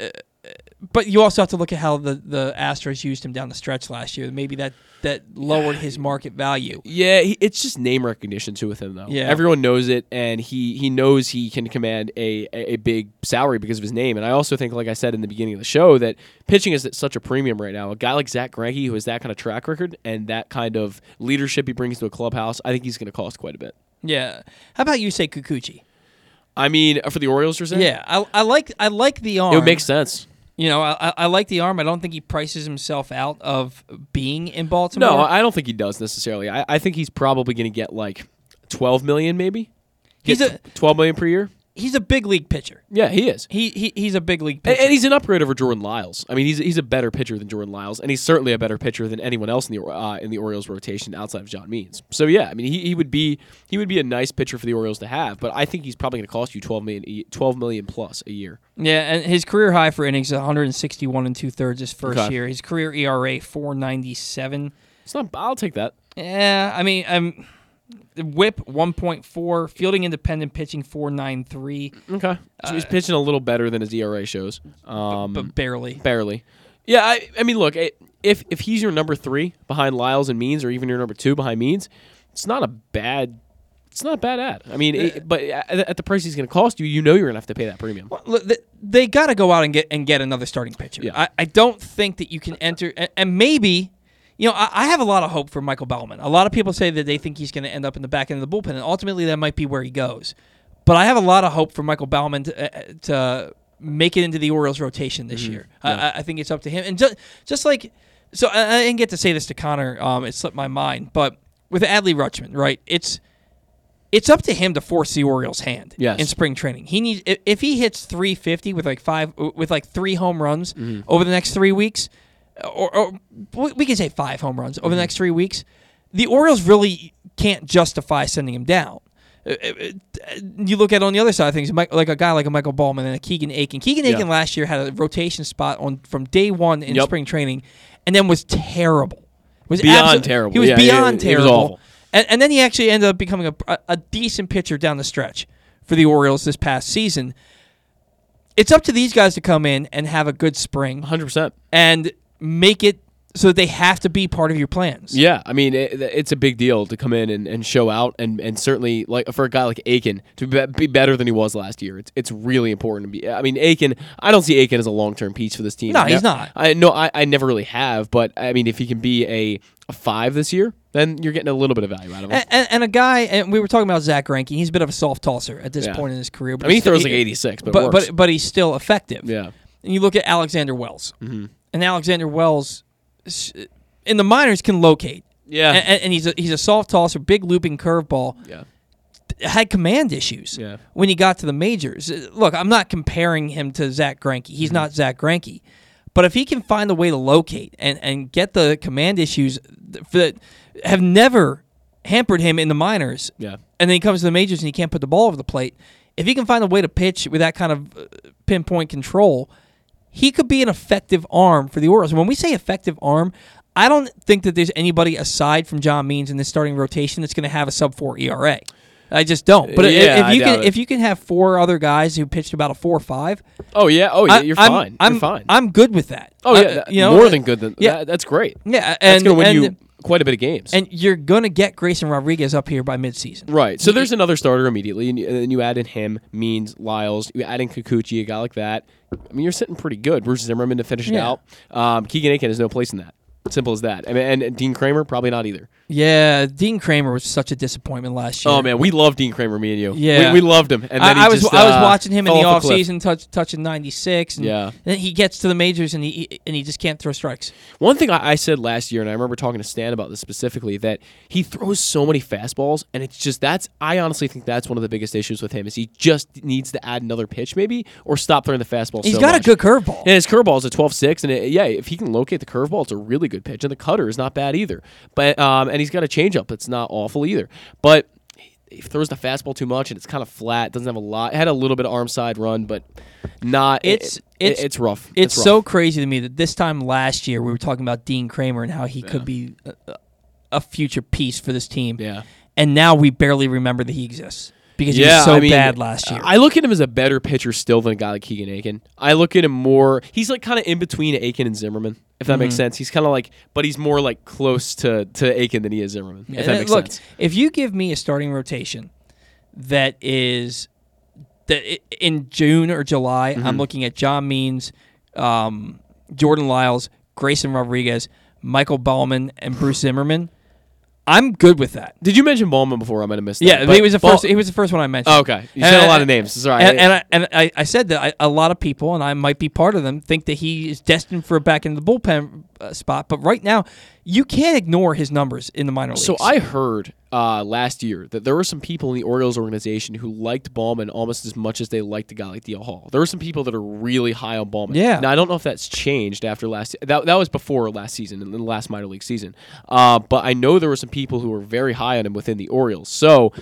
but you also have to look at how the the Astros used him down the stretch last year. Maybe that that lowered his market value. Yeah, he, it's just name recognition too with him though. Yeah. everyone knows it, and he he knows he can command a, a big salary because of his name. And I also think, like I said in the beginning of the show, that pitching is at such a premium right now. A guy like Zack Greinke, who has that kind of track record and that kind of leadership he brings to a clubhouse, I think he's going to cost quite a bit. Yeah. How about Yusei Kikuchi? I mean, for the Orioles, you're saying? Yeah, I, I like I like the arm. it would make sense. You know, I, I- like the arm. I don't think he prices himself out of being in Baltimore. No, I don't think he does necessarily. I, I think he's probably going to get like twelve million, maybe. He's a- twelve million per year. He's a big league pitcher. Yeah, he is. He, he he's a big league pitcher. and he's an upgrade over Jordan Lyles. I mean, he's he's a better pitcher than Jordan Lyles, and he's certainly a better pitcher than anyone else in the uh, in the Orioles rotation outside of John Means. So yeah, I mean, he, he would be he would be a nice pitcher for the Orioles to have, but I think he's probably going to cost you 12 million, e- 12 million plus a year. yeah, and his career high for innings is 161 and two thirds his first Okay. year. His career ERA 497. It's not. I'll take that. Yeah, I mean, um, WHIP 1.4, fielding independent pitching 493, Okay, so he's pitching a little better than his ERA shows, um, but barely. barely. Yeah, I, I mean, look, it, if if he's your number three behind Lyles and Means, or even your number two behind Means, it's not a bad. It's not a bad ad. I mean, it, but at, at the price he's going to cost you, you know you're going to have to pay that premium. Look, th- they got to go out and get and get another starting pitcher. Yeah. I, I don't think that you can enter and, and maybe. You know, I, I have a lot of hope for Michael Baumann. A lot of people say that they think he's going to end up in the back end of the bullpen, and ultimately that might be where he goes. But I have a lot of hope for Michael Baumann to, uh, to make it into the Orioles rotation this year. I- I, I think it's up to him, and just just like So I, I didn't get to say this to Connor. Um, it slipped my mind, but with Adley Rutschman, right? It's it's up to him to force the Orioles' hand Yes. in spring training. He needs if, he hits 350 with like five with like three home runs Mhm. over the next three weeks, or, or we can say five home runs over the next three weeks, the Orioles really can't justify sending him down. Uh, uh, uh, You look at it on the other side of things, like a guy like a Michael Baumann and a Keegan Akin. Keegan Yeah. Akin last year had a rotation spot on from day one in Yep. spring training, and then was terrible. Was Beyond absol- terrible. He was Yeah, beyond he- he was terrible. awful. And, and then he actually ended up becoming a, a, a decent pitcher down the stretch for the Orioles this past season. It's up to these guys to come in and have a good spring, 100%. and make it so that they have to be part of your plans. Yeah, I mean it, it's a big deal to come in and, and show out, and, and certainly like for a guy like Akin to be, be better than he was last year. It's it's really important to be. I mean Akin, I don't see Akin as a long term piece for this team. No, he's not. I no, I, I never really have, but I mean if he can be a, a five this year, then you're getting a little bit of value out of him. And, and, and a guy, and we were talking about Zack Greinke. He's a bit of a soft tosser at this Yeah. point in his career. I mean, he throws like 86, but but but, but he's still effective. Yeah. And you look at Alexander Wells, Mhm. And Alexander Wells in the minors can locate. Yeah. and, and- and he's a, he's a soft tosser, big looping curveball. Yeah. Had command issues Yeah. when he got to the majors. Uh, Look, I'm not comparing him to Zack Greinke. He's Mm-hmm. not Zack Greinke. But if he can find a way to locate and, and get the command issues that have never hampered him in the minors, Yeah. and then he comes to the majors and he can't put the ball over the plate, if he can find a way to pitch with that kind of uh, pinpoint control, he could be an effective arm for the Orioles. When we say effective arm, I don't think that there's anybody aside from John Means in this starting rotation that's going to have a sub four ERA. I just don't. But Yeah, if you can, it. if you can have four other guys who pitched about a four or five, Oh yeah, oh yeah, you're I'm, fine. I'm you're fine. I'm good with that. oh yeah, that- you know, more than good. Than, yeah, that- that's great. Yeah, and that's gonna win and, you quite a bit of games. and you're gonna get Grayson Rodriguez up here by midseason. Right. So there's another starter immediately, and, you, and then you add in him, Means, Lyles, you add in Kikuchi, a guy like that. I mean, you're sitting pretty good. Bruce Zimmermann to finish it Yeah. out. Um, Keegan Akin has no place in that. Simple as that. I mean, and, and Dean Kremer probably not either. Yeah, Dean Kremer was such a disappointment last year. Oh man, we loved Dean Kremer, me and you. Yeah, we, we loved him. And I, I was just, I was uh, watching him in the off a cliff. offseason, touch, touching ninety six. And Yeah. then he gets to the majors and he and he just can't throw strikes. One thing I, I said last year, and I remember talking to Stan about this specifically, that he throws so many fastballs, and it's just that's. I honestly think that's one of the biggest issues with him is he just needs to add another pitch, maybe, or stop throwing the fastball. He's so got much. a good curveball. And his curveball is a 12-6, and it, yeah, if he can locate the curveball, it's a really good pitch, and the cutter is not bad either. But um, and he's got a changeup that's not awful either. But he throws the fastball too much, and it's kind of flat. Doesn't have a lot. It had a little bit of arm side run, but not. It's it- it's it's rough. It's, rough. so crazy to me that this time last year we were talking about Dean Kremer and how he could be a, a future piece for this team. Yeah. And now we barely remember that he exists because he yeah, was so I mean, bad last year. I look at him as a better pitcher still than a guy like Keegan Akin. I look at him more. He's like kind of in between Akin and Zimmermann, if that makes Mhm. sense. He's kind of like, but he's more like close to to Akin than he is Zimmermann. Yeah, if that makes look, sense. if you give me a starting rotation that is that in June or July, I'm Mhm. looking at John Means, um, Jordan Lyles, Grayson Rodriguez, Michael Baumann, and Bruce Zimmermann. I'm good with that. Did you mention Baumann before? I might have missed that. Yeah, but he was the Ball- first. He was the first one I mentioned. Oh, okay. You said a lot of names. Sorry. And, and, I, and I, I said that I, a lot of people, and I might be part of them, think that he is destined for a back in the bullpen uh, spot. But right now, you can't ignore his numbers in the minor leagues. So I heard uh, last year that there were some people in the Orioles organization who liked Baumann almost as much as they liked a guy like DL Hall. There were some people that are really high on Baumann. Yeah. Now I don't know if that's changed after last. That that was before last season, in the last minor league season. Uh, but I know there were some people who were very high on him within the Orioles. So.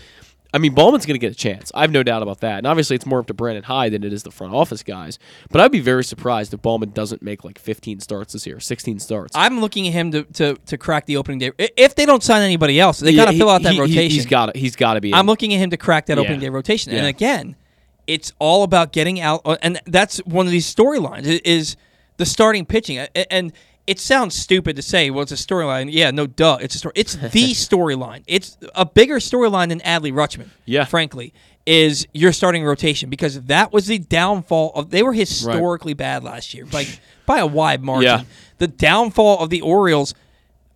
I mean, Baumann's going to get a chance. I have no doubt about that. And obviously, it's more up to Brandon Hyde than it is the front office guys. But I'd be very surprised if Baumann doesn't make like 15 starts this year, 16 starts. I'm looking at him to, to, to crack the opening day. If they don't sign anybody else, they Yeah, got to fill out that he- rotation. He's got to. He's got to be. I'm in. looking at him to crack that Yeah. opening day rotation. And again, it's all about getting out, uh, and that's one of these storylines is the starting pitching. And it sounds stupid to say, well, it's a storyline. Yeah, no, duh, it's a story. It's (laughs) the storyline. It's a bigger storyline than Adley Rutschman. Yeah. frankly, is your starting rotation because that was the downfall of. They were historically bad last year, like by a wide margin. Yeah. The downfall of the Orioles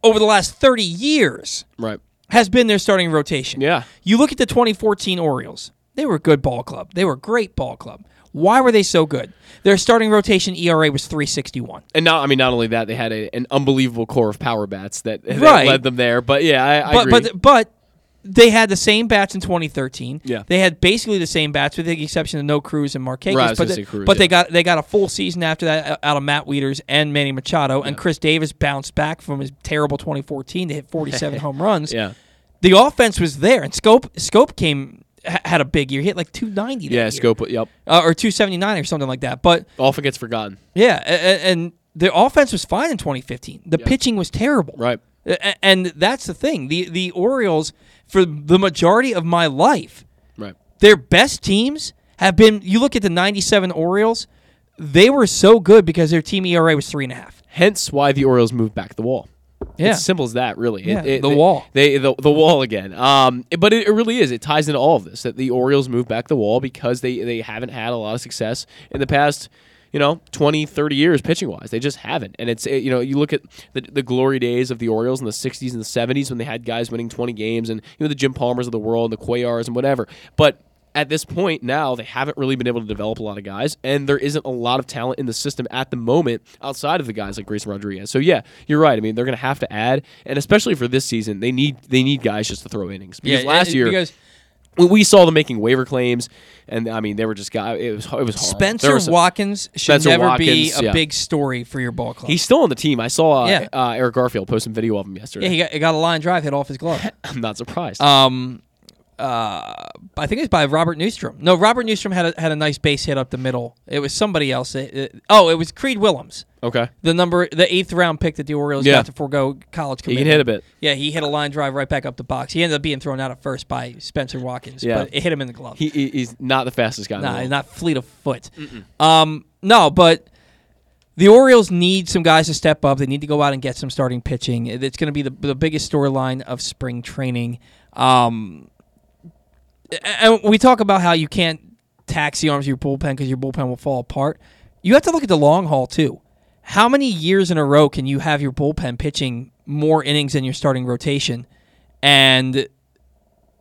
over the last 30 years right. has been their starting rotation. Yeah. You look at the 2014 Orioles. They were a good ball club. They were a great ball club. Why were they so good? Their starting rotation ERA was 361. And not, I mean, not only that, they had a, an unbelievable core of power bats that, that Right. led them there. But yeah, I, I but agree. but but they had the same bats in 2013. Yeah. they had basically the same bats with the exception of no Cruz and Marquez. Right, but they, Cruz, but they got they got a full season after that uh, out of Matt Wieters and Manny Machado, and Chris Davis bounced back from his terrible 2014 to hit 47 (laughs) home runs. Yeah. the offense was there, and Schoop Schoop came had a big year. He hit like 290. yeah, Schoop. Yep. uh, or 279 or something like that. But Often gets forgotten. yeah, a- a- and the offense was fine in 2015. The pitching was terrible. Right. And that's the thing. The the Orioles, for the majority of my life, Right. their best teams have been. You look at the '97 Orioles; they were so good because their team ERA was three and a half. Hence why the Orioles moved back the wall. Yeah. It's simple as that, really. Yeah, the they- wall. They the, the wall again. Um, but it, it really is. It ties into all of this that the Orioles move back the wall because they they haven't had a lot of success in the past. You know, 20, 30 years pitching wise. They just haven't. And it's, you know, you look at the, the glory days of the Orioles in the 60s and the 70s when they had guys winning 20 games and, you know, the Jim Palmers of the world and the Cuellar's and whatever. But at this point now, they haven't really been able to develop a lot of guys, and there isn't a lot of talent in the system at the moment outside of the guys like Grayson Rodriguez. So yeah, you're right. I mean, they're going to have to add, and especially for this season, they need they need guys just to throw innings because Yeah, last year because- we- saw them making waiver claims, and I mean they were just guys. It was it was. There Spencer some- Watkins should Spencer never Watkins, be a yeah. big story for your ball club. He's still on the team. I saw uh, Yeah. uh, Eric Garfield post some video of him yesterday. yeah, he got, he got a line drive hit off his glove. (laughs) I'm not surprised. Um, uh, I think it was by Robert Neustrom. No, Robert Neustrom had a, had a nice base hit up the middle. It was somebody else. It- it- oh, it was Creed Willems. okay. The number, the eighth round pick that the Orioles Yeah. got to forego college He commitment. can hit a bit. Yeah, he hit a line drive right back up the box. He ended up being thrown out at first by Spencer Watkins. Yeah. but it hit him in the glove. He, he- he's not the fastest guy. Nah, he's not fleet of foot. Um, no, but the Orioles need some guys to step up. They need to go out and get some starting pitching. It's going to be the, the biggest storyline of spring training. Um, and we talk about how you can't tax the arms of your bullpen because your bullpen will fall apart. You have to look at the long haul too. How many years in a row can you have your bullpen pitching more innings than your starting rotation, and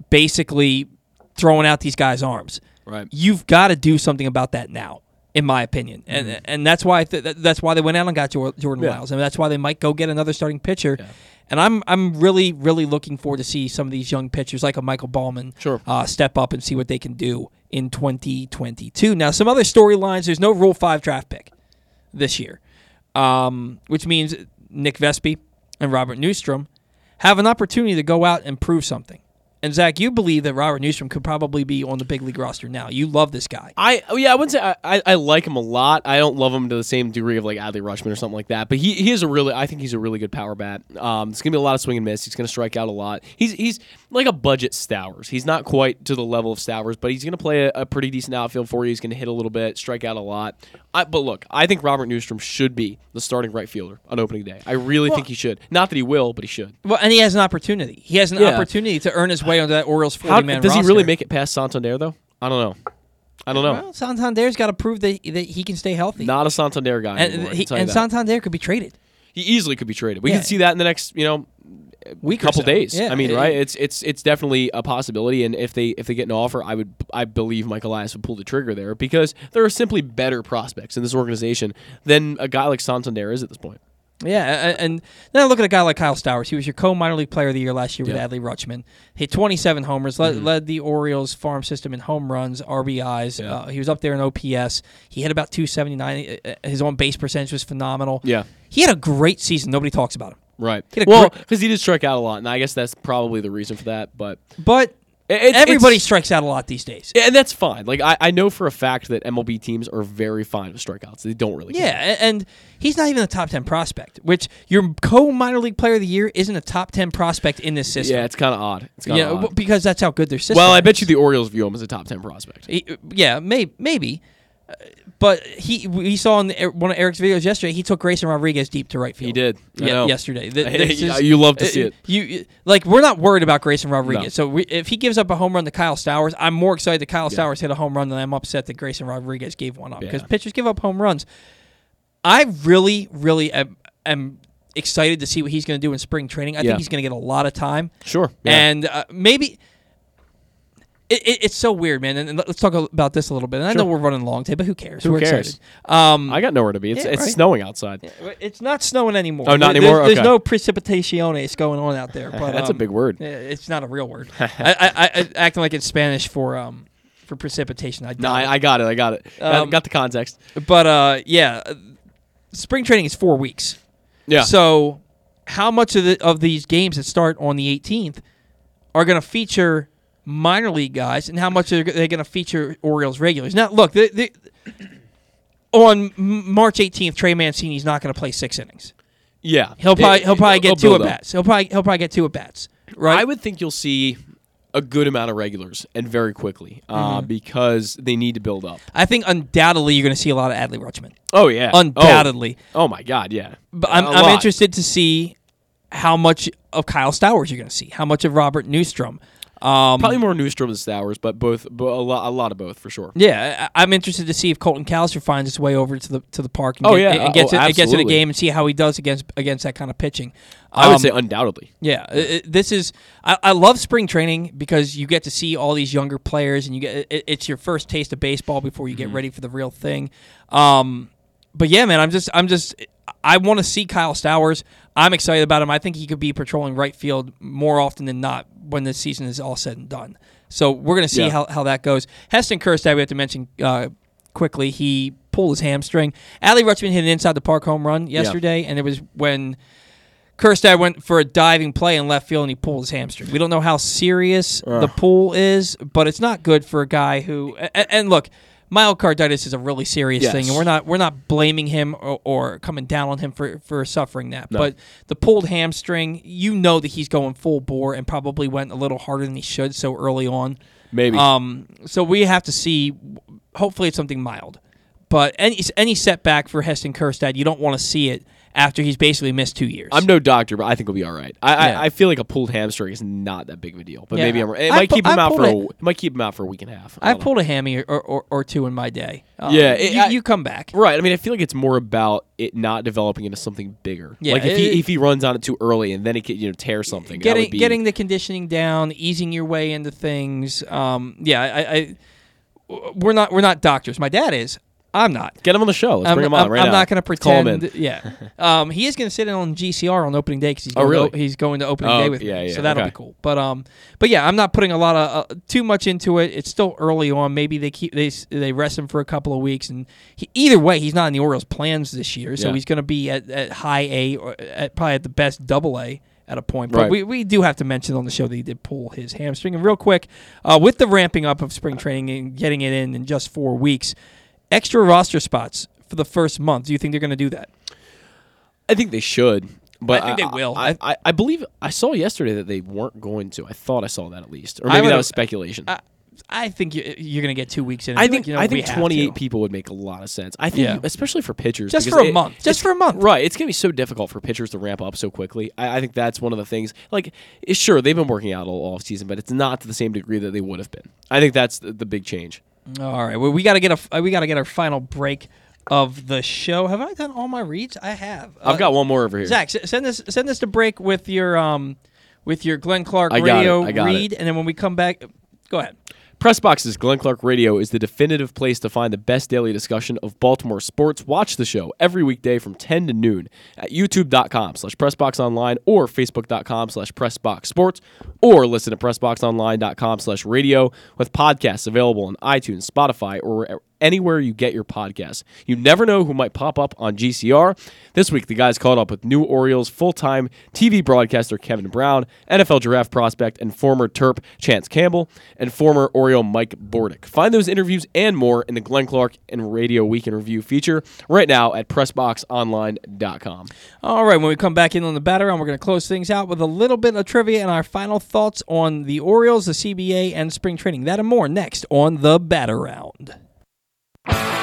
basically throwing out these guys' arms? Right. You've got to do something about that now, in my opinion, mm-hmm. and and that's why th- that's why they went out and got Jordan Yeah. Lyles, and that's why they might go get another starting pitcher. And I'm I'm really really looking forward to see some of these young pitchers like a Michael Baumann Sure. uh, step up and see what they can do in 2022. Now, some other storylines. There's no Rule Five draft pick this year, um, which means Nick Vespi and Robert Neustrom have an opportunity to go out and prove something. And Zach, you believe that Robert Neustrom could probably be on the big league roster now. You love this guy. I oh, yeah, I wouldn't say I, I, I like him a lot. I don't love him to the same degree of like Adley Rutschman or something like that. But he, he is a really I think he's a really good power bat. Um, it's gonna be a lot of swing and miss. He's gonna strike out a lot. He's he's like a budget Stowers. He's not quite to the level of Stowers, but he's gonna play a, a pretty decent outfield for you. He's gonna hit a little bit, strike out a lot. I, but look, I think Robert Neustrom should be the starting right fielder on opening day. I really think he should. Not that he will, but he should. Well, and he has an opportunity. He has an Yeah. opportunity to earn his way onto that Orioles How, 40 man does roster. he really make it past Santander though? I don't know. I don't know. Well, Santander's got to prove that, that he can stay healthy. Not a Santander guy and anymore. He, can tell you and. Santander could be traded. He easily could be traded. We Yeah. could see that in the next, you know, Week couple so. days. Yeah, I mean, right? It's it's it's definitely a possibility. And if they if they get an offer, I would I believe Mike Elias would pull the trigger there because there are simply better prospects in this organization than a guy like Santander is at this point. Yeah, and then I look at a guy like Kyle Stowers. He was your co-minor league player of the year last year with. Adley Rutschman. Hit 27 homers, led, Mhm. led the Orioles farm system in home runs, RBIs. Yeah. Uh, he was up there in OPS. He hit about 279. Uh, His on base percentage was phenomenal. Yeah. He had a great season. Nobody talks about him. Right. He had a Well, because he did strike out a lot, and I guess that's probably the reason for that. But But It- everybody it's- strikes out a lot these days. And that's fine. Like I, I know for a fact that MLB teams are very fine with strikeouts. They don't really. Yeah, a- and he's not even a top 10 prospect, which your co-minor league player of the year isn't a top 10 prospect in this system. Yeah, it's kind of odd. It's kind yeah, w- because that's how good their system Well, I is. bet you the Orioles view him as a top ten prospect. He, uh, yeah, may, maybe. But he, we saw in the, one of Eric's videos yesterday. He took Grayson Rodriguez deep to right field. He did. Yeah, yesterday. Th- (laughs) this is- you love to see uh, it. You like we're not worried about Grayson Rodriguez. No. So we, if he gives up a home run to Kyle Stowers, I'm more excited that Kyle Yeah. Stowers hit a home run than I'm upset that Grayson Rodriguez gave one up because Yeah. pitchers give up home runs. I really, really am, am excited to see what he's going to do in spring training. I Yeah. think he's going to get a lot of time. Sure. And uh, maybe It, it, it's so weird, man. And, and let's talk about this a little bit. And I know we're running long today, but who cares? Who we're cares? excited. Um, I got nowhere to be. It's yeah, it's right? snowing outside. It's not snowing anymore. Oh, not There- anymore? There's, there's no precipitaciones going on out there. But (laughs) That's a um, big word. It's not a real word. (laughs) I, I, I, acting like it's Spanish for um for precipitation. I No, I. I got it. I got it. Um, got the context. But uh, yeah, spring training is four weeks. Yeah. So, how much of the of these games that start on the 18th are going to feature minor league guys, and how much are they going to feature Orioles regulars? Now, look, the, the, on March 18th, Trey Mancini's not going to play six innings. Yeah, He'll probably he'll probably get two at bats. He'll probably he'll probably get two at bats. Right. I would think you'll see a good amount of regulars and very quickly uh, Mhm. because they need to build up. I think undoubtedly you're going to see a lot of Adley Rutschman. Oh yeah, undoubtedly. Oh, oh my God, yeah. But I'm, I'm interested to see how much of Kyle Stowers you're going to see, how much of Robert Neustrom. Um, Probably more Neustrom than Stowers, but both, but a lot, a lot of both for sure. Yeah, I, I'm interested to see if Colton Cowser finds his way over to the to the park and, Oh, get, yeah. and gets, Oh, it, gets in a game and see how he does against against that kind of pitching. I would Um, say undoubtedly. Yeah, i- i- this is I, I love spring training because you get to see all these younger players and you get it, it's your first taste of baseball before you get Mm-hmm. ready for the real thing. Um, but yeah, man, I'm just I'm just I want to see Kyle Stowers. I'm excited about him. I think he could be patrolling right field more often than not when the season is all said and done. So we're gonna see Yeah. how, how that goes. Heston Kjerstad, we have to mention uh, quickly. He pulled his hamstring. Adley Rutschman hit an inside the park home run yesterday, and it was when Kjerstad went for a diving play in left field and he pulled his hamstring. We don't know how serious the pull is, but it's not good for a guy who. And, and look, myocarditis is a really serious thing, and we're not we're not blaming him or, or coming down on him for for suffering that. No. But the pulled hamstring, you know that he's going full bore and probably went a little harder than he should so early on. Maybe. Um. So we have to see. Hopefully, it's something mild. But any any setback for Heston Kjerstad, you don't want to see it after he's basically missed two years. I'm no doctor, but I think he'll be all right. I, Yeah. I, I feel like a pulled hamstring is not that big of a deal, but Yeah. maybe I'm. It I might keep him out for. pulled A, it might keep him out for a week and a half. I don't know. pulled a hammy or, or, or two in my day. Um, Yeah, it- you, you come back. Right. I mean, I feel like it's more about it not developing into something bigger. Yeah, Like if it- he if he runs on it too early and then he could you know tear something. Getting be, getting the conditioning down, easing your way into things. Um, yeah, I, I we're not we're not doctors. My dad is. I'm not. Get him on the show. Let's I'm, bring him on I'm, right I'm now. not going to Let's call him pretend. in. Yeah, (laughs) um, he is going to sit in on GCR on opening day because he's Oh, going really? to, he's going to opening Oh, day with yeah, me. yeah, so that'll okay. be cool. But um, but yeah, I'm not putting a lot of uh, too much into it. It's still early on. Maybe they keep they they rest him for a couple of weeks, and he, either way, he's not in the Orioles' plans this year. So Yeah. he's going to be at, at high A or at probably at the best double A at a point. But Right. we, we do have to mention on the show that he did pull his hamstring. And real quick, uh, with the ramping up of spring training and getting it in in just four weeks, extra roster spots for the first month. Do you think they're going to do that? I think they should. But I think they will. I, I, I believe I saw yesterday that they weren't going to. I thought I saw that at least, or maybe that was speculation. I, I think you, you're going to get two weeks in. I Like, think you know, I think 28 people would make a lot of sense. I think, Yeah. especially for pitchers, Just for a it- month. Just for a month. right? It's gonna be so difficult for pitchers to ramp up so quickly. I, I think that's one of the things. Like, sure they've been working out all off season, but it's not to the same degree that they would have been. I think that's the, the big change. All right. Well, we got to get a we got to get our final break of the show. Have I done all my reads? I have. I've got one more over here. Zach, send this send us to break with your um with your Glenn Clark I radio got it. read, and then when we come back, go ahead. Pressbox's Glenn Clark Radio is the definitive place to find the best daily discussion of Baltimore sports. Watch the show every weekday from 10 to noon at youtube.com slash pressboxonline or facebook.com slash pressboxsports or listen to pressboxonline.com slash radio with podcasts available on iTunes, Spotify, or anywhere you get your podcasts. You never know who might pop up on GCR. This week, the guys caught up with new Orioles full-time TV broadcaster Kevin Brown, NFL draft prospect and former Terp Chance Campbell, and former Oriole Mike Bordick. Find those interviews and more in the Glenn Clark and Radio Week in Review feature right now at PressBoxOnline.com. All right, when we come back in on the Bat Around, we're going to close things out with a little bit of trivia and our final thoughts on the Orioles, the CBA, and spring training. That and more next on the Bat Around. Bye.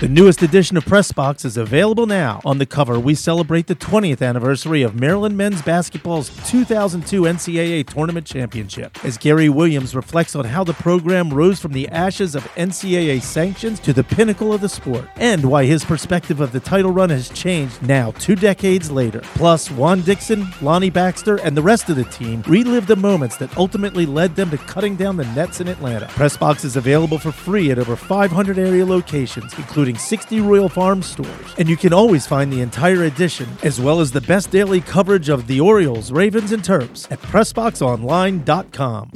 The newest edition of Press Box is available now. On the cover, we celebrate the 20th anniversary of Maryland men's basketball's 2002 NCAA Tournament Championship, as Gary Williams reflects on how the program rose from the ashes of NCAA sanctions to the pinnacle of the sport, and why his perspective of the title run has changed now two decades later. Plus, Juan Dixon, Lonnie Baxter, and the rest of the team relive the moments that ultimately led them to cutting down the nets in Atlanta. Press Box is available for free at over 500 area locations, including 60 Royal Farms stores. And you can always find the entire edition, as well as the best daily coverage of the Orioles, Ravens, and Terps at PressBoxOnline.com.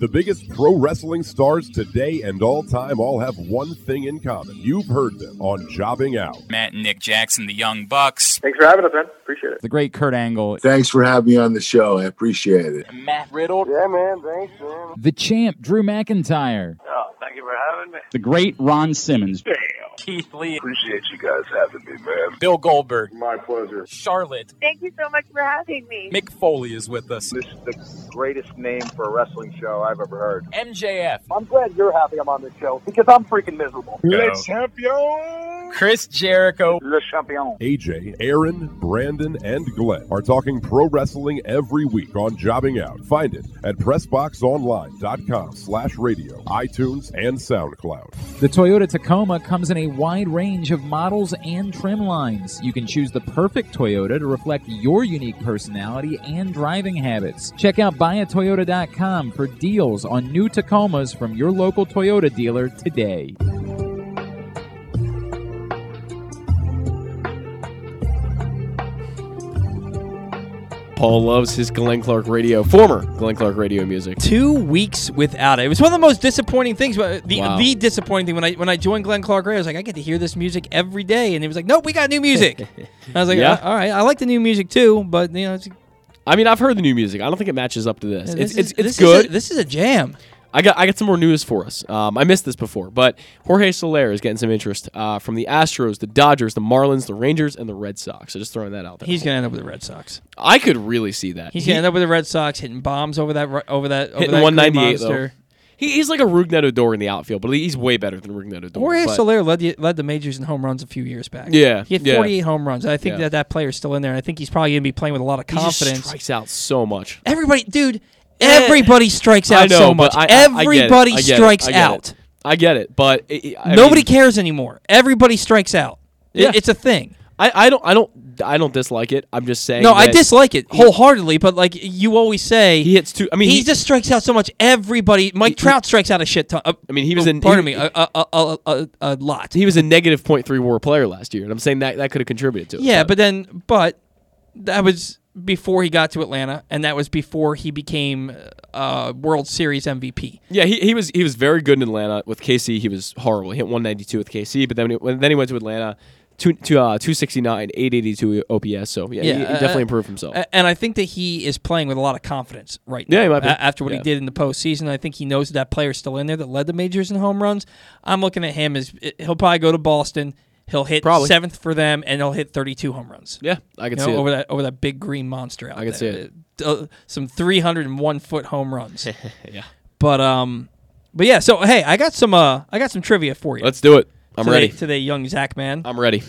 The biggest pro wrestling stars today and all time all have one thing in common. You've heard them on Jobbing Out. Matt and Nick Jackson, the Young Bucks. Thanks for having us, man. Appreciate it. The great Kurt Angle. Thanks for having me on the show. I appreciate it. Matt Riddle. Yeah, man. Thanks, man. The champ, Drew McIntyre. Oh, thank you for having me. The great Ron Simmons. Damn. (laughs) Keith Lee. Appreciate you guys having me, man. Bill Goldberg. My pleasure. Charlotte. Thank you so much for having me. Mick Foley is with us. This is the greatest name for a wrestling show I've ever heard. MJF. I'm glad you're happy I'm on this show because I'm freaking miserable. Le champion. Chris Jericho. Le champion. AJ, Aaron, Brandon, and Glenn are talking pro wrestling every week on Jobbing Out. Find it at PressBoxOnline.com slash radio, iTunes, and SoundCloud. The Toyota Tacoma comes in a wide range of models and trim lines. You can choose the perfect Toyota to reflect your unique personality and driving habits. Check out buyatoyota.com for deals on new Tacomas from your local Toyota dealer today. Paul loves his Glenn Clark radio, former Glenn Clark radio music. Two weeks without it. It was one of the most disappointing things. But the Wow. the disappointing thing when I when I joined Glenn Clark Radio, I was like, I get to hear this music every day, and it was like, Nope, we got new music. (laughs) I was like, Yeah. "Uh, All right, I like the new music too, but you know, it's, I mean, I've heard the new music. I don't think it matches up to this. this it's is- it's, it's this is good. a- this is a jam. I got I got some more news for us. Um, I missed this before, but Jorge Soler is getting some interest uh, from the Astros, the Dodgers, the Marlins, the Rangers, and the Red Sox. So just throwing that out there. He's gonna end up with the Red Sox. I could really see that. He's He- gonna end up with the Red Sox hitting bombs over that over that over hitting 198 though. He, he's like a Rougned Odor in the outfield, but he's way better than Rougned Odor. Jorge but- Soler led the, led the majors in home runs a few years back. Yeah, he had yeah. 48 home runs. I think Yeah. that that player's still in there. and I think he's probably gonna be playing with a lot of confidence. He strikes out so much. Everybody, dude, everybody strikes out know, so much. I- I- I get it. everybody I get it. strikes I get it. out. I get it, but it, I Nobody mean, cares anymore. Everybody strikes out. It- Yeah. it's a thing. I, I don't I don't I don't dislike it. I'm just saying. No, I that dislike it he- wholeheartedly. But like you always say, He hits two. I mean, he, he, just strikes out so much. Everybody, Mike Trout strikes out a shit ton. Uh, I mean, he was oh, in- Pardon he- me, a, a, a, a, a, a lot. he was a negative point three WAR player last year, and I'm saying that that could have contributed to it. Yeah, but then, but that was before he got to Atlanta, and that was before he became uh, World Series MVP. Yeah, he, he was he was very good in Atlanta with KC. He was horrible. He hit 192 with KC, but then he, when, then he went to Atlanta, two, two, uh, 269, 882 OPS. So yeah, he, he uh, definitely uh, improved himself. And I think that he is playing with a lot of confidence right now. Yeah, he might be. After what Yeah. he did in the postseason, I think he knows that player's still in there that led the majors in home runs. I'm looking at him as he'll probably go to Boston. He'll hit Probably. seventh for them, and he'll hit 32 home runs. yeah, I can You know, see it. over that over that big green monster out there. I can there. see it. Uh, some 301 foot home runs. (laughs) yeah, But um, but yeah. So hey, I got some uh, I got some trivia for you. let's do it. I'm today, ready. today, young Zach man. I'm ready.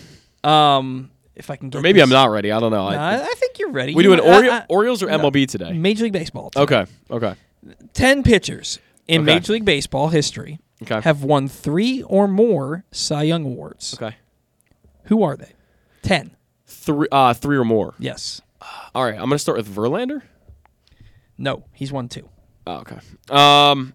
Um, if I can get Or maybe this- I'm not ready. I don't know. No, I, I, I think you're ready. we You doing know, I- Ori- I- Orioles or no, MLB today? Major League Baseball. today. Okay, okay. Ten pitchers in Okay. Major League Baseball history Okay. have won three or more Cy Young awards. Okay. Who are they? Ten. Three, uh, three or more. Yes. All right, I'm gonna start with Verlander. No, he's won two. Oh, okay. Um,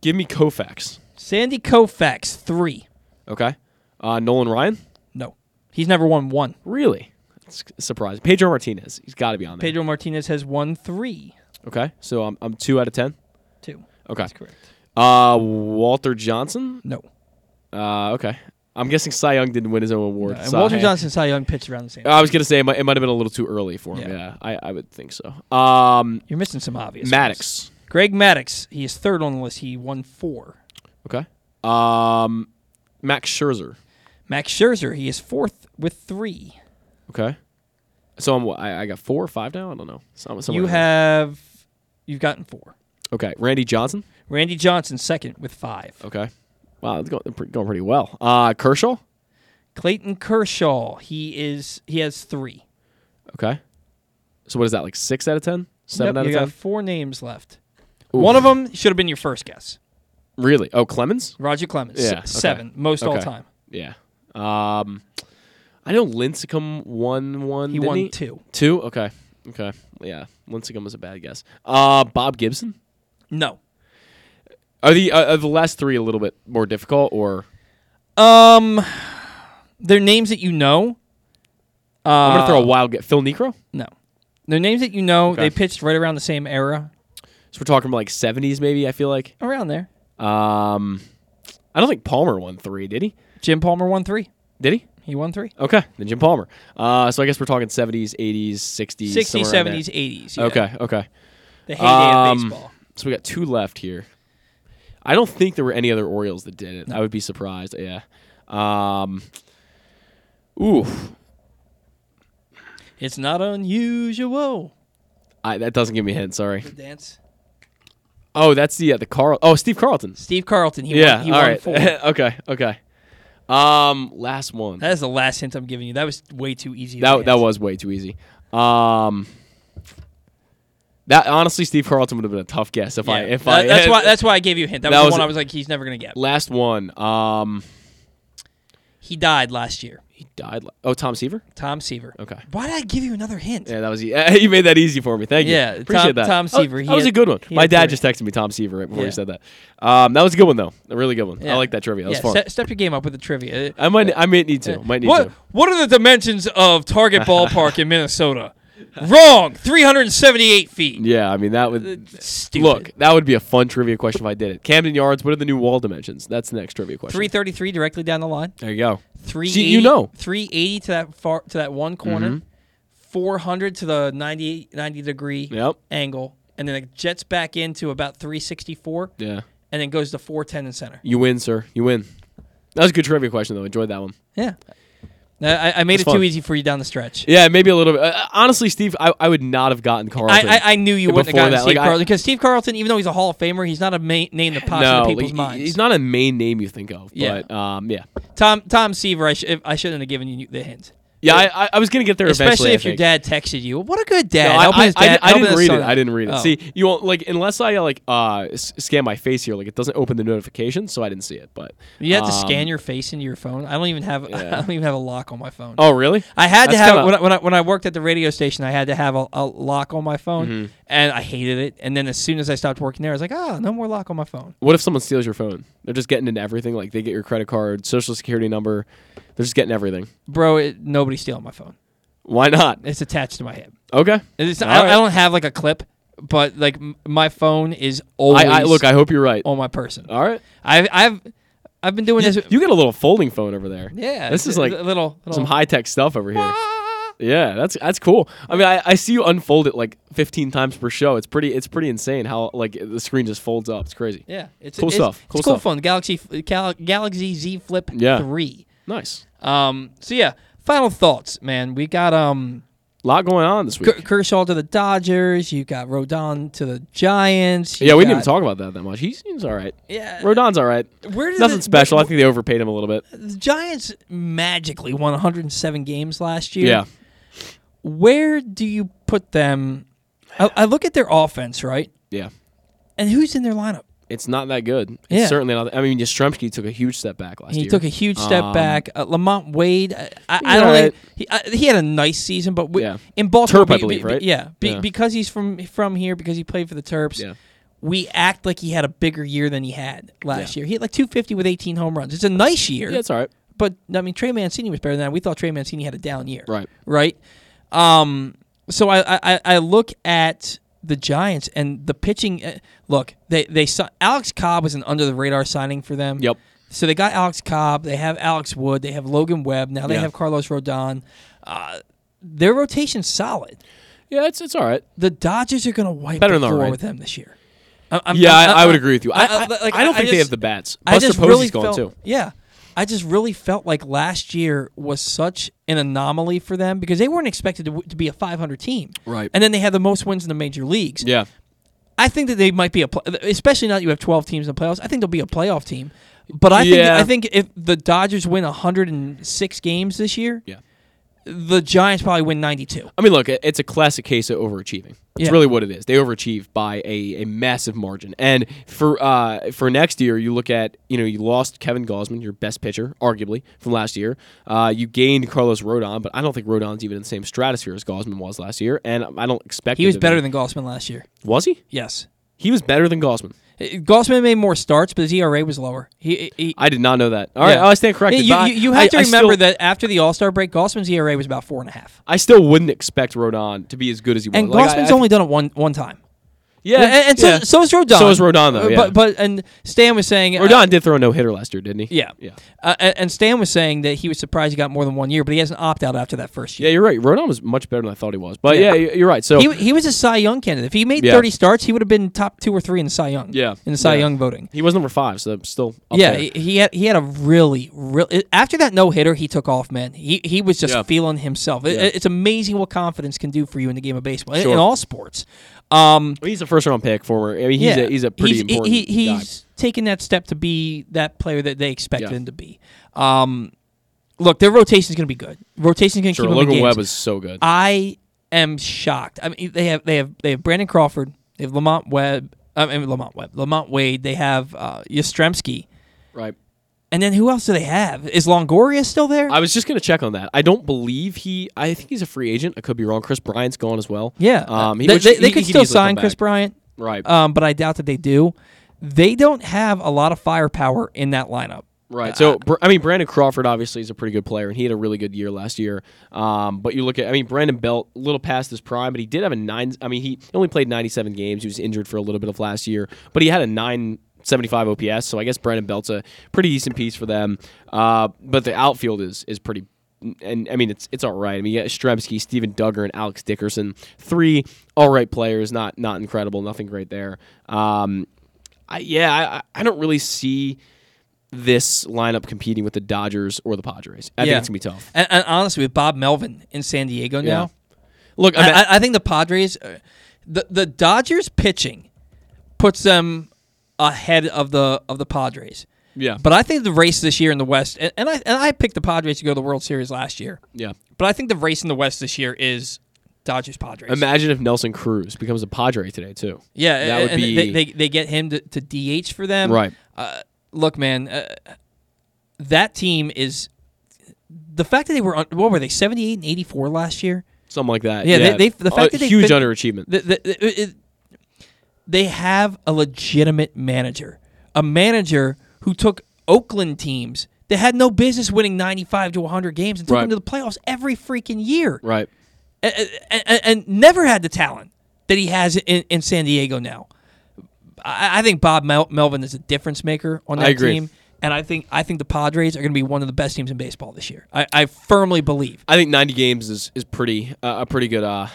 give me Koufax. Sandy Koufax three. Okay. Uh, Nolan Ryan. No, he's never won one. Really? It's surprising. Pedro Martinez. He's got to be on there. Pedro Martinez has won three. Okay. So I'm I'm two out of ten. Two. Okay. That's correct. Uh, Walter Johnson. No. Uh, okay. I'm guessing Cy Young didn't win his own award. And Cy- Walter Johnson, Cy Young pitched around the same. I was gonna say it might, it might have been a little too early for him. Yeah. Yeah, I, I would think so. Um, You're missing some obvious. Maddux. ones. Greg Maddux. He is third on the list. He won four. Okay. Um, Max Scherzer. Max Scherzer. He is fourth with three. Okay. So I'm what, I, I got four or five now. I don't know. Some, somewhere you in there. have. You've gotten four. Okay. Randy Johnson. Randy Johnson second with five. Okay. Wow, it's going, going pretty well. Uh, Kershaw. Clayton Kershaw. He is. He has three. Okay. So what is that? Like six out of ten? Seven Yep, out of ten? got four names left. Oof. One of them should have been your first guess. Really? Oh, Clemens. Roger Clemens. Yeah. s- okay. Seven. Most all time. Yeah. Um, I know Lincecum won one. He won he? two. Two. Okay. Okay. Yeah. Lincecum was a bad guess. Uh, Bob Gibson. No. Are the uh, are the last three a little bit more difficult or? Um, they're names that you know. Uh, I'm gonna throw a wild guess. Phil Niekro. No, they're names that you know. Okay. They pitched right around the same era. So we're talking like 70s, maybe. I feel like. Around there. Um, I don't think Palmer won three. Did he? Jim Palmer won three. Did he? He won three. Okay, then Jim Palmer. Uh, so I guess we're talking 70s, 80s, 60s, 60s, somewhere around 70s, 80s, yeah. Okay, okay. The heyday of Um, baseball. So we got two left here. I don't think there were any other Orioles that did it. I would be surprised. Yeah. Um. Ooh, It's not unusual. I, that doesn't give me a hint. Sorry. Dance. Oh, that's the uh, the Carl. Oh, Steve Carlton. Steve Carlton. He yeah. won, he all right. (laughs) okay. Okay. Um. Last one. That is the last hint I'm giving you. That was way too easy. That that was way too easy. Um. That honestly, Steve Carlton would have been a tough guess if I if That- I. that's why that's why I gave you a hint. That, That was, was the one a- I was like, he's never gonna get. Last one. Um. He died last year. He died. la- Oh, Tom Seaver. Tom Seaver. Okay. Why did I give you another hint? Yeah, that was e- (laughs) you made that easy for me. Thank you. Yeah, appreciate Tom- that. Tom Oh, Seaver, he That was had- a good one. My dad three. just texted me Tom Seaver right before Yeah. he said that. Um, that was a good one though. A really good one. Yeah. I like that trivia. That was fun. Step, step your game up with the trivia. I might. I might need to. Might need what to. What are the dimensions of Target (laughs) Ballpark in Minnesota? (laughs) Wrong. 378 feet. Yeah, I mean that would. Stupid. Look, that would be a fun trivia question if I did it. Camden Yards. What are the new wall dimensions? That's the next trivia question. 333 directly down the line. There you go. 380, See, you know. 380 to that far to that one corner. Mhm. 400 to the 90 90 degree Yep. angle, and then it jets back into about 364, Yeah. and then goes to 410 in center. You win, sir. You win. That was a good trivia question though. Enjoyed that one. Yeah. I, I made it too easy for you down the stretch. Yeah, maybe a little bit. Uh, honestly, Steve, I, I would not have gotten Carlton. I, I, I knew you wouldn't have gotten that. Steve Like, Carlton because Steve Carlton, even though he's a Hall of Famer, he's not a main, name that pops no, into people's like, minds. he's not a main name you think of. Yeah. But um, yeah. Tom Tom Seaver, I, sh- I shouldn't have given you the hint. Yeah, I, I, was gonna get there Especially if your dad texted you. What a good dad. No, I, I, his I, dad- I didn't read son it. I didn't read it. Oh. See, you won't like unless I like uh scan my face here. Like it doesn't open the notification, so I didn't see it. But You have to um, scan your face into your phone. I don't even have (laughs) I don't even have a lock on my phone. Oh, really? I had to have kinda- when I, when I when I worked at the radio station. I had to have a, a lock on my phone, Mhm. and I hated it. And then as soon as I stopped working there, I was like, ah, no more lock on my phone. What if someone steals your phone? They're just getting into everything. Like they get your credit card, social security number. They're just getting everything. Bro, it, nobody's stealing my phone. Why not? It's attached to my hip. Okay. It's, I, I don't have like a clip, but like m- my phone is always. I, I look. I hope you're right. on my person. All right. I've I've I've been doing You, this. you get a little folding phone over there. Yeah, This is like a little- some high tech stuff over here. Yeah, that's that's cool. I mean, I, I see you unfold it like 15 times per show. It's pretty it's pretty insane how like the screen just folds up. It's crazy. Yeah, it's cool it's, stuff. It's Cool cool stuff. phone. Galaxy Gal- Galaxy Z Flip Yeah. three. Nice. Um. So yeah, final thoughts, man. We got um. A lot going on this week. Ker- Kershaw to the Dodgers. You got Rodon to the Giants. yeah, we didn't even talk about that that much. He seems all right. Yeah. Rodon's all right. Where did Nothing the- special. I think they overpaid him a little bit. The Giants magically won 107 games last year. Yeah. Where do you put them? I, I look at their offense, right? Yeah. And who's in their lineup? It's not that good. It's Yeah. certainly not. I mean, Yastrzemski took a huge step back last He year. He took a huge step Um, back. Uh, LaMonte Wade, I, I, I don't alright. think he, uh, he had a nice season, but we, Yeah. in Baltimore, Terp, I believe, be- right? Yeah, be, Yeah. because he's from from here, because he played for the Terps. Yeah. We act like he had a bigger year than he had last year. He had like 250 with 18 home runs. It's a nice year. Yeah, it's all right. But I mean, Trey Mancini was better than that. We thought Trey Mancini had a down year. Right. Right. Um. So I I, I look at the Giants and the pitching. Uh, look, they they saw Alex Cobb was an under the radar signing for them. Yep. So they got Alex Cobb. They have Alex Wood. They have Logan Webb. Now they Yeah. have Carlos Rodon. Uh, their rotation's solid. Yeah, it's it's all right. The Dodgers are going to wipe Better the floor right. with them this year. I- I'm- yeah, I'm- I, I I'm- would agree with you. I, I, like, I don't think they have the bats. I Buster just Posey's really gone felt, too. Yeah, I just really felt like last year was such an anomaly for them because they weren't expected to, w- to be a 500 team. Right. And then they had the most wins in the major leagues. Yeah. I think that they might be a, pl- especially now that you have 12 teams in the playoffs. I think they'll be a playoff team. But I think I think if the Dodgers win 106 games this year, Yeah. The Giants probably win 92. I mean, look, it's a classic case of overachieving. It's Yeah. really what it is. They overachieved by a, a massive margin. And for uh, for next year, you look at you know you lost Kevin Gausman, your best pitcher, arguably from last year. Uh, you gained Carlos Rodon, but I don't think Rodon's even in the same stratosphere as Gausman was last year. And I don't expect He was better be. than Gausman last year. Was he? Yes. He was better than Gausman. Gausman made more starts, but his ERA was lower. He, he I did not know that. All right, Yeah. I stand corrected. You, you, you have to I- I remember still- that after the All Star break, Gausman's ERA was about four and a half. I still wouldn't expect Rodon to be as good as he was. And Like, Gausman's I- only done it one one time. Yeah, and, and so, yeah. so is Rodon. So is Rodon, though, Uh, yeah. But but and Stan was saying uh, Rodon did throw a no hitter last year, didn't he? Yeah, yeah. Uh, and, and Stan was saying that he was surprised he got more than one year, but he has an opt out after that first year. Yeah, you're right. Rodon was much better than I thought he was. But Yeah. yeah, you're right. So he, he was a Cy Young candidate. If he made Yeah. 30 starts, he would have been top two or three in the Cy Young. Yeah, in the Cy yeah. Young voting. He was number five, so still. Up yeah, there. he, he had he had a really real after that no hitter he took off man he he was just Yeah. feeling himself. It- it's amazing what confidence can do for you in the game of baseball in- Sure. in all sports. Um, Well, he's a first round pick, former. I mean, he's yeah, a he's a pretty he's, important He, he- guy. he's taken that step to be that player that they expected Yeah. him to be. Um, look, their rotation is going to be good. Rotation is going to Sure, keep Logan. Webb was so good. I am shocked. I mean, they have they have they have Brandon Crawford. They have Lamont Webb. I mean, Lamont Webb. LaMonte Wade. They have uh, Yastrzemski. Right. And then who else do they have? Is Longoria still there? I was just gonna check on that. I don't believe he. I think he's a free agent. I could be wrong. Kris Bryant's gone as well. Yeah, Um, he, they, which they, they he could could still sign Kris. Bryant, Right. Um, but I doubt that they do. They don't have a lot of firepower in that lineup. Right. So, I mean, Brandon Crawford obviously is a pretty good player, and he had a really good year last year. Um, but you look at, I mean, Brandon Belt, a little past his prime, but he did have a nine. I mean, he only played 97 games. He was injured for a little bit of last year, but he had a 975 OPS. So I guess Brandon Belt's a pretty decent piece for them. Uh, but the outfield is is pretty. And I mean, it's it's all right. I mean, you got Stremsky, Steven Duggar, and Alex Dickerson, three all right players. Not not incredible, nothing great there. Um, I, yeah, I, I- don't really see this lineup competing with the Dodgers or the Padres. I think it's gonna be tough. And, and honestly, with Bob Melvin in San Diego Yeah. now, Look, I mean- I, I think the Padres, uh, the the Dodgers pitching, puts them ahead of the of the Padres. Yeah. But I think the race this year in the West, and, and I and I picked the Padres to go to the World Series last year. Yeah. But I think the race in the West this year is Dodgers Padres. Imagine if Nelson Cruz becomes a Padre today too. Yeah, that would and be they, they they get him to, to DH for them. Right. Uh, look, man, uh, that team is the fact that they were what were they seventy eight and eighty four last year. something like that. Yeah, Yeah, They, they the fact A that they huge fin- underachievement. the- the- the- it- they have a legitimate manager, a manager who took Oakland teams that had no business winning ninety five to hundred games and took Right. them to the playoffs every freaking year Right. and, and, and never had the talent that he has in, in San Diego now. I, I think Bob Mel- Melvin is a difference maker on that I agree. team, and I think I think the Padres are going to be one of the best teams in baseball this year. I, I firmly believe. I think 90 games is is pretty uh, a pretty good uh,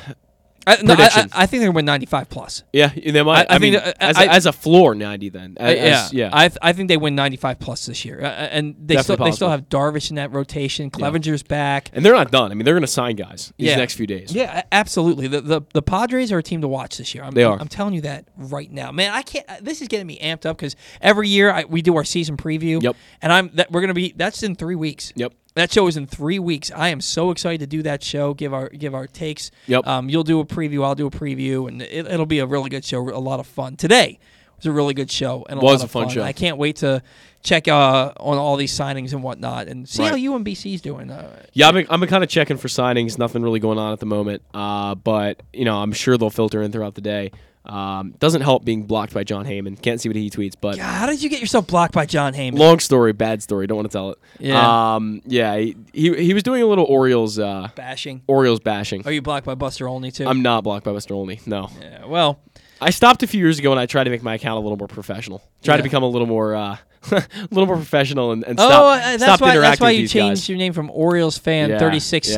I, no, I, I, think they're going to win ninety five plus. yeah, they might. I- I, mean, think that- as, as a floor, 90 then. Uh, As- yeah, yeah. I th- I think they win ninety five plus this year, uh, and they still they still have Darvish in that rotation. Clevinger's back. and they're not done. I mean, they're going to sign guys these Yeah. next few days. Yeah, absolutely. The, the the Padres are a team to watch this year. I'm, They are. I'm telling you that right now, man. I can't. uh, This is getting me amped up because every year I, we do our season preview. Yep. And I'm that we're gonna be. That's in three weeks. Yep. That show is in three weeks. I am so excited to do that show. Give our give our takes. Yep. Um, you'll do a preview. I'll do a preview, and it, it'll be a really good show. A lot of fun. Today, was a really good show and a Was lot a fun fun. show. I can't wait to check uh, on all these signings and whatnot and see Right. how UMBC's doing. Uh, Yeah, I've been, I've been kind of checking for signings. Nothing really going on at the moment. Uh, but you know, I'm sure they'll filter in throughout the day. Um, doesn't help being blocked by Jon Heyman. Can't see what he tweets, but how did you get yourself blocked by Jon Heyman? long story, bad story. Don't want to tell it. Yeah. Um, yeah. He, he he was doing a little Orioles uh, Bashing. Orioles bashing. Are you blocked by Buster Olney too? I'm not blocked by Buster Olney. No. Yeah, well, I stopped a few years ago and I tried to make my account a little more professional. Try to become a little more uh, (laughs) a little more professional and, and oh, stop, uh, that's stop why. That's why you changed guys. your name from Orioles fan Yeah, thirty six yeah.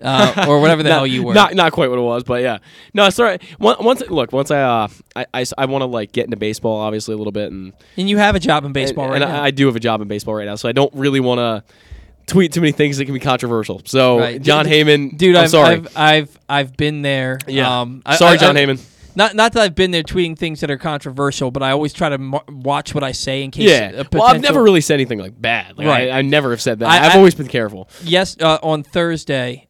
Seventy eight hundred, uh, or whatever the (laughs) Not- hell you were. Not not quite what it was, but yeah. No, sorry. Once, look, once I uh, I, I, I want to like get into baseball, obviously a little bit, and and you have a job in baseball and, right and now. I, I do have a job in baseball right now, so I don't really want to tweet too many things that can be controversial. So Right. Jon Heyman, dude, I'm I've, sorry. I've I've I've been there. Yeah. Um, Sorry, I- Jon I- Heyman. Not not that I've been there tweeting things that are controversial, but I always try to mar- watch what I say in case. yeah. Well, I've never really said anything like bad. Like, Right. I, I never have said that. I- have always been careful. Yes, uh, on Thursday,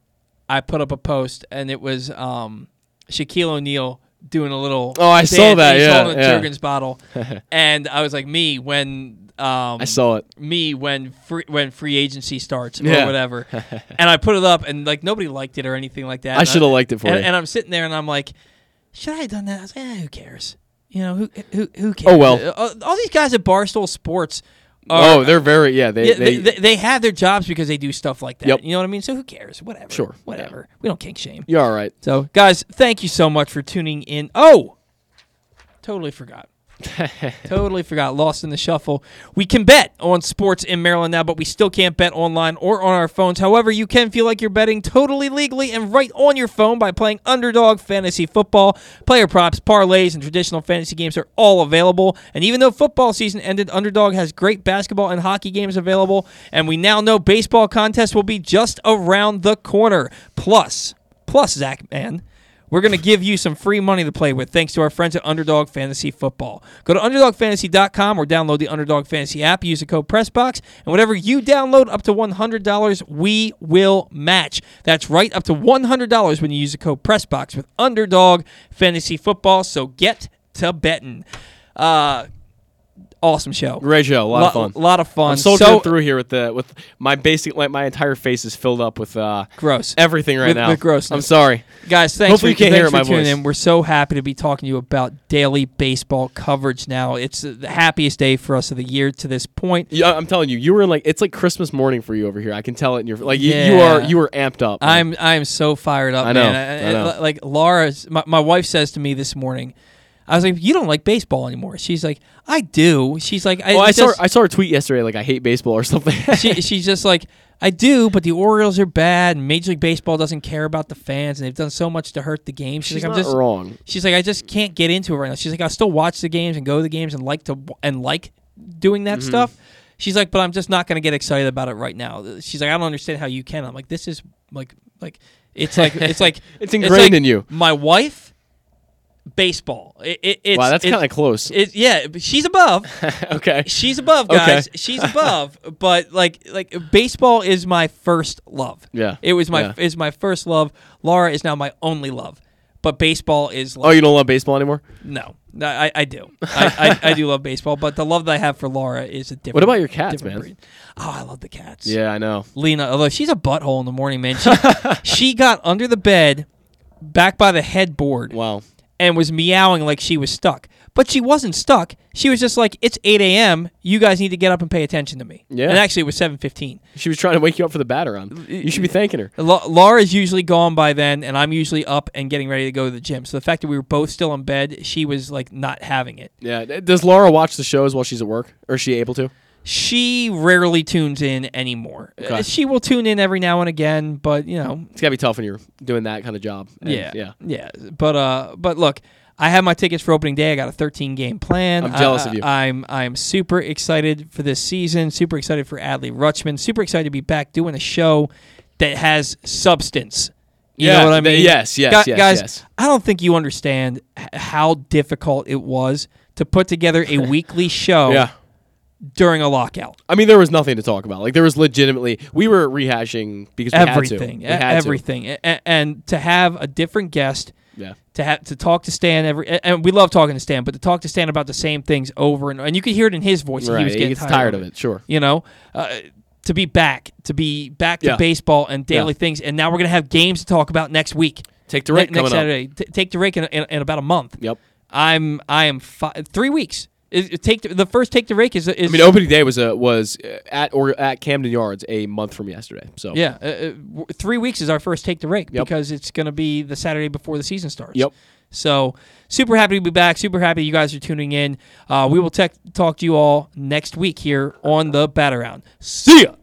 I put up a post and it was um, Shaquille O'Neal doing a little. Oh, I saw that, He's yeah, holding a yeah. Jergens bottle, (laughs) and I was like, me when. Um, I saw it. Me when free when free agency starts or Yeah. whatever, (laughs) and I put it up and like nobody liked it or anything like that. I shoulda liked it for and, you. And I'm sitting there and I'm like, should I have done that? I was like, eh, who cares? You know who who who cares? Oh, well. Uh, all these guys at Barstool Sports. Are, oh, they're very yeah. They, yeah, they, they, they have their jobs because they do stuff like that. Yep. You know what I mean? So who cares? Whatever. Sure. Whatever. We don't kink shame. You're all right. So, guys, thank you so much for tuning in. Oh, totally forgot. (laughs) totally forgot. Lost in the shuffle. We can bet on sports in Maryland now, but we still can't bet online or on our phones. However, you can feel like you're betting totally legally and right on your phone by playing Underdog Fantasy Football. Player props, parlays, and traditional fantasy games are all available. And even though football season ended, Underdog has great basketball and hockey games available. And we now know baseball contests will be just around the corner. Plus, plus, Zach, man. We're going to give you some free money to play with thanks to our friends at Underdog Fantasy Football. Go to UnderdogFantasy.com or download the Underdog Fantasy app. Use the code PRESSBOX, and whatever you download up to $100, we will match. That's right, up to $100 when you use the code PRESSBOX with Underdog Fantasy Football. So get to betting. Uh, awesome show. Great show, a lot of fun. A lot of fun. I'm soldiering So- through here with the with my basic like my entire face is filled up with uh Gross. everything right With- now. with grossness. I'm sorry, Guys, thanks Hopefully for, you can't hear for my tuning voice. in. We're so happy to be talking to you about daily baseball coverage now. It's the happiest day for us of the year to this point. Yeah, I'm telling you, you were in like it's like Christmas morning for you over here. I can tell it in your like you, you are you are amped up. man. I'm I'm so fired up, I know, man. I know. Like Laura, my, my wife says to me this morning, I was like, "You don't like baseball anymore." She's like, "I do." She's like, "I, well, I saw just, I saw her tweet yesterday like I hate baseball or something. (laughs) she, she's just like, I do, but the Orioles are bad, and Major League Baseball doesn't care about the fans, and they've done so much to hurt the game. She's, She's like, I'm not just wrong. She's like, I just can't get into it right now. She's like, I still watch the games and go to the games and like to and like doing that Mhm. stuff. She's like, but I'm just not going to get excited about it right now. She's like, I don't understand how you can. I'm like, this is like like it's like it's like (laughs) It's ingrained like in you. My wife, baseball. It, it, it's, Wow, that's it- kinda close. It, yeah, she's above. (laughs) okay, she's above, Okay. guys. She's (laughs) above. But like like baseball is my first love. Yeah. it was my Yeah. is my first love. Laura is now my only love. But baseball is. Like, oh, you don't love baseball anymore? no, I, I do. I, I, I do love baseball, but the love that I have for Laura is a different. What about your cats, man? breed. Oh, I love the cats. Yeah, I know. Lena, although she's a butthole in the morning, man. She, (laughs) she got under the bed, back by the headboard. Wow. And was meowing like she was stuck. But she wasn't stuck. She was just like, "It's 8 a.m. You guys need to get up and pay attention to me." Yeah. And actually, it was 7:15. She was trying to wake you up for the Bat Around. You should be thanking her. La- Laura's usually gone by then, and I'm usually up and getting ready to go to the gym. So the fact that we were both still in bed, she was like not having it. Yeah. Does Laura watch the shows while she's at work, or is she able to? She rarely tunes in anymore. Okay. Uh, She will tune in every now and again, but you know, It's gotta be tough when you're doing that kind of job. And, yeah, yeah. yeah. But uh, but look, I have my tickets for opening day. I got a 13 game plan. I'm jealous I- of you. I'm I'm super excited for this season. Super excited for Adley Rutschman. Super excited to be back doing a show that has substance. You Yeah, know what I mean? yes, yes, Gu- yes, guys. yes. I don't think you understand how difficult it was to put together a (laughs) weekly show Yeah. During a lockout. I mean, there was nothing to talk about. Like there was legitimately, we were rehashing because we everything, had to. Had everything, A- and to have a different guest Yeah. To have to talk to Stan every, and we love talking to Stan, but to talk to Stan about the same things over and and you could hear it in his voice. Right, He was getting gets tired of it, sure. You know, uh, to be back, to be back to Yeah. baseball and daily Yeah. things, and now we're gonna have games to talk about next week. Take the Ne- rake next coming up. Saturday. T- take the rake in, in, in about a month. Yep. I'm I am fi- three weeks. Take the, the first take the rake is, is I mean, opening day was a, was uh, at or at Camden Yards a month from yesterday. So Yeah, uh, uh, w- three weeks is our first take the rake Yep. because it's going to be the Saturday before the season starts. Yep. So super happy to be back. Super happy you guys are tuning in. Uh, we will tech talk to you all next week here on the Bat Around. See ya.